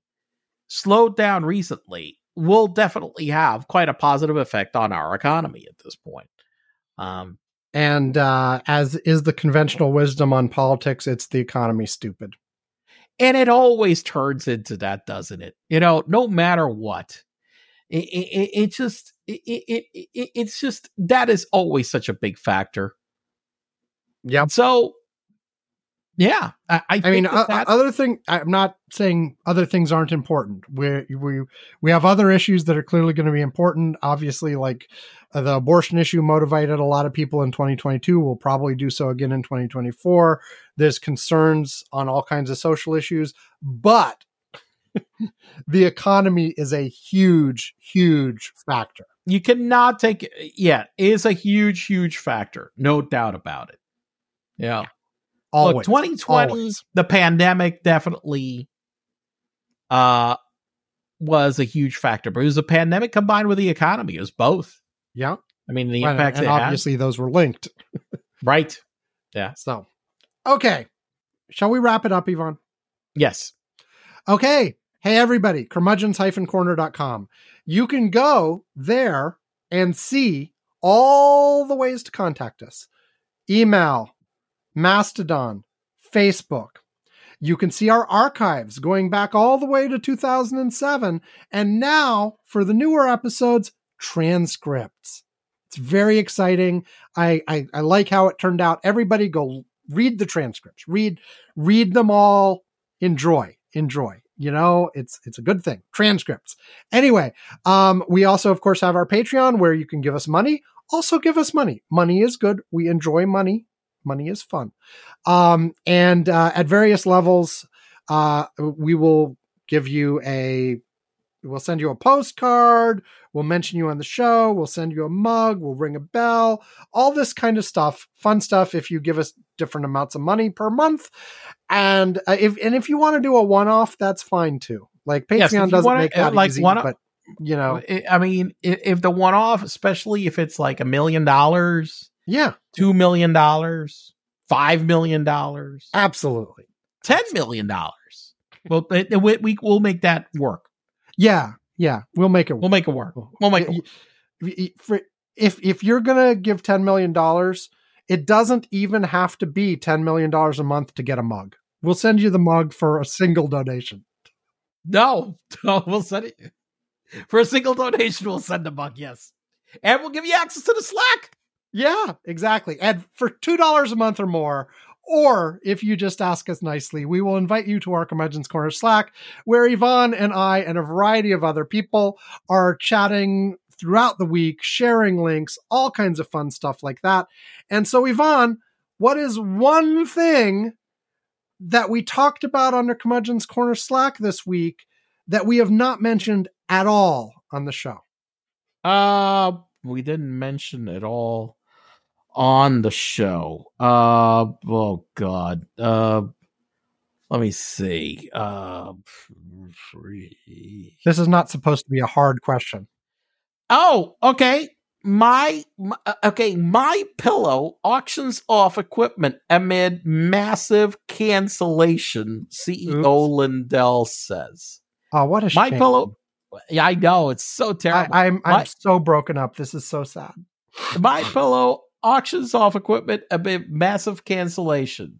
slowed down recently, will definitely have quite a positive effect on our economy at this point. Um, and uh, as is the conventional wisdom on politics, it's the economy stupid. And it always turns into that, doesn't it? You know, no matter what, it, it, it just it, it, it it's just that is always such a big factor. Yeah. So yeah, I, I, I mean, that uh, other thing. I'm not saying other things aren't important. We we we have other issues that are clearly going to be important. Obviously, like uh, the abortion issue motivated a lot of people in 2022. Will probably do so again in 2024. There's concerns on all kinds of social issues, but [LAUGHS] the economy is a huge, huge factor. You cannot take it. Yeah, is a huge, huge factor. No doubt about it. Yeah. Always. Look, 2020, Always. the pandemic definitely uh was a huge factor, but it was a pandemic combined with the economy. It was both. Yeah. I mean, the impacts and, and obviously had. those were linked. [LAUGHS] right. Yeah. So, okay. Shall we wrap it up, Ivan? Yes. Okay. Hey, everybody, curmudgeons-corner.com. You can go there and see all the ways to contact us. Email, Mastodon, Facebook. You can see our archives going back all the way to 2007. And now, for the newer episodes, transcripts. It's very exciting. I, I, I like how it turned out. Everybody go read the transcripts. Read read them all. Enjoy. Enjoy. You know, it's it's a good thing. Transcripts. Anyway, um, we also, of course, have our Patreon where you can give us money. Also, give us money. Money is good. We enjoy money money is fun. Um, and uh, at various levels, uh, we will give you a we'll send you a postcard we'll mention you on the show we'll send you a mug we'll ring a bell all this kind of stuff fun stuff if you give us different amounts of money per month. And uh, if and if you want to do a one-off that's fine too. Like patreon yes, doesn't wanna, make uh, that like easy one, but you know. I mean if the one-off especially if it's like a million dollars yeah. $2 million, $5 million. Absolutely. $10 million. Well, we, we, will make that work. Yeah. Yeah. We'll make it work. We'll make it work. We'll make it work. If, if you're going to give $10 million, it doesn't even have to be $10 million a month to get a mug. We'll send you the mug for a single donation. No, [LAUGHS] no, we'll send it for a single donation. We'll send a mug, yes, and we'll give you access to the Slack. Yeah, exactly. And for $2 a month or more, or if you just ask us nicely, we will invite you to our Curmudgeon's Corner Slack, where Ivan and I and a variety of other people are chatting throughout the week, sharing links, all kinds of fun stuff like that. And so, Ivan, what is one thing that we talked about the Curmudgeon's Corner Slack this week that we have not mentioned at all on the show? Uh, we didn't mention at all on the show. Uh oh god. Uh let me see. Uh This is not supposed to be a hard question. Oh, okay. My, my uh, okay, my pillow auctions off equipment amid massive cancellation. CEO Oops. Lindell says. Oh, what a my pillow. Yeah, I know it's so terrible. I, am I'm, I'm so broken up. This is so sad. My pillow auctions off equipment amid massive cancellation.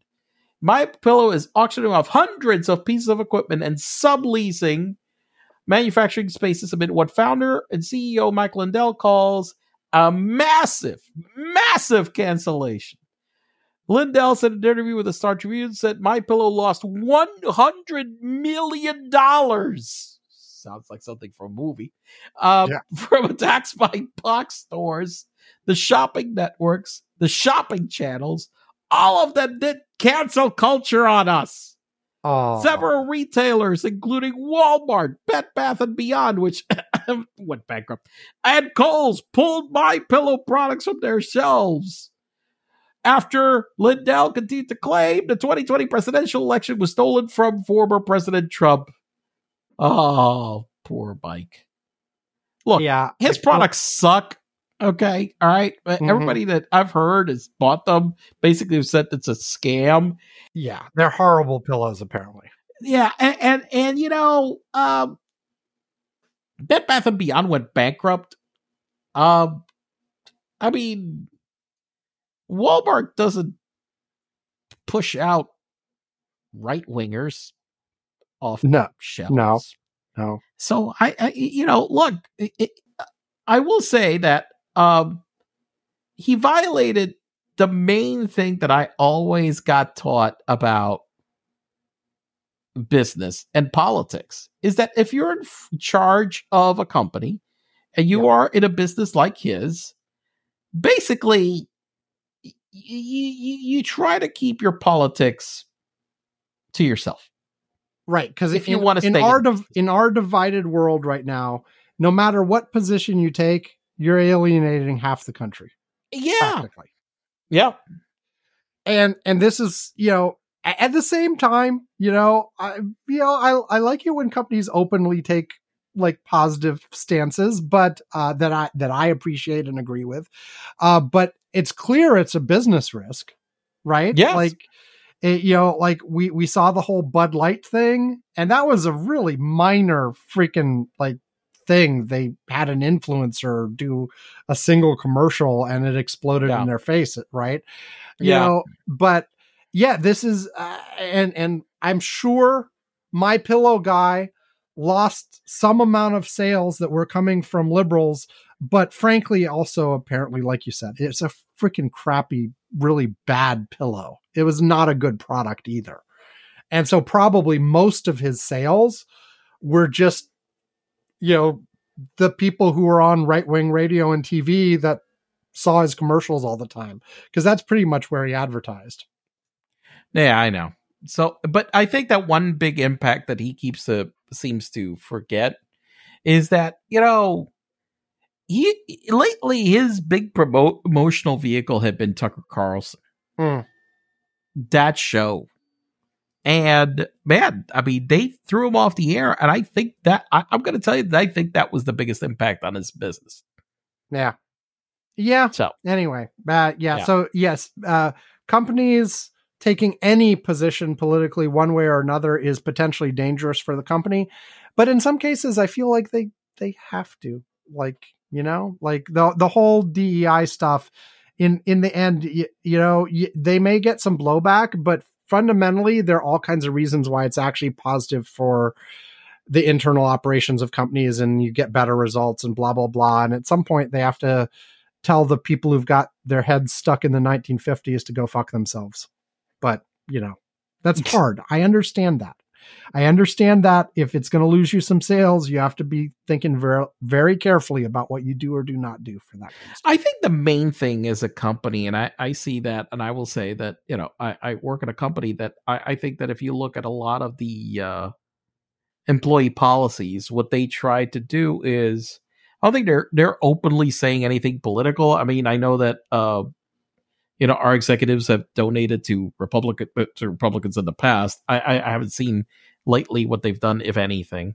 My Pillow is auctioning off hundreds of pieces of equipment and subleasing manufacturing spaces amid what founder and CEO Mike Lindell calls a massive, massive cancellation. Lindell said in an interview with the Star Tribune said My Pillow lost one hundred million dollars. Sounds like something from a movie. Uh, yeah. [LAUGHS] From attacks by box stores the shopping networks, the shopping channels, all of them did cancel culture on us. Oh. Several retailers, including Walmart, Bed Bath and Beyond, which [LAUGHS] went bankrupt, and Kohl's pulled my pillow products from their shelves. After Lindell continued to claim the 2020 presidential election was stolen from former President Trump. Oh, poor Mike. Look, yeah, his products suck Okay, all right. But Mhm. Everybody that I've heard has bought them. Basically, have said it's a scam. Yeah, they're horrible pillows. Apparently, Yeah, and and, and you know, um, Bed Bath and Beyond went bankrupt. Um, I mean, Walmart doesn't push out right wingers off no, shelves. no. no. So I, I you know, look, it, I will say that um, he violated the main thing that I always got taught about business and politics is that if you're in f- charge of a company and you Yeah. are in a business like his, basically you, you, you try to keep your politics to yourself. Right, because If you wanna in stay our in in our divided world right now, no matter what position you take, you're alienating half the country Yeah. Yeah. And and this is you know at the same time, you know, I you know I I like it when companies openly take like positive stances, but uh, that I that I appreciate and agree with. Uh, but it's clear it's a business risk, right? Yeah, Like it, you know, like we we saw the whole Bud Light thing, and that was a really minor freaking like thing. They had an influencer do a single commercial, and it exploded Yeah. in their face, right? You Yeah. know, but yeah, this is uh, and and I'm sure my pillow guy lost some amount of sales that were coming from liberals, but frankly, also apparently, like you said, it's a freaking crappy, really bad pillow. It was not a good product either. And so probably most of his sales were just, you know, the people who were on right wing radio and TV that saw his commercials all the time, because that's pretty much where he advertised. Yeah, I know. So, but I think that one big impact that he keeps to seems to forget is that you know he lately his big emotional vehicle had been Tucker Carlson. Hmm. That show, and man, I mean, they threw him off the air, and I think that I, I'm going to tell you that I think that was the biggest impact on his business. Yeah. Yeah. So, Anyway, uh, yeah, Yeah. So yes, uh, companies taking any position politically one way or another is potentially dangerous for the company, but in some cases, I feel like they they have to. Like you know, like the the whole DEI stuff. In in the end, you, you know, y they may get some blowback, but fundamentally, there are all kinds of reasons why it's actually positive for the internal operations of companies, and you get better results and blah blah blah. And at some point, they have to tell the people who've got their heads stuck in the 1950s to go fuck themselves. But, you know, that's [LAUGHS] hard. I understand that. I understand that if it's going to lose you some sales, you have to be thinking very, very carefully about what you do or do not do for that. I think the main thing is a company, and I, I see that, and I will say that, you know, I, I work at a company that I, I think that if you look at a lot of the uh, employee policies, what they try to do is, I don't think they're they're openly saying anything political. I mean, I know that uh, you know our executives have donated to Republican uh, to Republicans in the past. I, I, I haven't seen lately what they've done, if anything.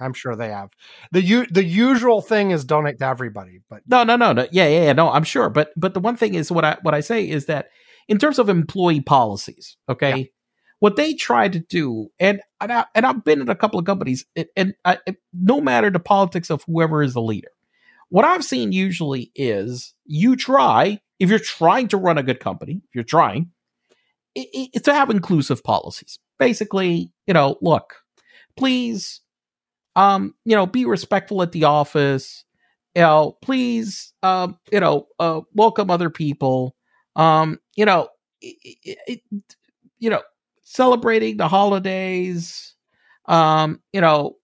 I'm sure they have. The u- the usual thing is donate to everybody, but No, no, no, no. Yeah, yeah, yeah. No, I'm sure. But but the one thing is what I what I say is that in terms of employee policies, okay, what they try to do, and and, I, and I've been in a couple of companies, and, and I, no matter the politics of whoever is the leader, what I've seen usually is you try if you're trying to run a good company, if you're trying, i i- it's to have inclusive policies. Basically, you know, look, please, um, you know, be respectful at the office you know, please, um, you know, uh, welcome other people. Um, you know, it, it, it- you know, celebrating the holidays. Um, you know,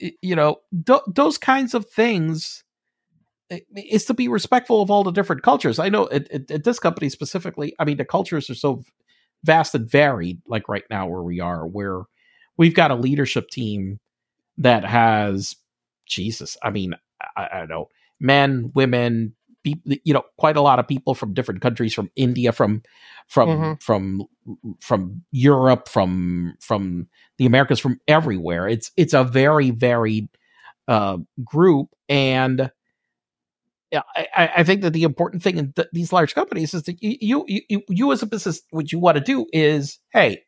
it- you know, th- those kinds of things. Is to be respectful of all the different cultures. I know at, at, at this company specifically. I mean, the cultures are so vast and varied. Like right now, where we are, where we've got a leadership team that has Jesus. I mean, I, I don't know, men, women, people, you know, quite a lot of people from different countries, from India, from from Mhm. from from Europe, from from the Americas, from everywhere. It's it's a very varied uh, group, and I, I think that the important thing in th- these large companies is that you, you, you, you as a business, what you want to do is, hey,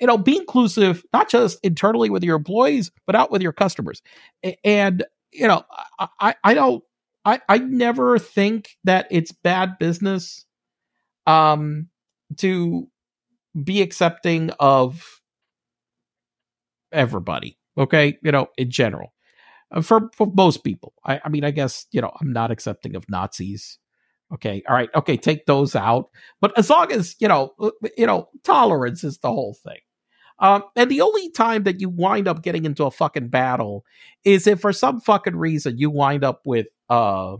you know, be inclusive, not just internally with your employees, but out with your customers. And, you know, I, I don't, I, I never think that it's bad business, um, to be accepting of everybody. Okay. You know, in general, for, for most people. I, I mean, I guess, you know, I'm not accepting of Nazis. Okay. All right. Okay. Take those out. But as long as, you know, uh, you know, tolerance is the whole thing. Um, and the only time that you wind up getting into a fucking battle is if for some fucking reason you wind up with uh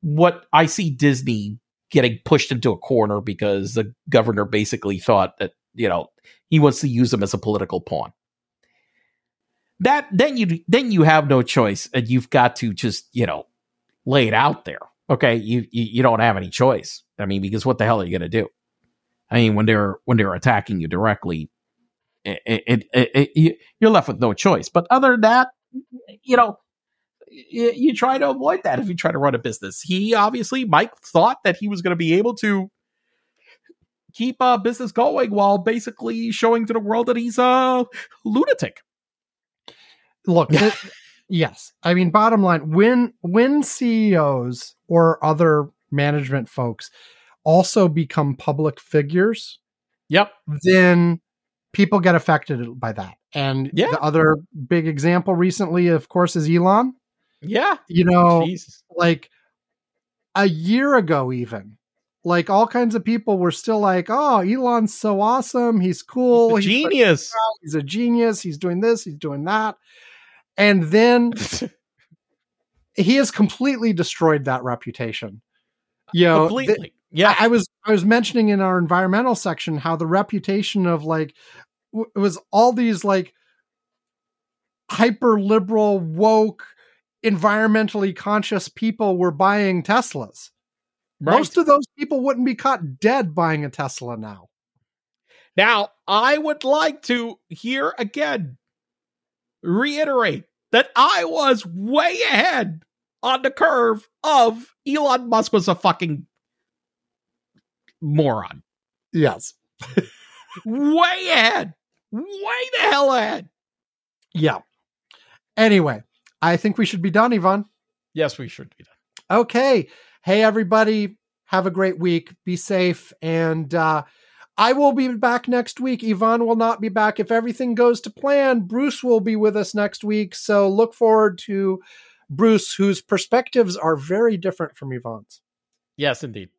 what I see Disney getting pushed into a corner because the governor basically thought that, you know, he wants to use them as a political pawn. That then you then you have no choice and you've got to just, you know, lay it out there. Okay, you you, you don't have any choice. I mean, because what the hell are you going to do? I mean, when they're when they're attacking you directly, it, it, it, you're left with no choice. But other than that, you know, you, you, try to avoid that if you try to run a business. He obviously, Mike thought that he was going to be able to keep a business going while basically showing to the world that he's a lunatic. Look, [LAUGHS] it, yes, I mean, bottom line, when when CEOs or other management folks also become public figures, yep, then people get affected by that. And yeah. the other big example recently, of course, is Elon. Yeah. You know, Jesus. like a year ago, even, like all kinds of people were still like, oh, Elon's so awesome. He's cool. He's he's genius. He's a genius. He's doing this. He's doing that. And then [LAUGHS] he has completely destroyed that reputation. You know, completely. Th- yeah, I, I, was I was mentioning in our environmental section how the reputation of like w- was all these like hyper liberal woke environmentally conscious people were buying Teslas. Right. Most of those people wouldn't be caught dead buying a Tesla now. Now, I would like to here again reiterate that I was way ahead on the curve of Elon Musk was a fucking moron. Yes. way ahead. Way the hell ahead. Yeah. Anyway, I think we should be done, Ivan. Yes, we should be done. Okay. Hey, everybody. Have a great week. Be safe. And uh, I will be back next week. Ivan will not be back. If everything goes to plan, Bruce will be with us next week. So look forward to Bruce, whose perspectives are very different from Ivan's. Yes, indeed.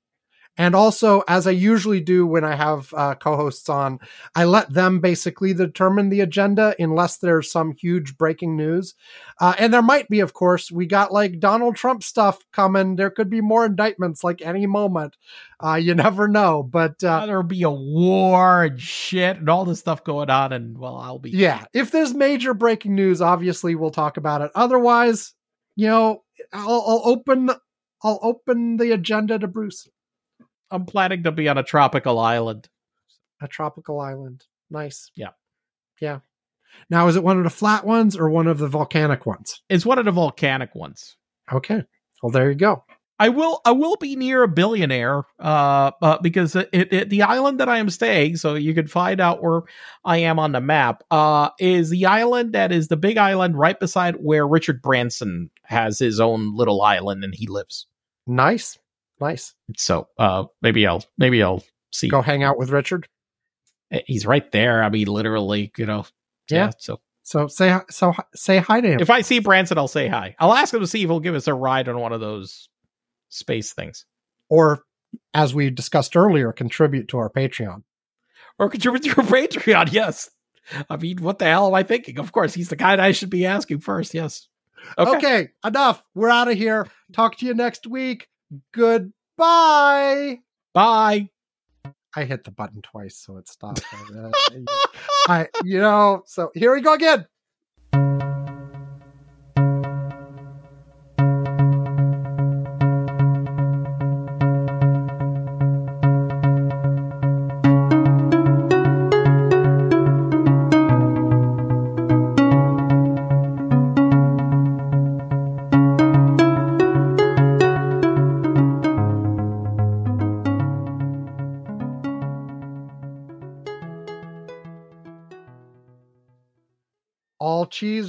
And also, as I usually do when I have uh, co hosts on, I let them basically determine the agenda unless there's some huge breaking news. Uh, and there might be, of course. We got like Donald Trump stuff coming. There could be more indictments like any moment. Uh, you never know. But uh, there'll be a war and shit and all this stuff going on. And well, I'll be. Yeah. If there's major breaking news, obviously we'll talk about it. Otherwise, you know, I'll, I'll open. I'll open the agenda to Bruce. I'm planning to be on a tropical island. A tropical island. Nice. Yeah. Yeah. Now, is it one of the flat ones or one of the volcanic ones? It's one of the volcanic ones. Okay. Well, there you go. I will. I will be near a billionaire, uh, uh because it, it, the island that I am staying, so you can find out where I am on the map. Uh, is the island that is the big island right beside where Richard Branson has his own little island and he lives. Nice. Nice. So uh, maybe I'll maybe I'll see. Go hang out with Richard. Eh, he's right there. I mean, literally, you know. Yeah. yeah so so say so say hi to him. If I see Branson, I'll say hi. I'll ask him to see if he'll give us a ride on one of those space things, or as we discussed earlier, contribute to our Patreon, or contribute to our Patreon. Yes. I mean, what the hell am I thinking? Of course, he's the guy I should be asking first. Yes. Okay, okay enough. We're out of here. Talk to you next week. Goodbye. Bye. I hit the button twice, so it stopped. I, uh, [LAUGHS] you know, so here we go again.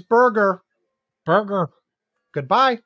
Cheeseburger. Burger. Goodbye.